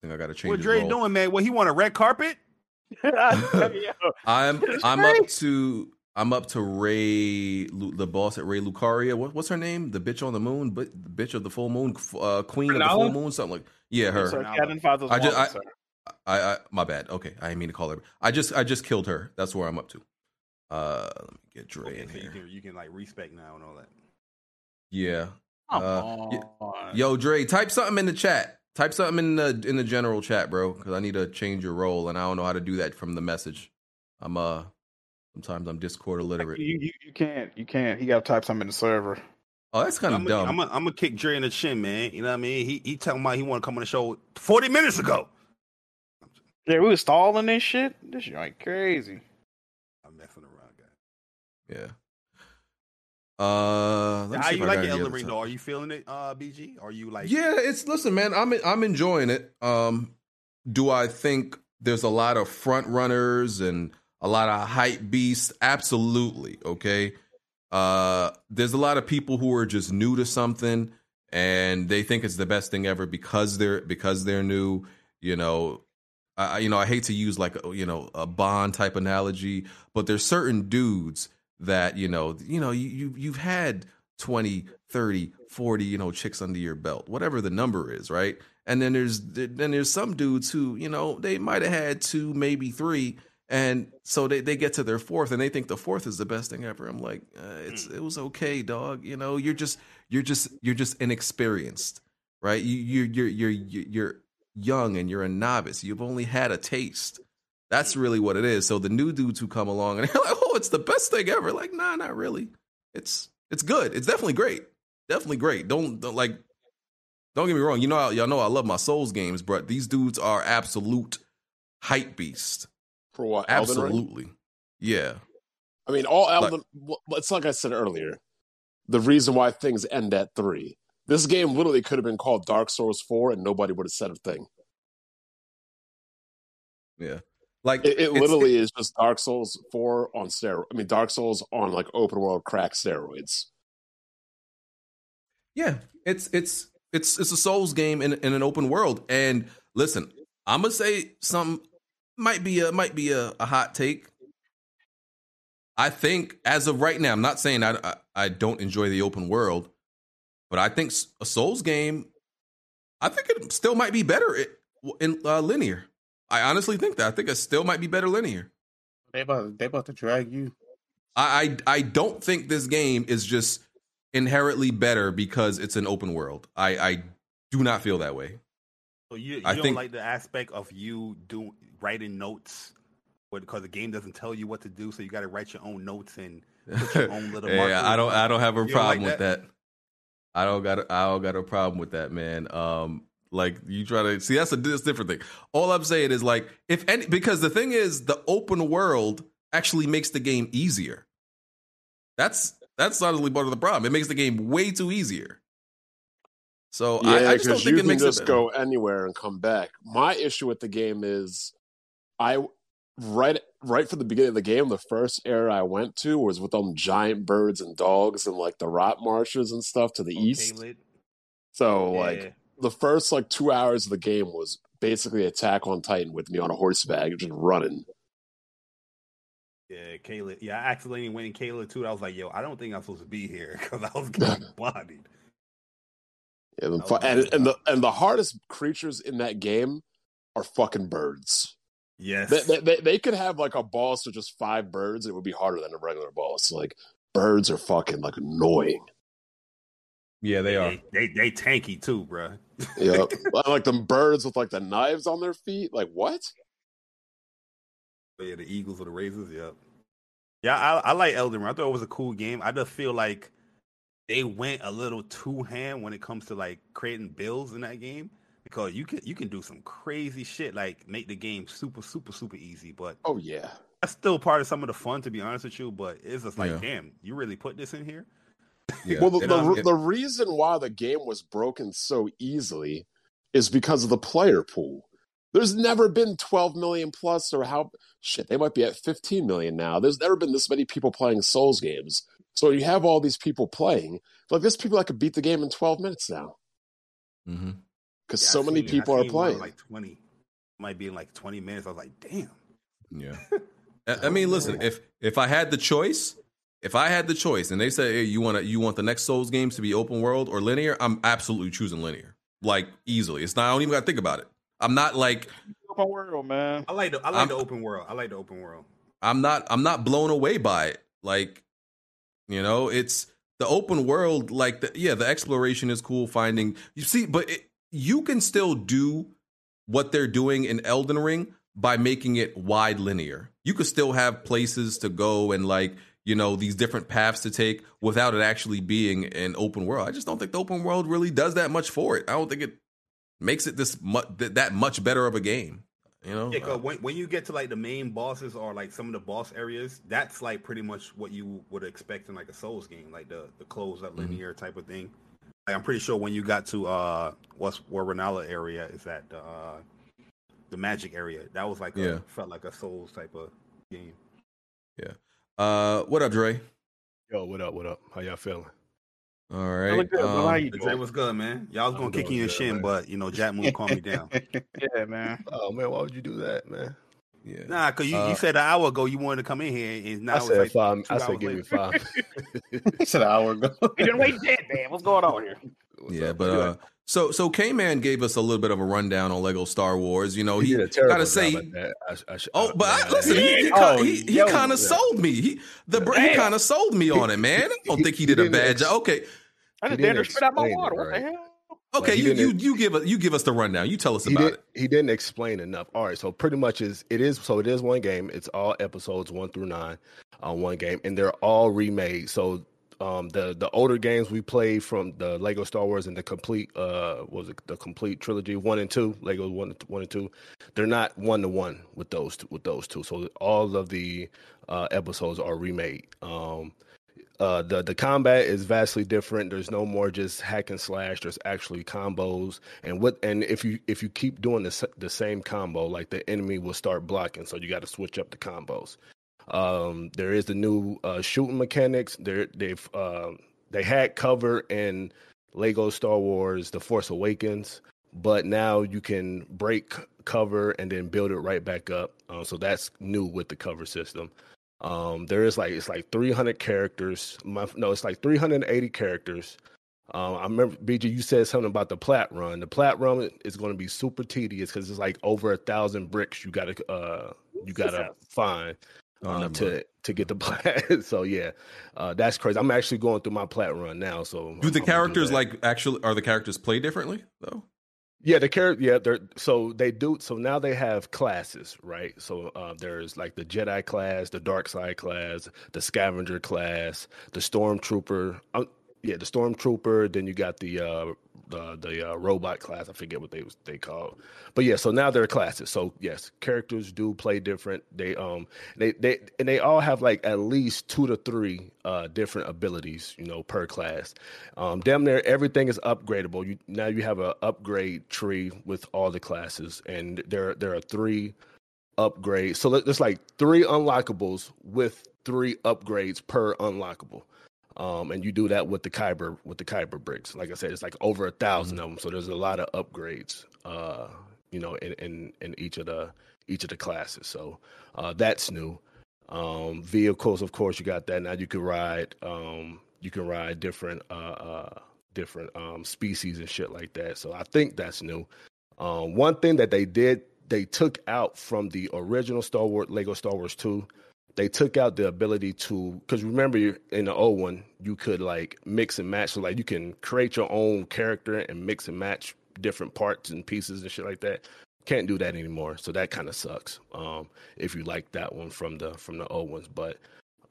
think I got to change. What his Dre role. doing, man? What he want a red carpet? Yo. [LAUGHS] I'm I'm up to I'm up to Ray, the boss at Raya Lucaria. What, what's her name? The bitch on the moon, but the bitch of the full moon, uh, queen of the full moon, something like. Yeah, her. Sir, Renala. Captain Father's I just- I- I, I my bad. Okay, I didn't mean to call her. I just I just killed her. That's where I'm up to. Uh, let me get Dre Okay, in so you here. can you can like respect now and all that. Yeah. Come uh, on. Yo, Dre, type something in the chat. Type something in the in the general chat, bro, because I need to change your role, and I don't know how to do that from the message. I'm uh, sometimes I'm Discord illiterate. You, you, you can't. You can't. He got to type something in the server. Oh, that's kind of dumb. I'm gonna I'm kick Dre in the chin, man. You know what I mean? He he talking about he want to come on the show 40 minutes ago. Yeah, we was stalling this shit. This joint crazy. I'm messing around, guys. Yeah. Uh, How you like it, Elden Ring though? Are you feeling it, uh, BG? Are you like? Yeah, it's listen, man. I'm I'm enjoying it. Um, do I think there's a lot of front runners and a lot of hype beasts? Absolutely. Okay. Uh, there's a lot of people who are just new to something and they think it's the best thing ever because they're because they're new. You know, I I- you know I hate to use like you know a Bond type analogy, but there's certain dudes that you know you know you, you you've had 20 30 40 you know chicks under your belt whatever the number is right? And then there's then there's some dudes who you know they might have had two maybe three and so they, they get to their fourth and they think the fourth is the best thing ever. I'm like uh, it's it was okay dog you know you're just you're just you're just inexperienced right? You you you're you're you're you're young and you're a novice. You've only had a taste that's really what it is. So the new dudes who come along and [LAUGHS] they're like, "Oh, it's the best thing ever." Like, nah, not really. It's it's good. It's definitely great. Definitely great. Don't, don't like. Don't get me wrong. You know, y'all know I love my Souls games, but these dudes are absolute hype beast. For what? Absolutely. Yeah. I mean, all Elden. well, it's like I said earlier. The reason why things end at three. This game literally could have been called Dark Souls Four, and nobody would have said a thing. Yeah. Like It, it literally is just Dark Souls Four on steroids. I mean, Dark Souls on like open world crack steroids. Yeah, it's it's it's it's a Souls game in in an open world. And listen, I'm gonna say something might be a might be a, a hot take. I think as of right now, I'm not saying I, I I don't enjoy the open world, but I think a Souls game, I think it still might be better in uh, linear. I honestly think that. I think it still might be better linear. They about they about to drag you. I, I I don't think this game is just inherently better because it's an open world. I I do not feel that way. So you, you I don't think- like the aspect of you doing writing notes, because the game doesn't tell you what to do, so you got to write your own notes and put your own little. [LAUGHS] yeah, markers. I don't I don't have a You problem like with that? I don't got a, I don't got a problem with that, man. Um like you try to see that's a that's a different thing. All I'm saying is like if any because the thing is the open world actually makes the game easier. That's that's honestly part of the problem. It makes the game way too easier. So I, Yeah, I just don't think you it can makes just it go anywhere and come back. My issue with the game is, I right right from the beginning of the game, the first area I went to was with them giant birds and dogs and like the rot marshes and stuff to the Okay, east. lit. So Yeah. like the first like two hours of the game was basically Attack on Titan with me on a horseback just running. Yeah, Caelid. Yeah, I accidentally went in Caelid too. I was like, yo, I don't think I'm supposed to be here [LAUGHS] because I was getting [LAUGHS] bodied. Yeah, the, fu- and and the and the hardest creatures in that game are fucking birds. Yes. They, they, they, they could have like a boss of just five birds. It would be harder than a regular boss. Like birds are fucking like annoying. Yeah, they are. They, they they tanky too, bro. Yeah, [LAUGHS] like them birds with like the knives on their feet. Like what? Yeah, the Eagles or the Razors. Yep. Yeah, I, I like Elden Ring. I thought it was a cool game. I just feel like they went a little too ham when it comes to like creating builds in that game because you can you can do some crazy shit like make the game super super super easy. But Oh yeah. that's still part of some of the fun, to be honest with you. But it's just like, Yeah. damn, you really put this in here? Yeah. Well, the, the, the reason why the game was broken so easily is because of the player pool. There's never been 12 million plus, or how shit, they might be at 15 million now. There's never been this many people playing Souls games. So you have all these people playing. Like, there's people that could beat the game in 12 minutes now mm-hmm because Yeah, so many seen- I people are playing. Like twenty, might be in like twenty minutes. I was like, damn. Yeah. [LAUGHS] I I mean, listen, if if I had the choice, if I had the choice and they say, hey, you want you want the next Souls games to be open world or linear, I'm absolutely choosing linear. Like easily. It's not I don't even got to think about it. I'm not like Open world, man. I like the I like I'm- the open world. I like the open world. I'm not I'm not blown away by it. Like you know, it's the open world like the yeah, the exploration is cool finding. You see, but it, you can still do what they're doing in Elden Ring by making it wide linear. You could still have places to go and like, you know, these different paths to take without it actually being an open world. I just don't think the open world really does that much for it. I don't think it makes it this much that much better of a game. You know, Yeah, Uh, when, when you get to like the main bosses or like some of the boss areas, that's like pretty much what you would expect in like a Souls game, like the the closed up Mhm. linear type of thing. Like, I'm pretty sure when you got to uh what's where Renala area is that the uh the magic area, that was like a, Yeah. felt like a Souls type of game. Uh, what up, Dre? yo, what up? What up? How y'all feeling? All right. good, bro. How um, you The doing? Dre was good, man. Y'all was I'm gonna kick you in doing the shin, man. but you know Jack Moon calmed me down. [LAUGHS] Yeah, man. Oh man, why would you do that, man? yeah. Nah, cause you, Uh, you said an hour ago you wanted to come in here, and now I said like five. I said give me five. I [LAUGHS] [LAUGHS] said an hour ago. You didn't wait dead, man. What's going on here? What's yeah, up? but uh, so so K Man gave us a little bit of a rundown on Lego Star Wars. You know, he, he, did a terrible gotta say. I, I Oh, but I, listen, he, he, Oh, he, he kind of sold me. He the br- he kind of sold me on it, man. I don't think he he did a bad ex- job. Okay, I just didn't spit out my explain it water. What the hell? okay, he you, you you give us you give us the rundown. You tell us about did, it. He didn't explain enough. All right, so pretty much is it is so it is one game. It's all episodes one through nine on one game, and they're all remade. So um, the the older games we played from the Lego Star Wars and the complete uh was it the complete trilogy one and two Lego one one and two, they're not one to one with those with those two. So all of the uh, episodes are remade. Um, uh, the the combat is vastly different. There's no more just hack and slash. There's actually combos, and what and if you if you keep doing the the same combo, like the enemy will start blocking. So you got to switch up the combos. Um, there is the new uh, shooting mechanics. There they've uh, they had cover in Lego Star Wars: The Force Awakens, but now you can break cover and then build it right back up. Uh, so that's new with the cover system. Um, there is like it's like 300 characters. My, no, it's like 380 characters. Um, I remember BG, you said something about the plat run. The plat run is going to be super tedious because it's like over a thousand bricks you got to uh you got to find uh, to to get the [LAUGHS] plat. so yeah, uh, that's crazy. I'm actually going through my plat run now. So Do the I'm characters that. like actually are the characters played differently though? Yeah, the character. Yeah, they're so they do. So now they have classes, right? So uh, there's like the Jedi class, the Dark Side class, the Scavenger class, the Stormtrooper. Uh, yeah, the Stormtrooper. Then you got the uh, the the uh, robot class. I forget what they they call. But yeah, so now they're classes. So yes, characters do play different. They um they they and they all have like at least two to three uh different abilities, you know, per class. Um, damn near everything is upgradable. You now you have a upgrade tree with all the classes, and there there are three upgrades. So there's like three unlockables with three upgrades per unlockable. Um, and you do that with the Kyber with the Kyber bricks. Like I said, it's like over a 1000 of them. So there's a lot of upgrades. Uh, you know, in, in in each of the each of the classes. So uh, that's new. Um, vehicles, of course, you got that now. You can ride. Um, you can ride different uh, uh, different um, species and shit like that. So I think that's new. Um, one thing that they did, they took out from the original Star Wars Lego Star Wars Two. They took out the ability to, because remember in the old one, you could like mix and match. So like you can create your own character and mix and match different parts and pieces and shit like that. Can't do that anymore. So that kind of sucks. Um, if you like that one from the from the old ones, but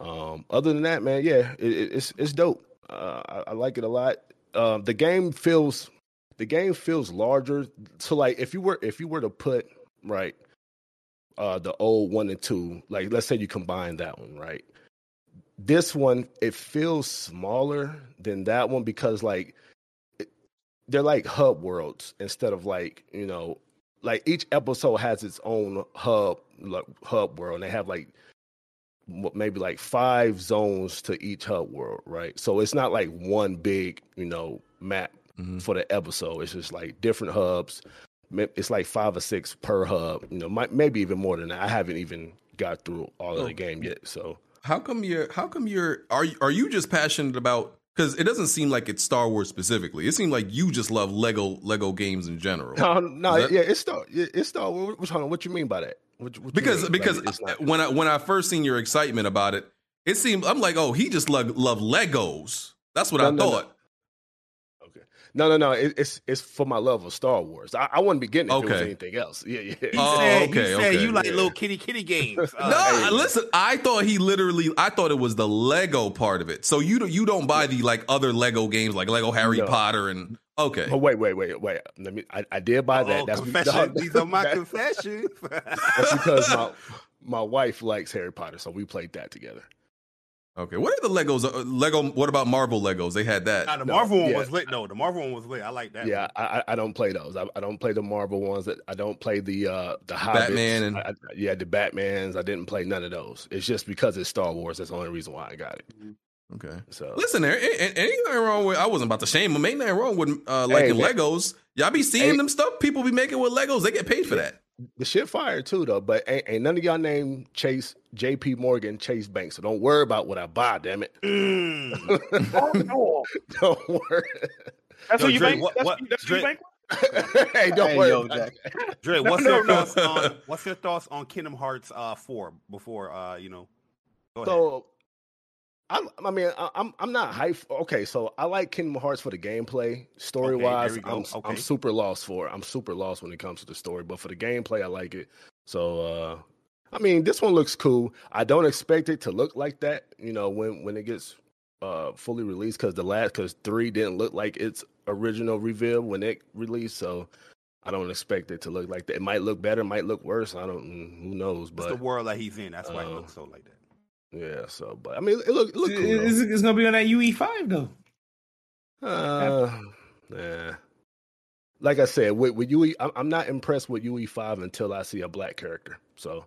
um, other than that, man, yeah, it, it- it's it's dope. Uh, I, I like it a lot. Um, the game feels the game feels larger. So like if you were if you were to put right uh the old one and two, like let's say you combine that one, right? This one it feels smaller than that one because like it, they're like hub worlds instead of like you know like each episode has its own hub like hub world and they have like maybe like five zones to each hub world right so it's not like one big you know map Mhm. for the episode it's just like different hubs it's like five or six per hub you know might, maybe even more than that i haven't even got through all of Oh. the game yet so How come you're how come you're are you, are you just passionate about because it doesn't seem like it's Star Wars specifically. It seems like you just love Lego Lego games in general. no no that- yeah it's star it's star what, what, hold on, what you mean by that what, what because because Like, when I when I first seen your excitement about it, it seemed I'm like, oh, he just love love Legos. That's what No, I no, thought. No, no, no. It, it's it's for my love of Star Wars. I, I wouldn't be getting it if it was anything else. Yeah, yeah. He Oh, said, okay, he said okay. you like Yeah. little kitty kitty games. [LAUGHS] Uh, no, hey. listen. I thought he literally. I thought it was the Lego part of it. So you don't- you don't buy the like other Lego games like Lego Harry No. Potter and Okay. Oh wait, wait, wait, wait. Let me. I, I did buy that. Oh, That's confession. no, These are my [LAUGHS] that- confessions. That's because my [LAUGHS] my wife likes Harry Potter, so we played that together. Okay. What are the Legos? Uh, Lego. What about Marvel Legos? They had that. Nah, the No, Marvel one yeah. was lit. No, the Marvel one was lit. I like that. Yeah, I, I I don't play those. I, I don't play the Marvel ones. That I don't play the uh the Hobbits. Batman and- I, I- yeah, the Batman's. I didn't play none of those. It's just because it's Star Wars. That's the only reason why I got it. Okay. So Listen, there ain't, ain't ain't nothing wrong with. I wasn't about to shame them. Ain't nothing wrong with uh, liking man. Legos. Y'all be seeing Hey. them stuff people be making with Legos. They get paid for that. The shit fire too though. But ain't, ain't none of y'all named Chase J.P. Morgan Chase Bank, So don't worry about what I buy. Damn it. Mm. [LAUGHS] don't worry. That's Yo, who you Dre, bank. what- that's what- who, that's who you Dre- bank. [LAUGHS] hey, don't Hey, worry. yo, about Jack. it. [LAUGHS] Dre, what's no, your no. thoughts on what's your thoughts on Kingdom Hearts uh four before uh you know go ahead. So, I, I mean, I'm I'm not hype. Okay, so I like Kingdom Hearts for the gameplay. Story wise, go. I'm Okay. I'm super lost for. it. I'm super lost when it comes to the story, but for the gameplay, I like it. So, uh I mean, this one looks cool. I don't expect it to look like that. You know, when when it gets uh fully released, because the last because three didn't look like its original reveal when it released. So. I don't expect it to look like that. It might look better, might look worse. I don't. mm, Who knows? it's But the world that he's in. That's why it uh, looks so like that. Yeah. So, but I mean, it look it look cool. though. It's, it's gonna be on that UE five though. Uh, nah. Like I said, with, with UE, I'm, I'm not impressed with UE five until I see a black character. So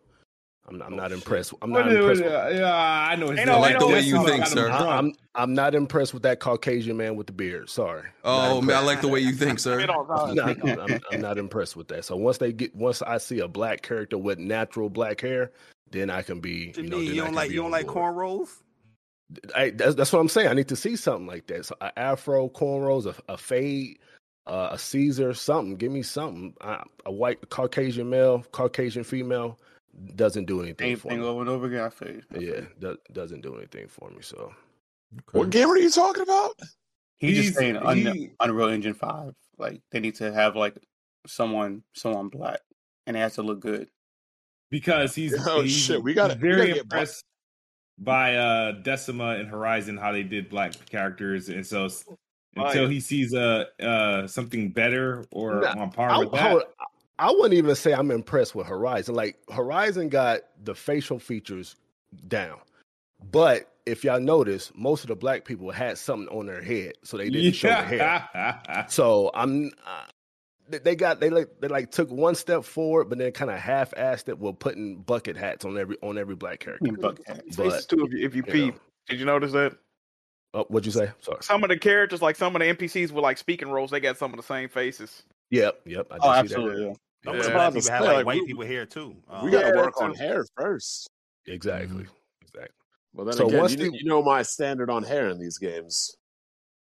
I'm, I'm not impressed. I'm not What is- impressed. what With, yeah, I know. his Ain't name. no- like the way you think, sir. drunk. I, am I'm not impressed with that Caucasian man with the beard. Sorry. Oh man, I like the way you think, sir. It don't- I'm not, I'm, I'm- I'm not impressed with that. So once they get, once I see a black character with natural black hair, then I can be. What you You know, mean? You don't like you don't like board. cornrows? I, that's, that's what I'm saying. I need to see something like that. So an afro, cornrows, a, a fade, uh, a Caesar, something. Give me something. I, a white Caucasian male, Caucasian female doesn't do anything Same for thing me. over and over again. I feel you. I Yeah, you. do, doesn't do anything for me. So What game are you talking about? He's, He's- just saying Un- Unreal Engine Five. Like they need to have like someone someone black, and it has to look good. Because he's, [LAUGHS] Oh, he's shit, we we very gotta impressed by uh Decima and Horizon how they did black characters, and so s- until he sees uh uh something better or Nah, on par I, with that. I wouldn't even say I'm impressed with Horizon. Like Horizon got the facial features down, but if y'all notice, most of the black people had something on their head, so they didn't show the hair. [LAUGHS] So I'm. They- they got they like they like took one step forward, but then kind of half-assed it with putting bucket hats on every on every black character. I mean, Bucket Faces But too. If you, if you you peep, know. did you notice that oh, what'd you say? Sorry. some of the characters, like some of the NPCs, with like speaking roles, they got some of the same faces. Yep, yep. I did Oh, see absolutely. That. Yeah. Some Yeah, of I black was people about have like like, white we- people here too. Um, We got to Yeah, work on hair first. Exactly. Exactly. Well, then So again, you, the- you know my standard on hair in these games.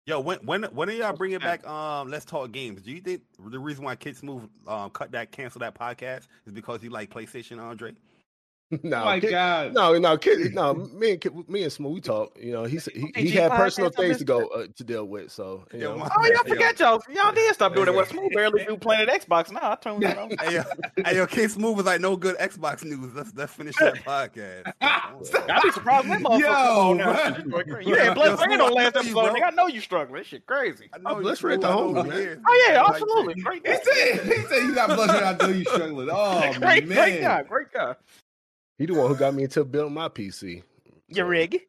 Yo, when when when are y'all bringing back? Um, let's talk games. Do you think the reason why Kid Smooth um cut that cancel that podcast is because you like PlayStation, Andre? [LAUGHS] no, my kid- god. no, no, kid, [LAUGHS] no. Me and kid, me and Smooth we talk. You know, he's he, he had personal things to go uh, to deal with. So you Yo, know, my- Oh, y'all Yo. forget y'all. Y'all did stop doing it. Well, Smooth barely do Planet Xbox now. I tuned it on. [LAUGHS] hey, yo, hey, yo, Kid Smooth was like no good Xbox news. Let's let's finish that podcast. I'd be surprised when that motherfucker Yo, on now. man. Shit going. You had Bless Red on last episode, nigga. I know you struggling. This shit crazy. I Oh, you let's read the Smooth, I man. Oh yeah, absolutely. Great He said, he said you got blushing out there, you struggling. Oh man. great guy. Great guy. He the one who got me into building my PC. You So, rig.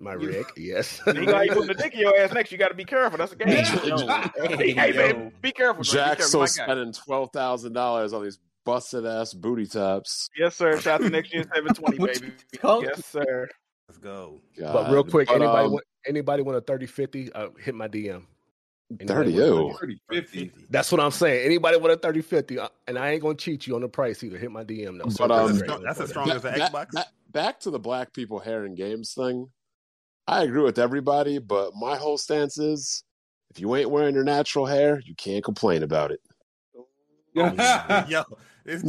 My rig, [LAUGHS] yes. He got you putting the dick in your ass next. You got to be careful. That's a game. [LAUGHS] hey, hey, man, be careful. Dre. Be Jack's careful, still my spending twelve thousand dollars on these busted ass booty tops. Yes, sir. Shout out to next year, seven twenty, [LAUGHS] baby. you call it? Yes, sir. Let's go. but real quick, But, anybody um, want anybody want a 30 50? Uh, hit my DM. Thirty Anybody want a you. 30, 50. That's what I'm saying. Anybody want a 30 50? Uh, and I ain't gonna cheat you on the price either. Hit my DM though. But, um, That's, Great. that's as Before strong as Ba- an ba- Xbox. ba- back to the black people hair and games thing. I agree with everybody, but my whole stance is if you ain't wearing your natural hair, you can't complain about it. [LAUGHS] Yo, this dude-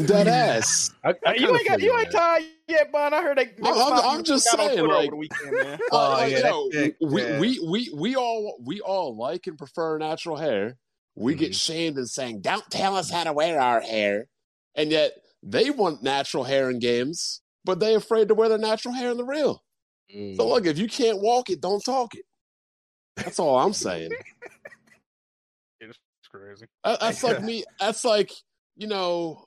Dead ass. that. I, I you kinda ain't got feel you ain't man. tired yet, Bun. I heard they. they I'm- I'm- I'm just saying, like- over the weekend, man. [LAUGHS] Oh, yeah, yo, that's we, yeah. we we we all we all like and prefer natural hair. We get Mhm. shamed and saying, "Don't tell us how to wear our hair," and yet they want natural hair in games, but they afraid to wear their natural hair in the real. Mm. So look, if you can't walk it, don't talk it. That's all I'm saying. [LAUGHS] It's crazy. That's like me. That's like you know,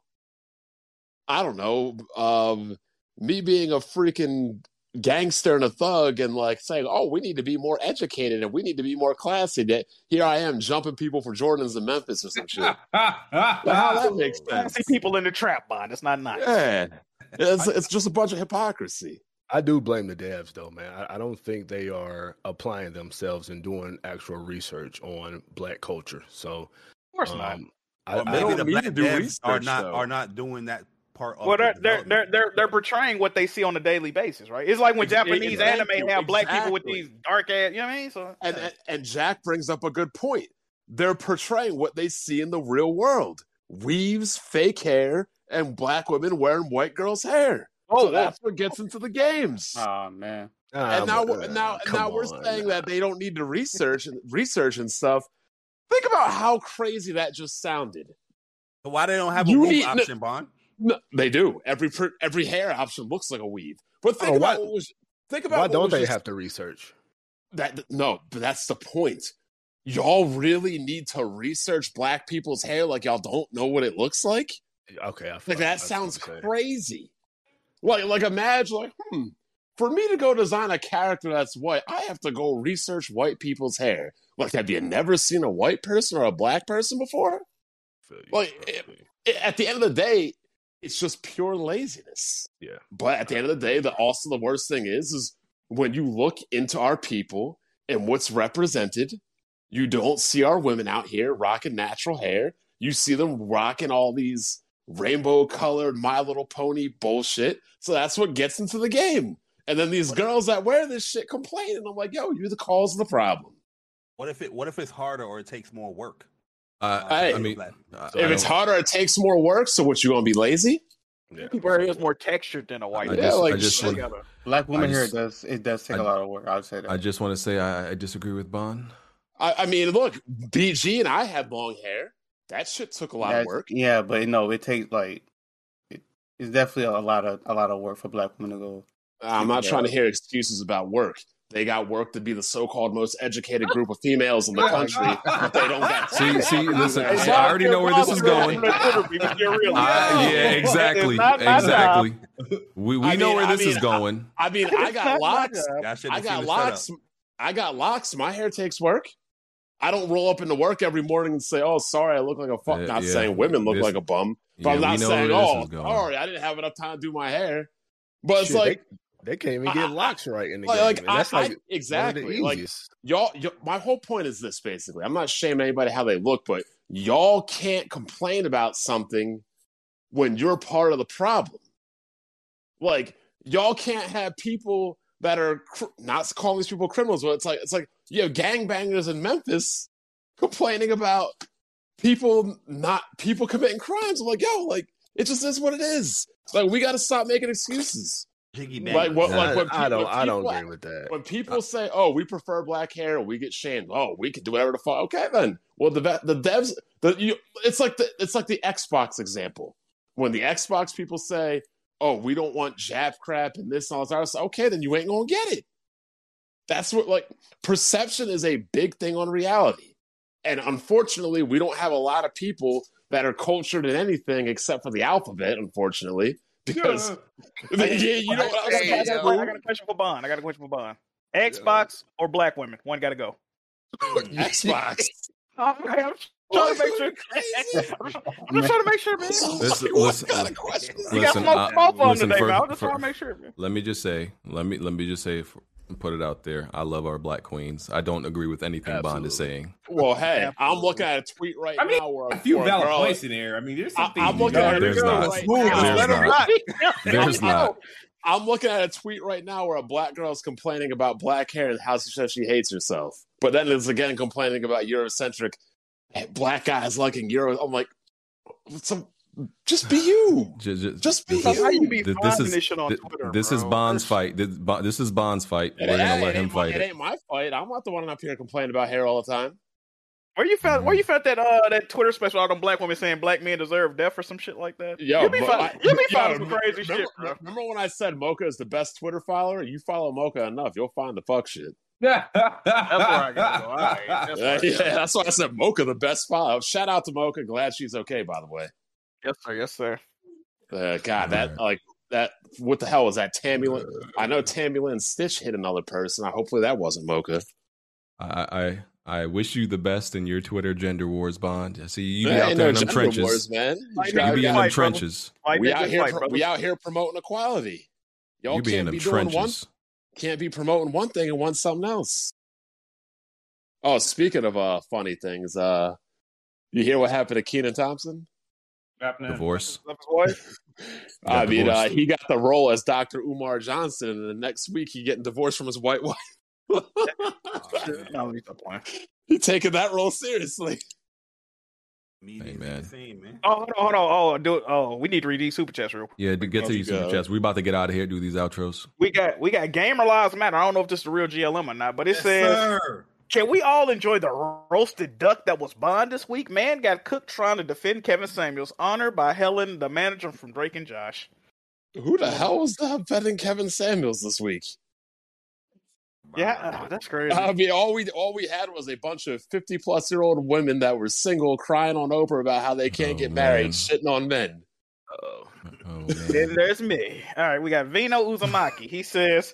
I don't know. Um, me being a freaking gangster and a thug, and like saying, "Oh, we need to be more educated and we need to be more classy." That here I am jumping people for Jordans in Memphis or some shit. [LAUGHS] Like, how that makes I sense? see people in the trap bond. It's not nice. Yeah, it's it's just a bunch of hypocrisy. I do blame the devs though, man. I, I don't think they are applying themselves and doing actual research on black culture. So, Of course not. um, I, Or I- maybe don't the black to do devs are not though. are not doing that part of Well, the they're, they're they're development. they're they're portraying what they see on a daily basis, right? It's like when Ex- Japanese exactly, anime have black people with these dark ass. You know what I mean? So And, and and Jack brings up a good point. They're portraying what they see in the real world: weaves, fake hair, and black women wearing white girls' hair. Oh, so that's what gets into the games. Oh man. Ah, and now, uh, now, now we're on. saying that they don't need to research and research and stuff. Think about how crazy that just sounded. So why they don't have a You move need- option, Bond? No, they do. Every every hair option looks like a weave. But think Oh, about why- what was. Think about Why don't they just- have to research? that? No, but that's the point. Y'all really need to research black people's hair like y'all don't know what it looks like. Okay, I, Like that sounds crazy. Like like imagine like hmm. For me to go design a character that's white, I have to go research white people's hair. Like, have you never seen a white person or a black person before? You, Like, it- feel you. I- At the end of the day, it's just pure laziness. Yeah. But at the end of the day, the also the worst thing is is when you look into our people and what's represented, you don't see our women out here rocking natural hair. You see them rocking all these rainbow colored My Little Pony bullshit. So that's what gets into the game. And then these girls that wear this shit complain, and I'm like, yo, you're the cause of the problem. What if it what if it's harder or it takes more work? Uh, Hey. I mean, Black- if I it's harder, it takes more work. So what you gonna be lazy? Yeah. people hair is more textured than a white. I Yeah, just, like I just, shit. want- Black woman I hair just- does it does take a I- lot of work. I would say that. I just want to say I, I disagree with Bond. I, I mean, look, BG and I have long hair. That shit took a lot That's- of work. Yeah, but no, it takes like it, it's definitely a lot of a lot of work for black women to go. I'm not Yeah. trying to hear excuses about work. They got work to be the so-called most educated group of females in the [LAUGHS] country, but they don't got [LAUGHS] See, see, listen, Hey, I already know where this is going. [LAUGHS] I, yeah, exactly, exactly. We we I know mean- where I this is going. I mean, I got locks. I got locks. I got locks. My hair takes work. I don't roll up into work every morning and say, "Oh, sorry, I look like a fuck." Yeah, not yeah. saying women look This- like a bum, but Yeah, I'm not saying, "Oh, sorry, I didn't have enough time to do my hair." But it's like, they, can't even get I- locks right in the like, game. like, I, that's I- like the exactly. Like easiest. y'all, my whole point is this: basically, I'm not shaming anybody how they look, but y'all can't complain about something when you're part of the problem. Like y'all can't have people that are cr- not calling these people criminals, but it's like it's like you have gangbangers in Memphis complaining about people not people committing crimes. I'm like, yo, like it just is what it is. Like we got to stop making excuses. Jiggy Like what? Like when I don't. people- I don't agree with that. when people say, "Oh, we prefer black hair," we get shamed. Oh, we can do whatever the fuck. Okay, then. Well, the the devs, the you, it's like the it's like the Xbox example. When the Xbox people say, "Oh, we don't want jab crap and this and all this," other stuff," okay, then you ain't gonna get it. That's what like perception is a big thing on reality, and unfortunately, we don't have a lot of people that are cultured in anything except for the alphabet. Unfortunately, [LAUGHS] because yeah, [LAUGHS] you know what I, else? got, I got a question for Bond. I got a question for Bond. Xbox or black women? One got to go. [LAUGHS] Xbox. I'm trying to make sure. I'm just trying to make sure, man. Listen, What listen, kind of question? You got listen, smoke I- both of them listen, today, for- man. I just for- want to make sure, man. Let me just say, let me let me just say, f- put it out there. I love our black queens. I don't agree with anything Bond is saying. Well, hey, I'm looking at a tweet right I mean, now where a few where valid girl- points in there. I mean, there's I- some things. I'm looking at There's a girl not. right Smooth, now. just let. There's not. I'm looking at a tweet right now where a black girl is complaining about black hair and how she says she hates herself. But then it's again complaining about Eurocentric eh, black guys liking Euro. I'm like, so just be you. [SIGHS] Just, Just be How you be This finding is this on Twitter, this is? Bond's fight. This, this is Bond's fight. It We're gonna let him ain't my- fight It it. ain't my fight. I'm not the one up here complaining about hair all the time. Where you felt? Where you felt that uh that Twitter special all them black women saying black men deserve death or some shit like that? Yo, you be but finding, I- you be yo, finding some crazy remember, shit, bro. Remember when I said Mocha is the best Twitter follower? You follow Mocha enough, you'll find the fuck shit. yeah, [LAUGHS] That's where I gotta go. All right. That's where I Uh, [LAUGHS] yeah, that's why I said Mocha the best spot. Shout out to Mocha. Glad she's okay, by the way. Yes, sir. Yes, sir. Uh, God, that Right. like that. What the hell was that? Tammy Lynn. I know Tammy Lynn Stitch hit another person. Hopefully that wasn't Mocha. I, I I wish you the best in your Twitter gender wars bond. I see you be out there no in them trenches. wars, man. You You be in them trenches. We out here. pro- we out here promoting equality. Y'all You be in can't them be doing one. trenches. Can't be promoting one thing and want something else. Oh, speaking of uh funny things, uh, you hear what happened to Kenan Thompson? Divorce. Love his wife? I [LAUGHS] Got mean, uh, he got the role as Dr. Umar Johnson, and the next week he getting divorced from his white [LAUGHS] wife. no, let me stop playing. he taking that role seriously. Media man. same, man. Oh, hold on, hold on. Oh, do it. Oh, we need to read these super chats real quick. Yeah, get to you you super go. chats. We about to get out of here. Do these outros. We got we got gamer lives matter. I don't know if this is the real GLM or not, but it Yes, says sir. Can we all enjoy the roasted duck that was Bond this week? Man got cooked trying to defend Kevin Samuels. Honored by Helen, the manager from Drake and Josh. Who the hell was that betting Kevin Samuels this week? Yeah, uh, that's crazy. I mean, all we all we had was a bunch of fifty plus year old women that were single, crying on Oprah about how they can't Oh, get married, man. shitting on men. Oh then man. there's me. All right, we got Vino Uzumaki. He says,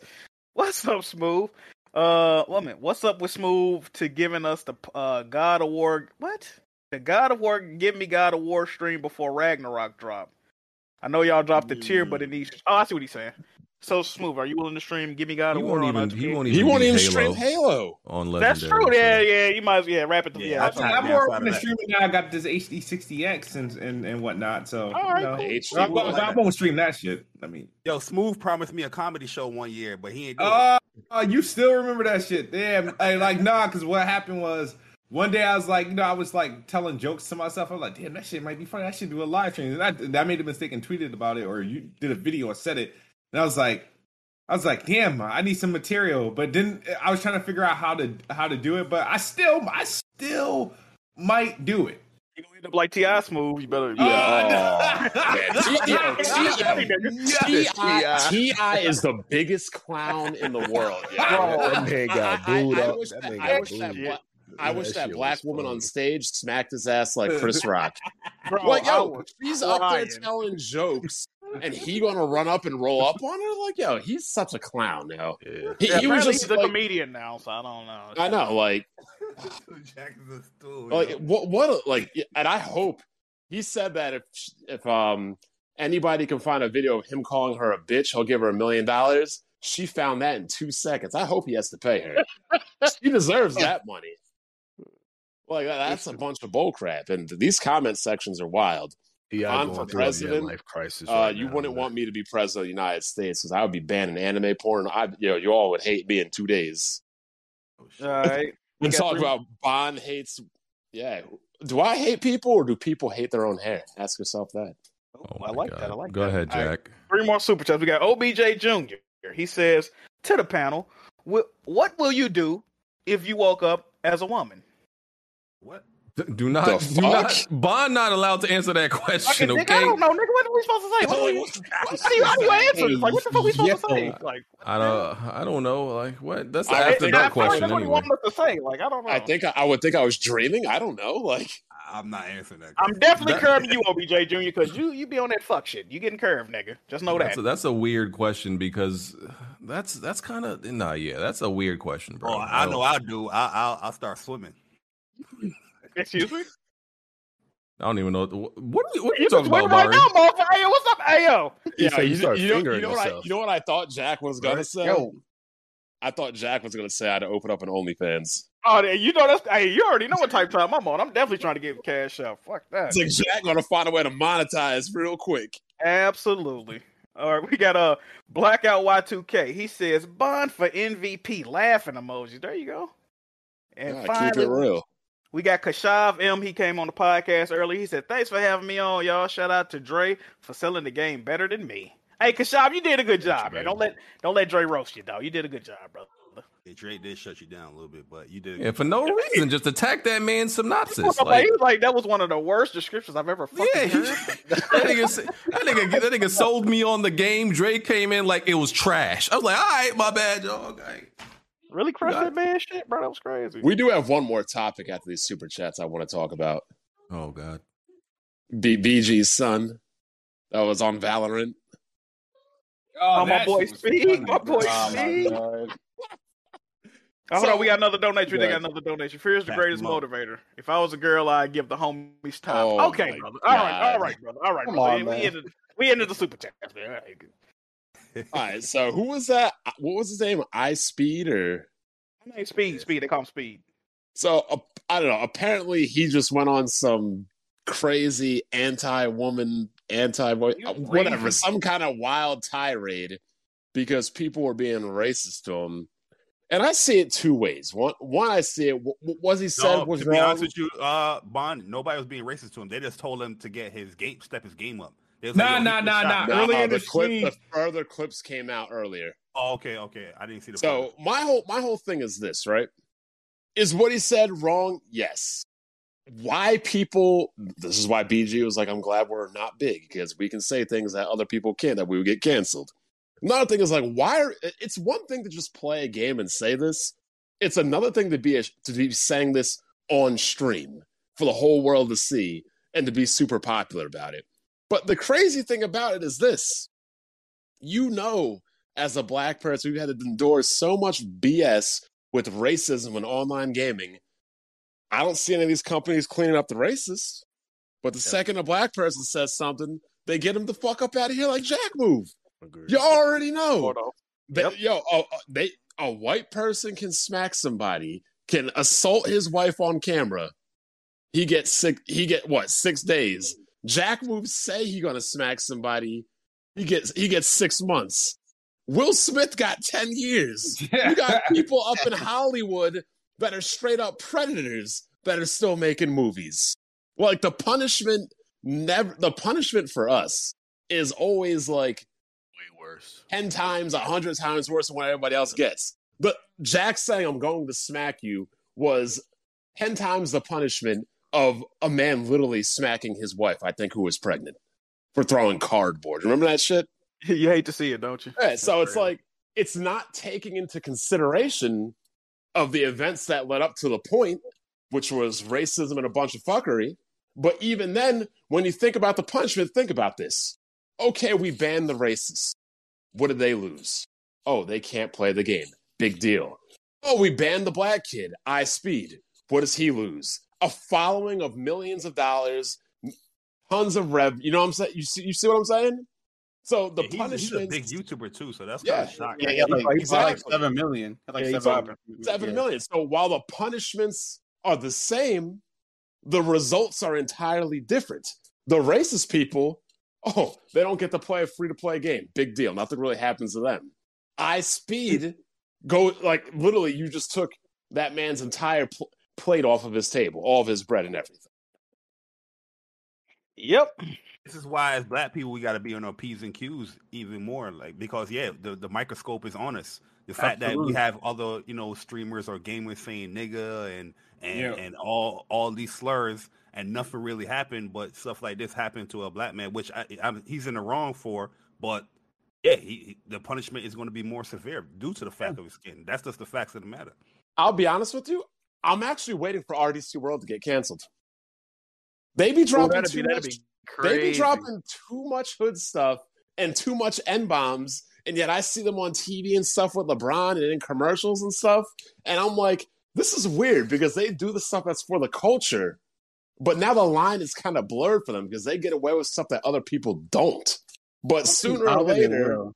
"What's up, Smooth? Uh, wait a minute. What's up with Smooth to giving us the uh God of War? What? The God of War? Give me God of War stream before Ragnarok drop. I know y'all dropped the tier, but it needs. Oh, I see what he's saying. So Smooth, are you willing to stream? Give me God He of War won't even. He won't even. He even. won't even Halo stream Halo. on That's legendary. true. so- Yeah, yeah. You might as yeah wrap it. Yeah, Yeah, I yeah. tried I'm more outside open of to that. streaming now. I got this HD 60X and and, and whatnot. So All right, you know, cool. HD I'm, will. I'm gonna stream that shit. I mean, Yo, Smooth promised me a comedy show one year, but he ain't. Do oh, oh, you still remember that shit? Damn. Hey, like nah, because what happened was one day I was like, you know, I was like telling jokes to myself. I was like, damn, that shit might be funny. I should do a live stream. And I, I made a mistake and tweeted about it, or you did a video or said it, and I was like. I was like, damn, I need some material, but then I was trying to figure out how to how to do it, but I still I still might do it. You gonna end up like Ti Smooth? You better. Oh, oh. Man, T- yo, [LAUGHS] T- Yes, Ti Ti is the biggest clown in the world. yo. That man got I- I- booed up. wish That that- man got booed. I wish That that black woman on stage smacked his ass like [LAUGHS] Chris Rock. Bro, like, yo, was she's up there telling jokes, [LAUGHS] and he gonna run up and roll up on her? Like, yo, he's such a clown, yo. Yeah. He, Yeah, he was just he's a comedian now, so I don't know. I know, like, [LAUGHS] Jack is a stool. like yo. what, what, like, and I hope he said that if if um anybody can find a video of him calling her a bitch, he'll give her a million dollars. She found that in two seconds. I hope he has to pay her. she deserves that money. Like that's a bunch of bullcrap, and these comment sections are wild. He On out for going a president, life crisis. Uh, you now, wouldn't man. want me to be president of the United States because I would be banning anime porn. I, you know, you all would hate me in two days. Oh. All right. And got talk three- about Bond hates. Yeah, do I hate people or do people hate their own hair? Ask yourself that. Oh, oh I like God. that. I like Go that. ahead, All right. Jack. Three more super chats. We got OBJ Jr. He says to the panel, "What will you do if you woke up as a woman?" What? D- [LAUGHS] Do not, The do not. Bond not allowed to answer that question. Fucking nigga, I Okay, don't know, nigga. What are we supposed to say? What, Holy- what, what, how do you, how do you answer? Like, what the fuck are we supposed to say? Like, I don't, I don't know. Like what? That's the I- after I- dark I feel like question that's what he anyway. wanted us to say. Like, I don't know. I think I, I would think I was dreaming. I don't know. Like, I'm not answering that. Question. I'm definitely That- curving you, OBJ Jr. Because you you be on that fuck shit. You getting curved, nigga. Just know That's that. a, that's a weird question because that's that's kind of nah. Yeah, that's a weird question, bro. Oh, I know. I'll do. I, I'll. I'll start swimming. Excuse me. I don't even know what what are you, what are You you talking about, right Mari? now, motherfucker. Hey, yo, what's up? Hey, yo. He said you start you know, fingering you know what I, yourself. you know what I thought Jack was gonna Right? say. Yo. I thought Jack was gonna say I had to open up an OnlyFans. Oh, you know that's. Hey, you already know what type of time I'm on. I'm definitely trying to get cash out. Fuck that. It's like Jack gonna find a way to monetize real quick. Absolutely. All right, we got a uh, blackout Y2K. He says Bond for MVP. Laughing emoji. There you go. And Yeah, keep it real. We got Kashav M. He came on the podcast early. He said, "Thanks for having me on, y'all. Shout out to Dre for selling the game better than me." Hey, Kashav, you did a good job, man. Don't let don't let Dre roast you, though. You did a good job, brother. Yeah, Drake did shut you down a little bit, but you did. Yeah, for no reason, just attack that man's He synopsis. was like, Like, he was like, that was one of the worst descriptions I've ever fucking yeah, heard. [LAUGHS] that nigga, that nigga, that nigga sold me on the game. Drake came in like it was trash. I was like, all right, my bad, dog. All right. Really crushed that man shit, bro. That was crazy. We do have one more topic after these super chats I want to talk about. Oh God. B- BG's son that was on Valorant. Oh, oh my boy shit Speed, my boy Oh Speed. god. Oh, [LAUGHS] hold So- on, we got another donation. They got another donation. Fear is the Back greatest them motivator. If I was a girl, I'd give the homies time. Oh okay, my brother. All right, God. all right, brother. All right, Come brother. on, we, man. ended, we ended the super chat. man. All right, good. All right, so who was that? What was his name? I Speed or His name's Speed, Speed. They call him Speed. so? Uh, I don't know. Apparently, he just went on some crazy anti-woman, anti You whatever, crazy. some kind of wild tirade because people were being racist to him. And I see it two ways. One, one I see it. What was he said No, was to be honest with you, uh, Bond, nobody was being racist to him. They just told him to get his game, step his game up. They was Nah, yo, nah, nah, shot. nah. Nah, early in the the clip, stream- the further clips came out earlier. Oh, okay, okay. I didn't see the. So my whole my whole thing is this, right? Is what he said wrong? Yes. Why people? This is why BG was like, "I'm glad we're not big because we can say things that other people can't. That we would get canceled." Another thing is like, why? Are, it's one thing to just play a game and say this. It's another thing to be a, to be saying this on stream for the whole world to see and to be super popular about it. But the crazy thing about it is this: you know as a black person, we've had to endure so much BS with racism and online gaming. I don't see any of these companies cleaning up the racists. But the second a black person says something, they get him the fuck up out of here like Jack move. Agreed. You already know. They- Yep. Yo, oh, oh, they a white person can smack somebody, can assault his wife on camera. He gets sick. He get what six days. Jack moves say he gonna smack somebody. He gets he gets six months. Will Smith got ten years. You got people up in [LAUGHS] Hollywood that are straight up predators that are still making movies. Like the punishment never the punishment for us is always like Way worse. 10 times, a 100 times worse than what everybody else gets. But Jack saying, I'm going to smack you was 10 times the punishment of a man literally smacking his wife, I think, who was pregnant for throwing cardboard. Remember that shit? [LAUGHS] you hate to see it, don't you? Yeah, so it's like, it's not taking into consideration of the events that led up to the point, which was racism and a bunch of fuckery. But even then, when you think about the punishment, think about this. Okay, we banned the racists. What did they lose? Oh, they can't play the game. Big deal. Oh, we banned the black kid, I Speed. What does he lose? A following of millions of dollars, tons of rev. You know what I'm saying? You see, you see what I'm saying? So the Yeah, he's, he's a big YouTuber too, so that's Yeah. kind of shocking. Yeah, he like, he bought like Exactly. seven million. Like Yeah, he seven, popping. seven yeah. So while the punishments are the same, the results are entirely different. The racist people, oh, they don't get to play a free to play game. Big deal. Nothing really happens to them. I speed go like literally. You just took that man's entire pl- plate off of his table, all of his bread and everything. Yep. This is why, as black people, we got to be on our p's and q's even more, like because yeah, the, the microscope is on us. The fact Absolutely. that we have other you know streamers or gamers saying nigga and and Yeah. and all all these slurs and nothing really happened, but stuff like this happened to a black man, which I, I'm, he's in the wrong for. But yeah, he, he- the punishment is going to be more severe due to the fact of his skin. That's just the facts of the matter. I'll be honest with you. I'm actually waiting for RDC World to get canceled. They be dropping too be much They be dropping too much hood stuff and too much N bombs, and yet I see them on TV and stuff with LeBron and in commercials and stuff, and I'm like, this is weird because they do the stuff that's for the culture, but now the line is kind of blurred for them because they get away with stuff that other people don't. But sooner or don't think they later,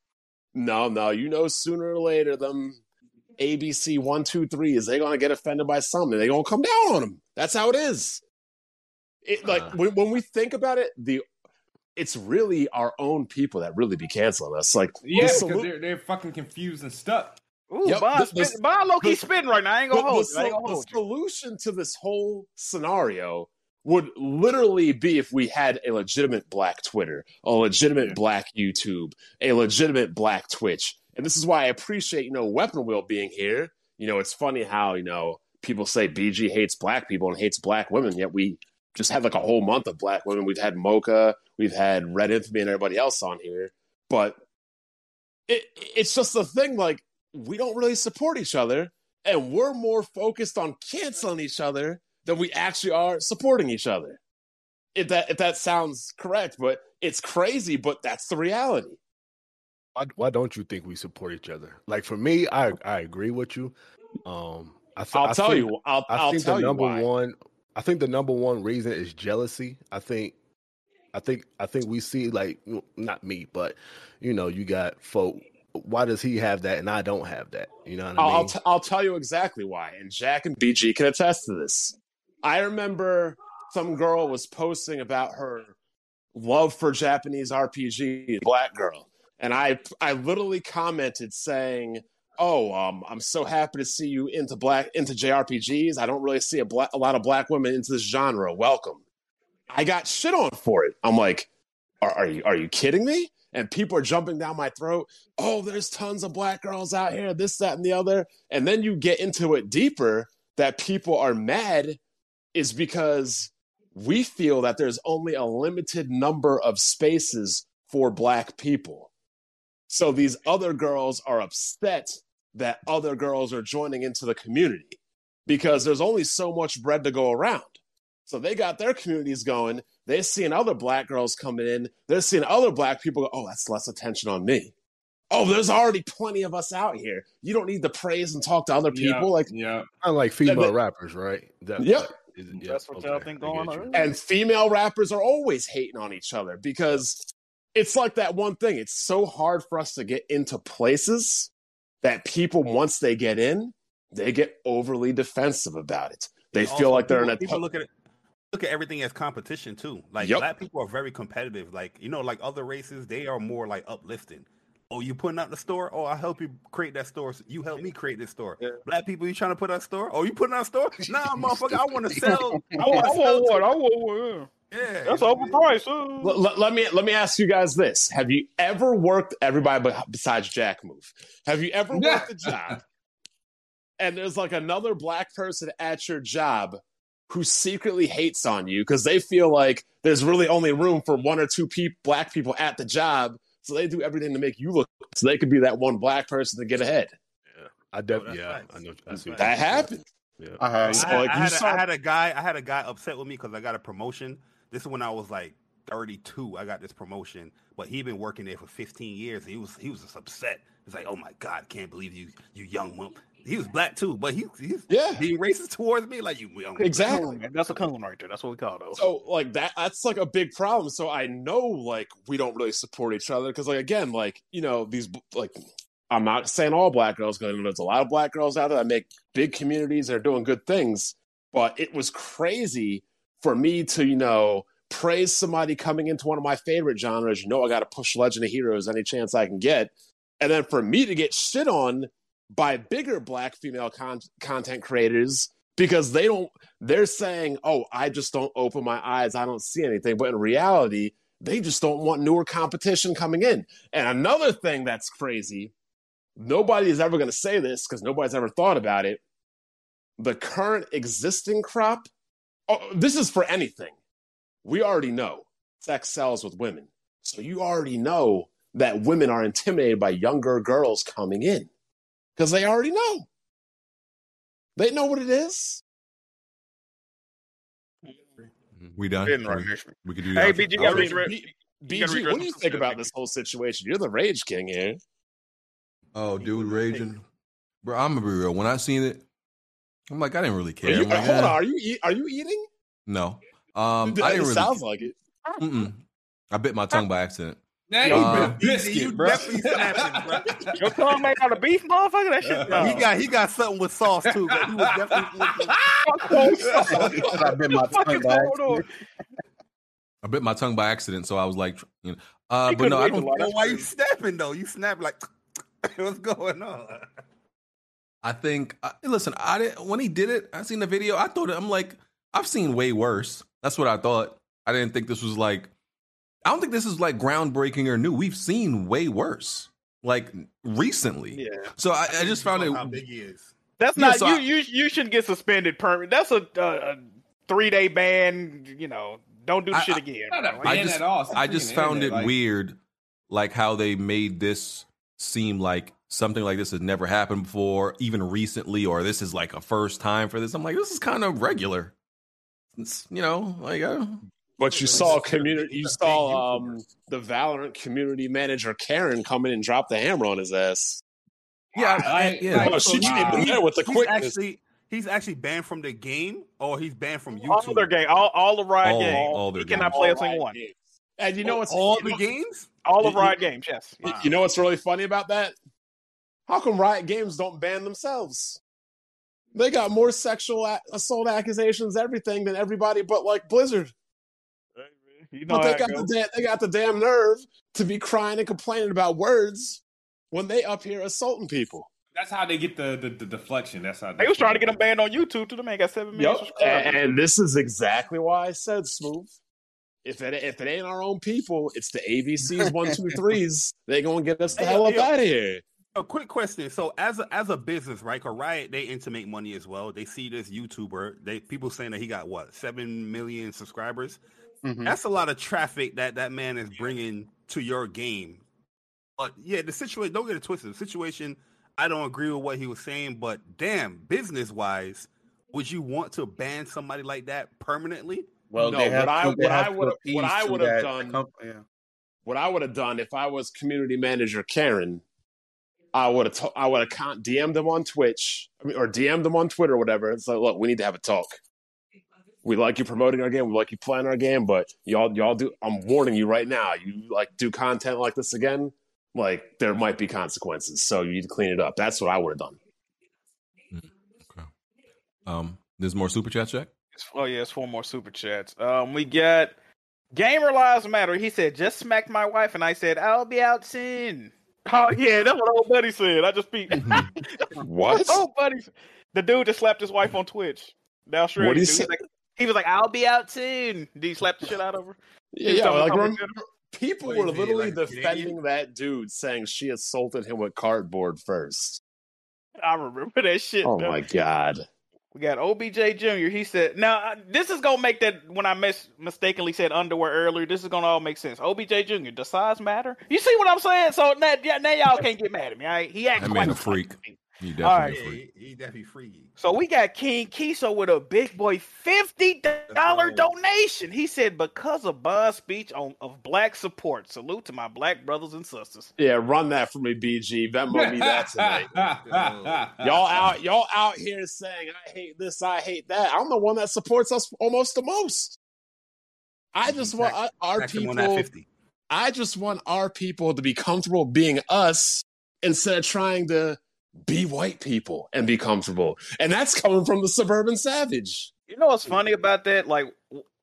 no, no, you know, sooner or later, them ABC one, two, three is they gonna get offended by something. They gonna come down on them. That's how it is. It like Uh. when, when we think about it, the it's really our own people that really be canceling us. Like Yeah, the because solu- they're they're fucking confused and stuck. Ooh, Yep, Bond, the- the- spin, Bond low key the- spitting right now. I ain't the, gonna hold the you. I ain't sol- gonna the hold you. solution to this whole scenario would literally be if we had a legitimate black Twitter, a legitimate black YouTube, a legitimate black Twitch. And this is why I appreciate, you know, Weapon Wheel being here. You know, it's funny how, you know, people say BG hates black people and hates black women, yet we just had like a whole month of black women. We've had Mocha, we've had Red Infamy and everybody else on here. But it, it's just the thing, like, we don't really support each other and we're more focused on canceling each other than we actually are supporting each other. If that if that sounds correct, but it's crazy, but that's the reality. Why, why don't you think we support each other? Like for me, I I agree with you. Um, I th- I'll I tell think, you. I'll, I I'll think tell the you number why. one. I think the number one reason is jealousy. I think, I think, I think we see like not me, but you know, you got folk. Why does he have that and I don't have that? You know what I I'll, mean? I'll, t- I'll tell you exactly why. And Jack and BG can attest to this. I remember some girl was posting about her love for Japanese RPG, black girl, and I I literally commented saying, "Oh, um, I'm so happy to see you into black into JRPGs. I don't really see a, a lot of black women into this genre. Welcome." I got shit on for it. I'm like, are, are you are you kidding me? And people are jumping down my throat. Oh, there's tons of black girls out here, this, that, and the other. And then you get into it deeper that people are mad is because we feel that there's only a limited number of spaces for black people. So these other girls are upset that other girls are joining into the community because there's only so much bread to go around. So they got their communities going. They're seeing other black girls coming in. They're seeing other black people go, oh, that's less attention on me. Oh, there's already plenty of us out here. You don't need to praise and talk to other Yeah, people. Like, yeah. I like female that- rappers, right? That, Yep. that- is it- yeah, That's what y'all think going on. and female rappers are always hating on each other because it's like that one thing. It's so hard for us to get into places that people, once they get in, they get overly defensive about it. They feel Also, like they're people, in a people look at it look at everything as competition too. Like Yep. black people are very competitive. Like you know, like other races, they are more like uplifting. Oh, you putting out the store? Oh, I help you create that store. You help me create this store. Black people, you trying to put out a store? Oh, you putting out a store? Nah, [LAUGHS] motherfucker, I want to [LAUGHS] sell. I I want to sell. want one. I want one. Yeah, That's overpriced. uh. Let, let- let me let me ask you guys this: Have you ever worked? Everybody be- besides Jack move. Have you ever worked a job and there's like another black person at your job who secretly hates on you because they feel like there's really only room for one or two peop black people at the job, so they do everything to make you look so they could be that one black person to get ahead. I def- Oh, yeah, facts. I know. I That's see what That you're happened. Yeah. I had So, like, I you had a, saw- I had a guy. I had a guy upset with me because I got a promotion. This is when I was like 32. I got this promotion, but he'd been working there for 15 years. He was he was just upset. He's like, "Oh my god, can't believe you, you young mump." He was black too, but he, he's Yeah. being racist towards me, like you young. Exactly. Coon, man. That's a coon right there. That's what we call those. So like that that's like a big problem. So I know like we don't really support each other because like again like you know these like I'm not saying all black girls because there's a lot of black girls out there that make big communities that are doing good things. But it was crazy for me to you know praise somebody coming into one of my favorite genres. You know I got to push Legend of Heroes any chance I can get, and then for me to get shit on by bigger black female con- content creators because they don't they're saying oh i just don't open my eyes. I don't see anything. But in reality they just don't want newer competition coming in. And another thing that's crazy nobody is ever going to say this because nobody's ever thought about it. The current existing crop oh, this is for anything we already know sex sells with women so you already know that women are intimidated by younger girls coming in because they already know. They know what it is. Mm-hmm. We done? Didn't we, right. we could do Hey, that. BG, for- gotta okay. read- B- BG, redress what do you think about this whole situation? You're the rage king here. Oh, dude, raging, bro. I'm gonna be real. When I seen it, I'm like, I didn't really care. you, like, hold on, eh, are you eat, are you eating? No, um, It I didn't really. sounds like it. Mm-mm. I bit my tongue by accident. Now you uh, biscuit, you bro. definitely snapping, bro. [LAUGHS] Your tongue made out of beef, motherfucker. That shit. Bro, he got he got something with sauce too, but he was definitely. [LAUGHS] [LAUGHS] I bit my tongue by accident. I bit my tongue by accident, so I was like, you know, uh, but no, I don't. lie. Well, why you snapping though? You snap like what's going on? I think. I, listen, I didn't when he did it. I seen the video. I thought I'm like, I've seen way worse. That's what I thought. I didn't think this was like. I don't think this is like groundbreaking or new. We've seen way worse, like recently. Yeah. So I, I just found it. how big he is. That's Yeah, not so you. I- you you shouldn't get suspended permanent. That's a, a, a three day ban. You know, don't do I- shit again. Not a I just- at all. I just found in it like- weird, like how they made this seem like something like this has never happened before, even recently, or this is like a first time for this. I'm like, this is kind of regular. It's, you know, like uh, But you saw community. You saw um, the Valorant community manager Karen come in and drop the hammer on his ass. yeah, I, yeah. Oh, she came in there with the he's quickness. Actually, he's actually banned from the game, or he's banned from All their game, all, all the Riot All- games. all their game. he cannot games. play a single one. games. And you know what's all you the know- games. All of Riot games, yes. You- You know what's really funny about that? How come Riot Games don't ban themselves? They got more sexual assault accusations, everything than everybody, but like Blizzard. You know But they got goes. the da- they got the damn nerve to be crying and complaining about words when they up here assaulting people. That's how they get the the, the deflection. That's how They was trying to get them banned on YouTube To The man got seven million Yep. subscribers. And, and this is exactly why I said smooth. If it if it ain't our own people, it's the ABCs one two [LAUGHS] threes. They gonna get us the Hey, hell up yo. out of here. A quick question. So, as a, as a business, right? Cause Riot they intimate money as well. They see this YouTuber. They people saying that he got what seven million subscribers. Mhm. That's a lot of traffic that that man is bringing to your game. But yeah, the situation. Don't get it twisted. The situation. I don't agree with what he was saying, but damn, business wise, would you want to ban somebody like that permanently? Well, No, they have what I- to, they what I have to would've- what I would've done- comp- yeah. what I would have done if I was community manager Karen, I would have to- I would have con- DM'd them on Twitch I mean, or DM'd them on Twitter or whatever. It's like, look, we need to have a talk. We like you promoting our game. We like you playing our game, but y'all y'all do. I'm warning you right now. You like do content like this again, like there might be consequences. So you need to clean it up. That's what I would have done. Okay. Um, there's more super chat, Jack. Oh yeah, it's four more super chats. Um, we got Gamer Lives Matter. He said, "Just smacked my wife," and I said, "I'll be out soon." [LAUGHS] Oh yeah, that's what old buddy said. I just beat. [LAUGHS] What? old buddy, the dude that slapped his wife on Twitch. The Australian What'd he dude. He was like, he was like, "I'll be out soon." Did he slap the shit out of her? Yeah, yeah, like about rem- her- people were literally like a Canadian? defending that dude, saying she assaulted him with cardboard first. I remember that shit. Oh though. my god. We got OBJ Jr. He said, "Now this is gonna make that when I mis- mistakenly said underwear earlier. This is gonna all make sense." OBJ Jr. Does size matter? You see what I'm saying? So now, now y'all can't get mad at me. All right? He acts That like man a freak. He definitely All right. a Yeah, he, he definitely freaky. So we got King Kiso with a big boy fifty dollar donation. He said because of Bond's speech on of black support. Salute to my black brothers and sisters. Yeah, run that for me, BG. Venmo me that tonight. [LAUGHS] y'all out, y'all out here saying I hate this, I hate that. I'm the one that supports us almost the most. I just want uh, our Tax him on that people. I just want our people to be comfortable being us instead of trying to be white people and be comfortable. And that's coming from the suburban savage. You know what's funny about that? Like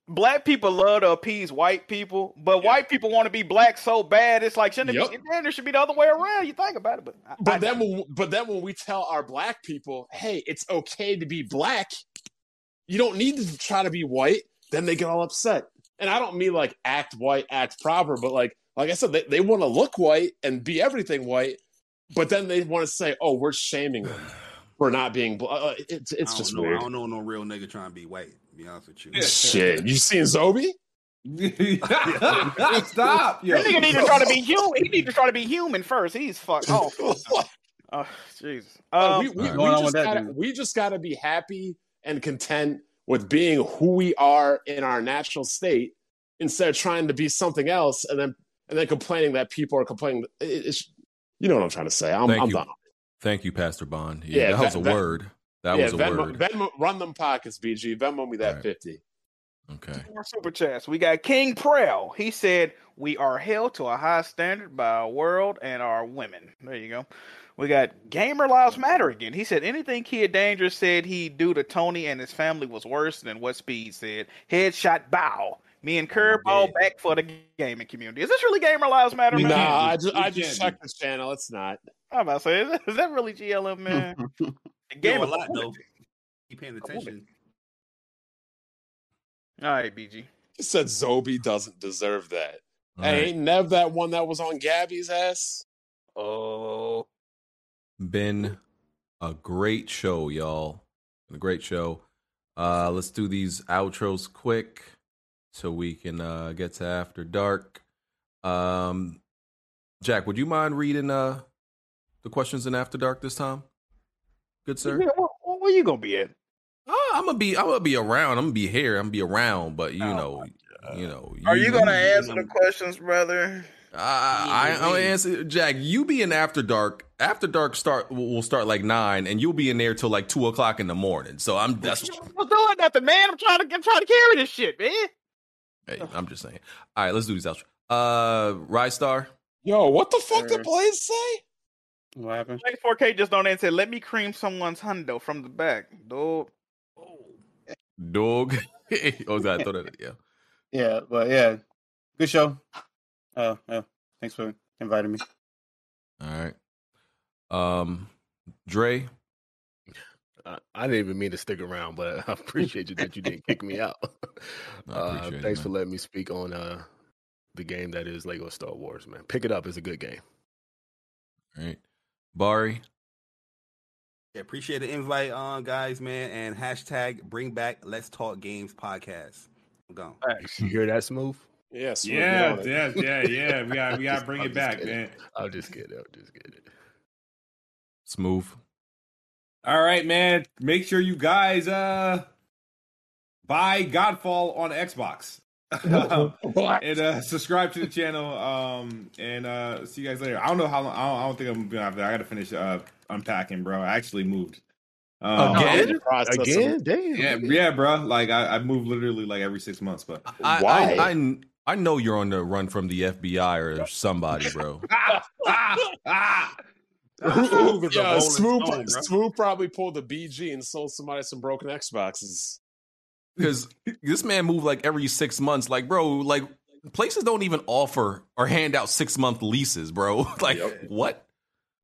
black people love to appease white people, but white people want to be black so bad. It's like shouldn't it Yep. be? It should be the other way around. You think about it, but I- But I- then, when, but then when we tell our black people, "Hey, it's okay to be black," you don't need to try to be white. Then they get all upset, and I don't mean like act white, act proper, but like like I said, they, they want to look white and be everything white, but then they want to say, "Oh, we're shaming them [SIGHS] for not being black." It's it's just know, weird. I don't know no real nigga trying to be white. To be honest with you. Shit, you seen Zobi? [LAUGHS] Stop. Yo. that nigga need to try to be human. He need to try to be human first. He's fucked [LAUGHS] off. Oh, Jesus. Uh, Um, we, we, What's we just gotta, we just got to be happy and content with being who we are in our natural state instead of trying to be something else and then and then complaining that people are complaining. It- it's, you know what I'm trying to say. I'm, Thank I'm you. done. Thank you, Pastor Bond. Yeah, Yeah, that was a Ven- Ven- word. That yeah, was a Venmo, word. Venmo, run them pockets, BG. Venmo me that Right. 50. okay. More super chats. We got King Prel. He said, "We are held to a high standard by our world and our women." There you go. We got Gamer Lives Matter again. He said anything Kid Dangerous said he'd do to Tony and his family was worse than what Speed said. Headshot bow. Me and Curb all back for the gaming community. Is this really Gamer Lives Matter, We man? Nah, I just, We I just be. checked this channel. It's not. I'm about to say, is that, is that really GLM, [LAUGHS] man? Game game a lot though. Keep paying attention. All right, BG. He said Zobi doesn't deserve that. All Hey, right. ain't Nev that one that was on Gabby's ass? Oh, Been a great show, y'all. A great show. Uh, let's do these outros quick so we can uh, get to after dark. Um, Jack, would you mind reading uh the questions in After Dark this time? Good sir. Yeah, where, where you gonna be at? Oh, I'm gonna be. I'm gonna be around. I'm gonna be here. I'm gonna be around. But you know, you know. Are you gonna answer the questions, brother? I, I, I'm gonna answer Jack. You be in After Dark. After Dark start will start like nine, and you'll be in there till like two o'clock in the morning. So I'm that's. I'm doing nothing, man. I'm trying to I'm trying to carry this shit, man. Hey, I'm just saying. All right, let's do these outro. Uh, Rise Star. Yo, what the fuck did Blaze say? What happened? Like 4K just on there and said, "Let me cream someone's hundo from the back, dog." Dog. [LAUGHS] oh, I thought that. Yeah. Yeah, but yeah, good show. Uh, yeah, thanks for inviting me. All right. Um, Dre. I, I didn't even mean to stick around, but [LAUGHS] I [LAUGHS] appreciate you that you didn't kick me out. [LAUGHS] Uh, appreciate it, thanks for letting me speak on uh, the game that is Lego Star Wars, man. Pick it up; it's a good game. All right. Bari. Yeah, appreciate the invite, uh, guys, man, and hashtag bring back Let's Talk Games podcast. I'm gone. You hear that, Smooth? Yes. Yeah, yeah, yeah, yeah. We got we got to bring I'm it back, kidding. man. I'm just kidding. I'm just get kidding. Smooth. All right, man. Make sure you guys uh buy Godfall on Xbox. [LAUGHS] and uh subscribe to the channel. Um and uh see you guys later. I don't know how long I don't, I don't think I'm gonna have I gotta finish uh unpacking, bro. I actually moved. Um, Again? Again? Damn. Yeah, yeah, bro. Like I, I move literally like every six months, but I, Why? I, I I know you're on the run from the FBI or somebody, bro. ah, ah, ah. Smooth is a Yeah, rolling Smooth, stone, bro. Probably pulled the BG and sold somebody some broken Xboxes. Because this man moved like every six months. Like, bro, like places don't even offer or hand out six month leases, bro. [LAUGHS] like, what?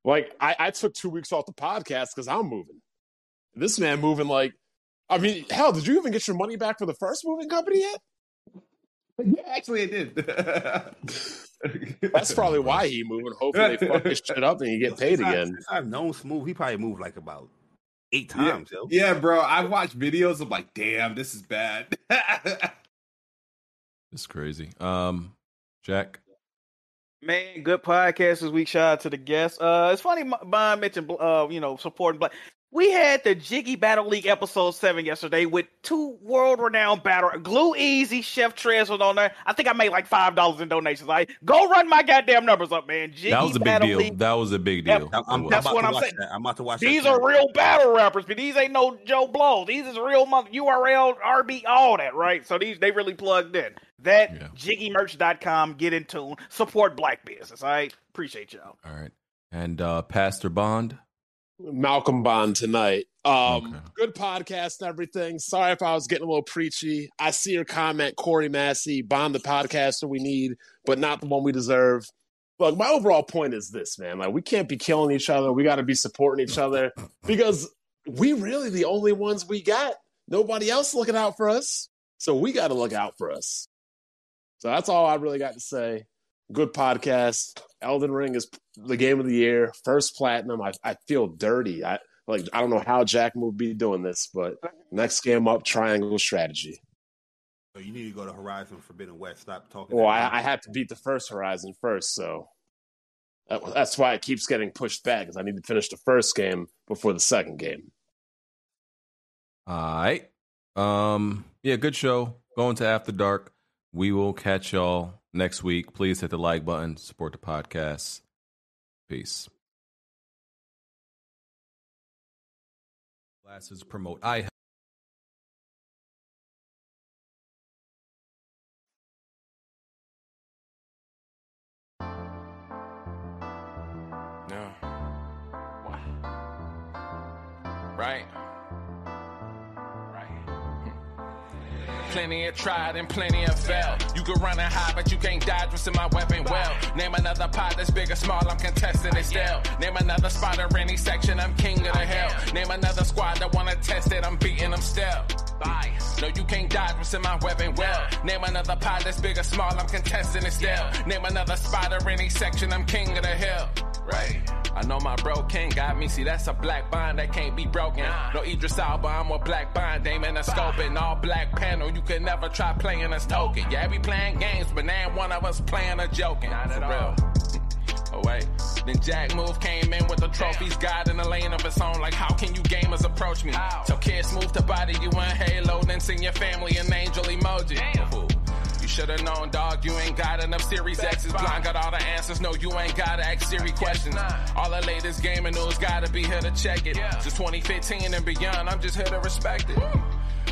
Like, I, I took two weeks off the podcast because I'm moving. This man moving like, I mean, hell, did you even get your money back for the first moving company yet? Yeah, actually, it did. [LAUGHS] That's probably why he moving. Hopefully, they fuck his shit up and you get paid Since again. since I've known Smooth, he probably moved like about eight Yeah. times, yo. Yeah, bro. I've watched videos of like, damn, this is bad. [LAUGHS] It's crazy. Um, Jack. Man, good podcast this week. Shout out to the guests. Uh, it's funny, Bond mentioned, uh, you know, supporting Black. We had the Jiggy Battle League episode seven yesterday with two world-renowned battle. Glue Easy, Chef Trez was on there. I think I made like five dollars in donations. I go run my goddamn numbers up, man. Jiggy That was a big Battle deal. League. That was a big Yep. deal. I'm, I'm, It was. That's about what to I'm watch saying. That. I'm about to watch. These that are real battle rappers, but these ain't no Joe Blow. These is real month URL, RB, all that, right? So these they really plugged in. That Yeah. jiggymerch.com, get in tune, support black business. All right. Appreciate y'all. All right. And uh Pastor Bond. Malcolm Bond tonight. Um, Okay. good podcast and everything. Sorry if I was getting a little preachy. I see your comment, Corey Massey, Bond the podcaster we need, but not the one we deserve. Look, my overall point is this, man. Like we can't be killing each other. We got to be supporting each other [LAUGHS] because we really the only ones we got. Nobody else looking out for us. So we got to look out for us. So that's all I really got to say. Good podcast. Elden Ring is the game of the year. First platinum. I, I feel dirty. I like I don't know how Jack would be doing this, but next game up, triangle strategy. So you need to go to Horizon Forbidden West. Stop talking. Well, I, I had to beat the first Horizon first, so that, that's why it keeps getting pushed back because I need to finish the first game before the second game. All right. Um, yeah, good show. Going to After Dark. We will catch y'all next week. Please hit the like button, support the podcast. Peace. Glasses promote eye No. Right. Right. Plenty of tried and plenty of failed. You can run and hide, but you can't dodge what's in my Weapon Wheel. Name another pot that's big or small, I'm contesting it still. Name another spot or any section, I'm king of the hell. Name another squad that wanna test it, I'm beating them still. Bias. No, you can't dodge what's in my Weapon Wheel. Name another pot that's big or small, I'm contesting it still. Name another spot or any section, I'm king of the hill. Right. I know my bro king got me. See, that's a black bond that can't be broken. No Idris Elba, I'm a black bond, aiming a scope and all black panel. You can never try playing us token. Yeah, we playing games, but now one of us playing a joking. Not at all. [LAUGHS] Oh wait. Then Jack Move came in with the trophies, God in the lane of its own. Like, how can you gamers approach me? So Kid Smooth to body you in Halo, then sing your family an angel emoji. Fool. You should've known, dog, you ain't got enough Series X's. Blind got all the answers, no, you ain't gotta ask Siri questions. All the latest gaming news gotta be here to check it. Since 2015 and beyond, I'm just here to respect it.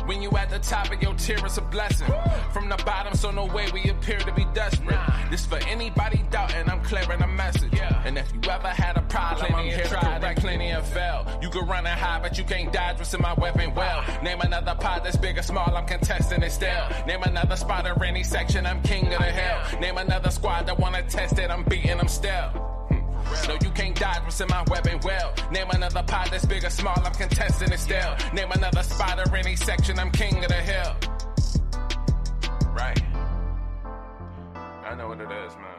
When you at the top of your tier, it's a blessing. From the bottom, so no way we appear to be desperate. This for anybody doubting, I'm clearing a message. And if you ever had a problem, I'm here to correct plenty of fail. You can run and hide, but you can't dodge what's in my Weapon Wheel. Name another pot that's big or small, I'm contesting it still. Name another spot or any section, I'm king of the hill. Name another squad that wanna test it, I'm beating them still. No, you can't dodge what's in my Weapon Wheel. Name another pot that's big or small, I'm contesting it still. Name another spot or any section, I'm king of the hill. Right. I know what it is, man.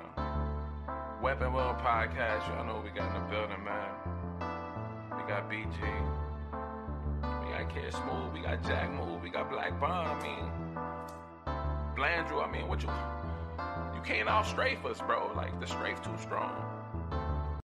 Weapon Wheel Podcast, y'all know what we got in the building, man. We got BG. We got Kid Smooth, we got Jack Move, we got Black Bond, I mean. Blandrew, I mean, what you. You can't off strafe us, bro. Like, the strafe too strong.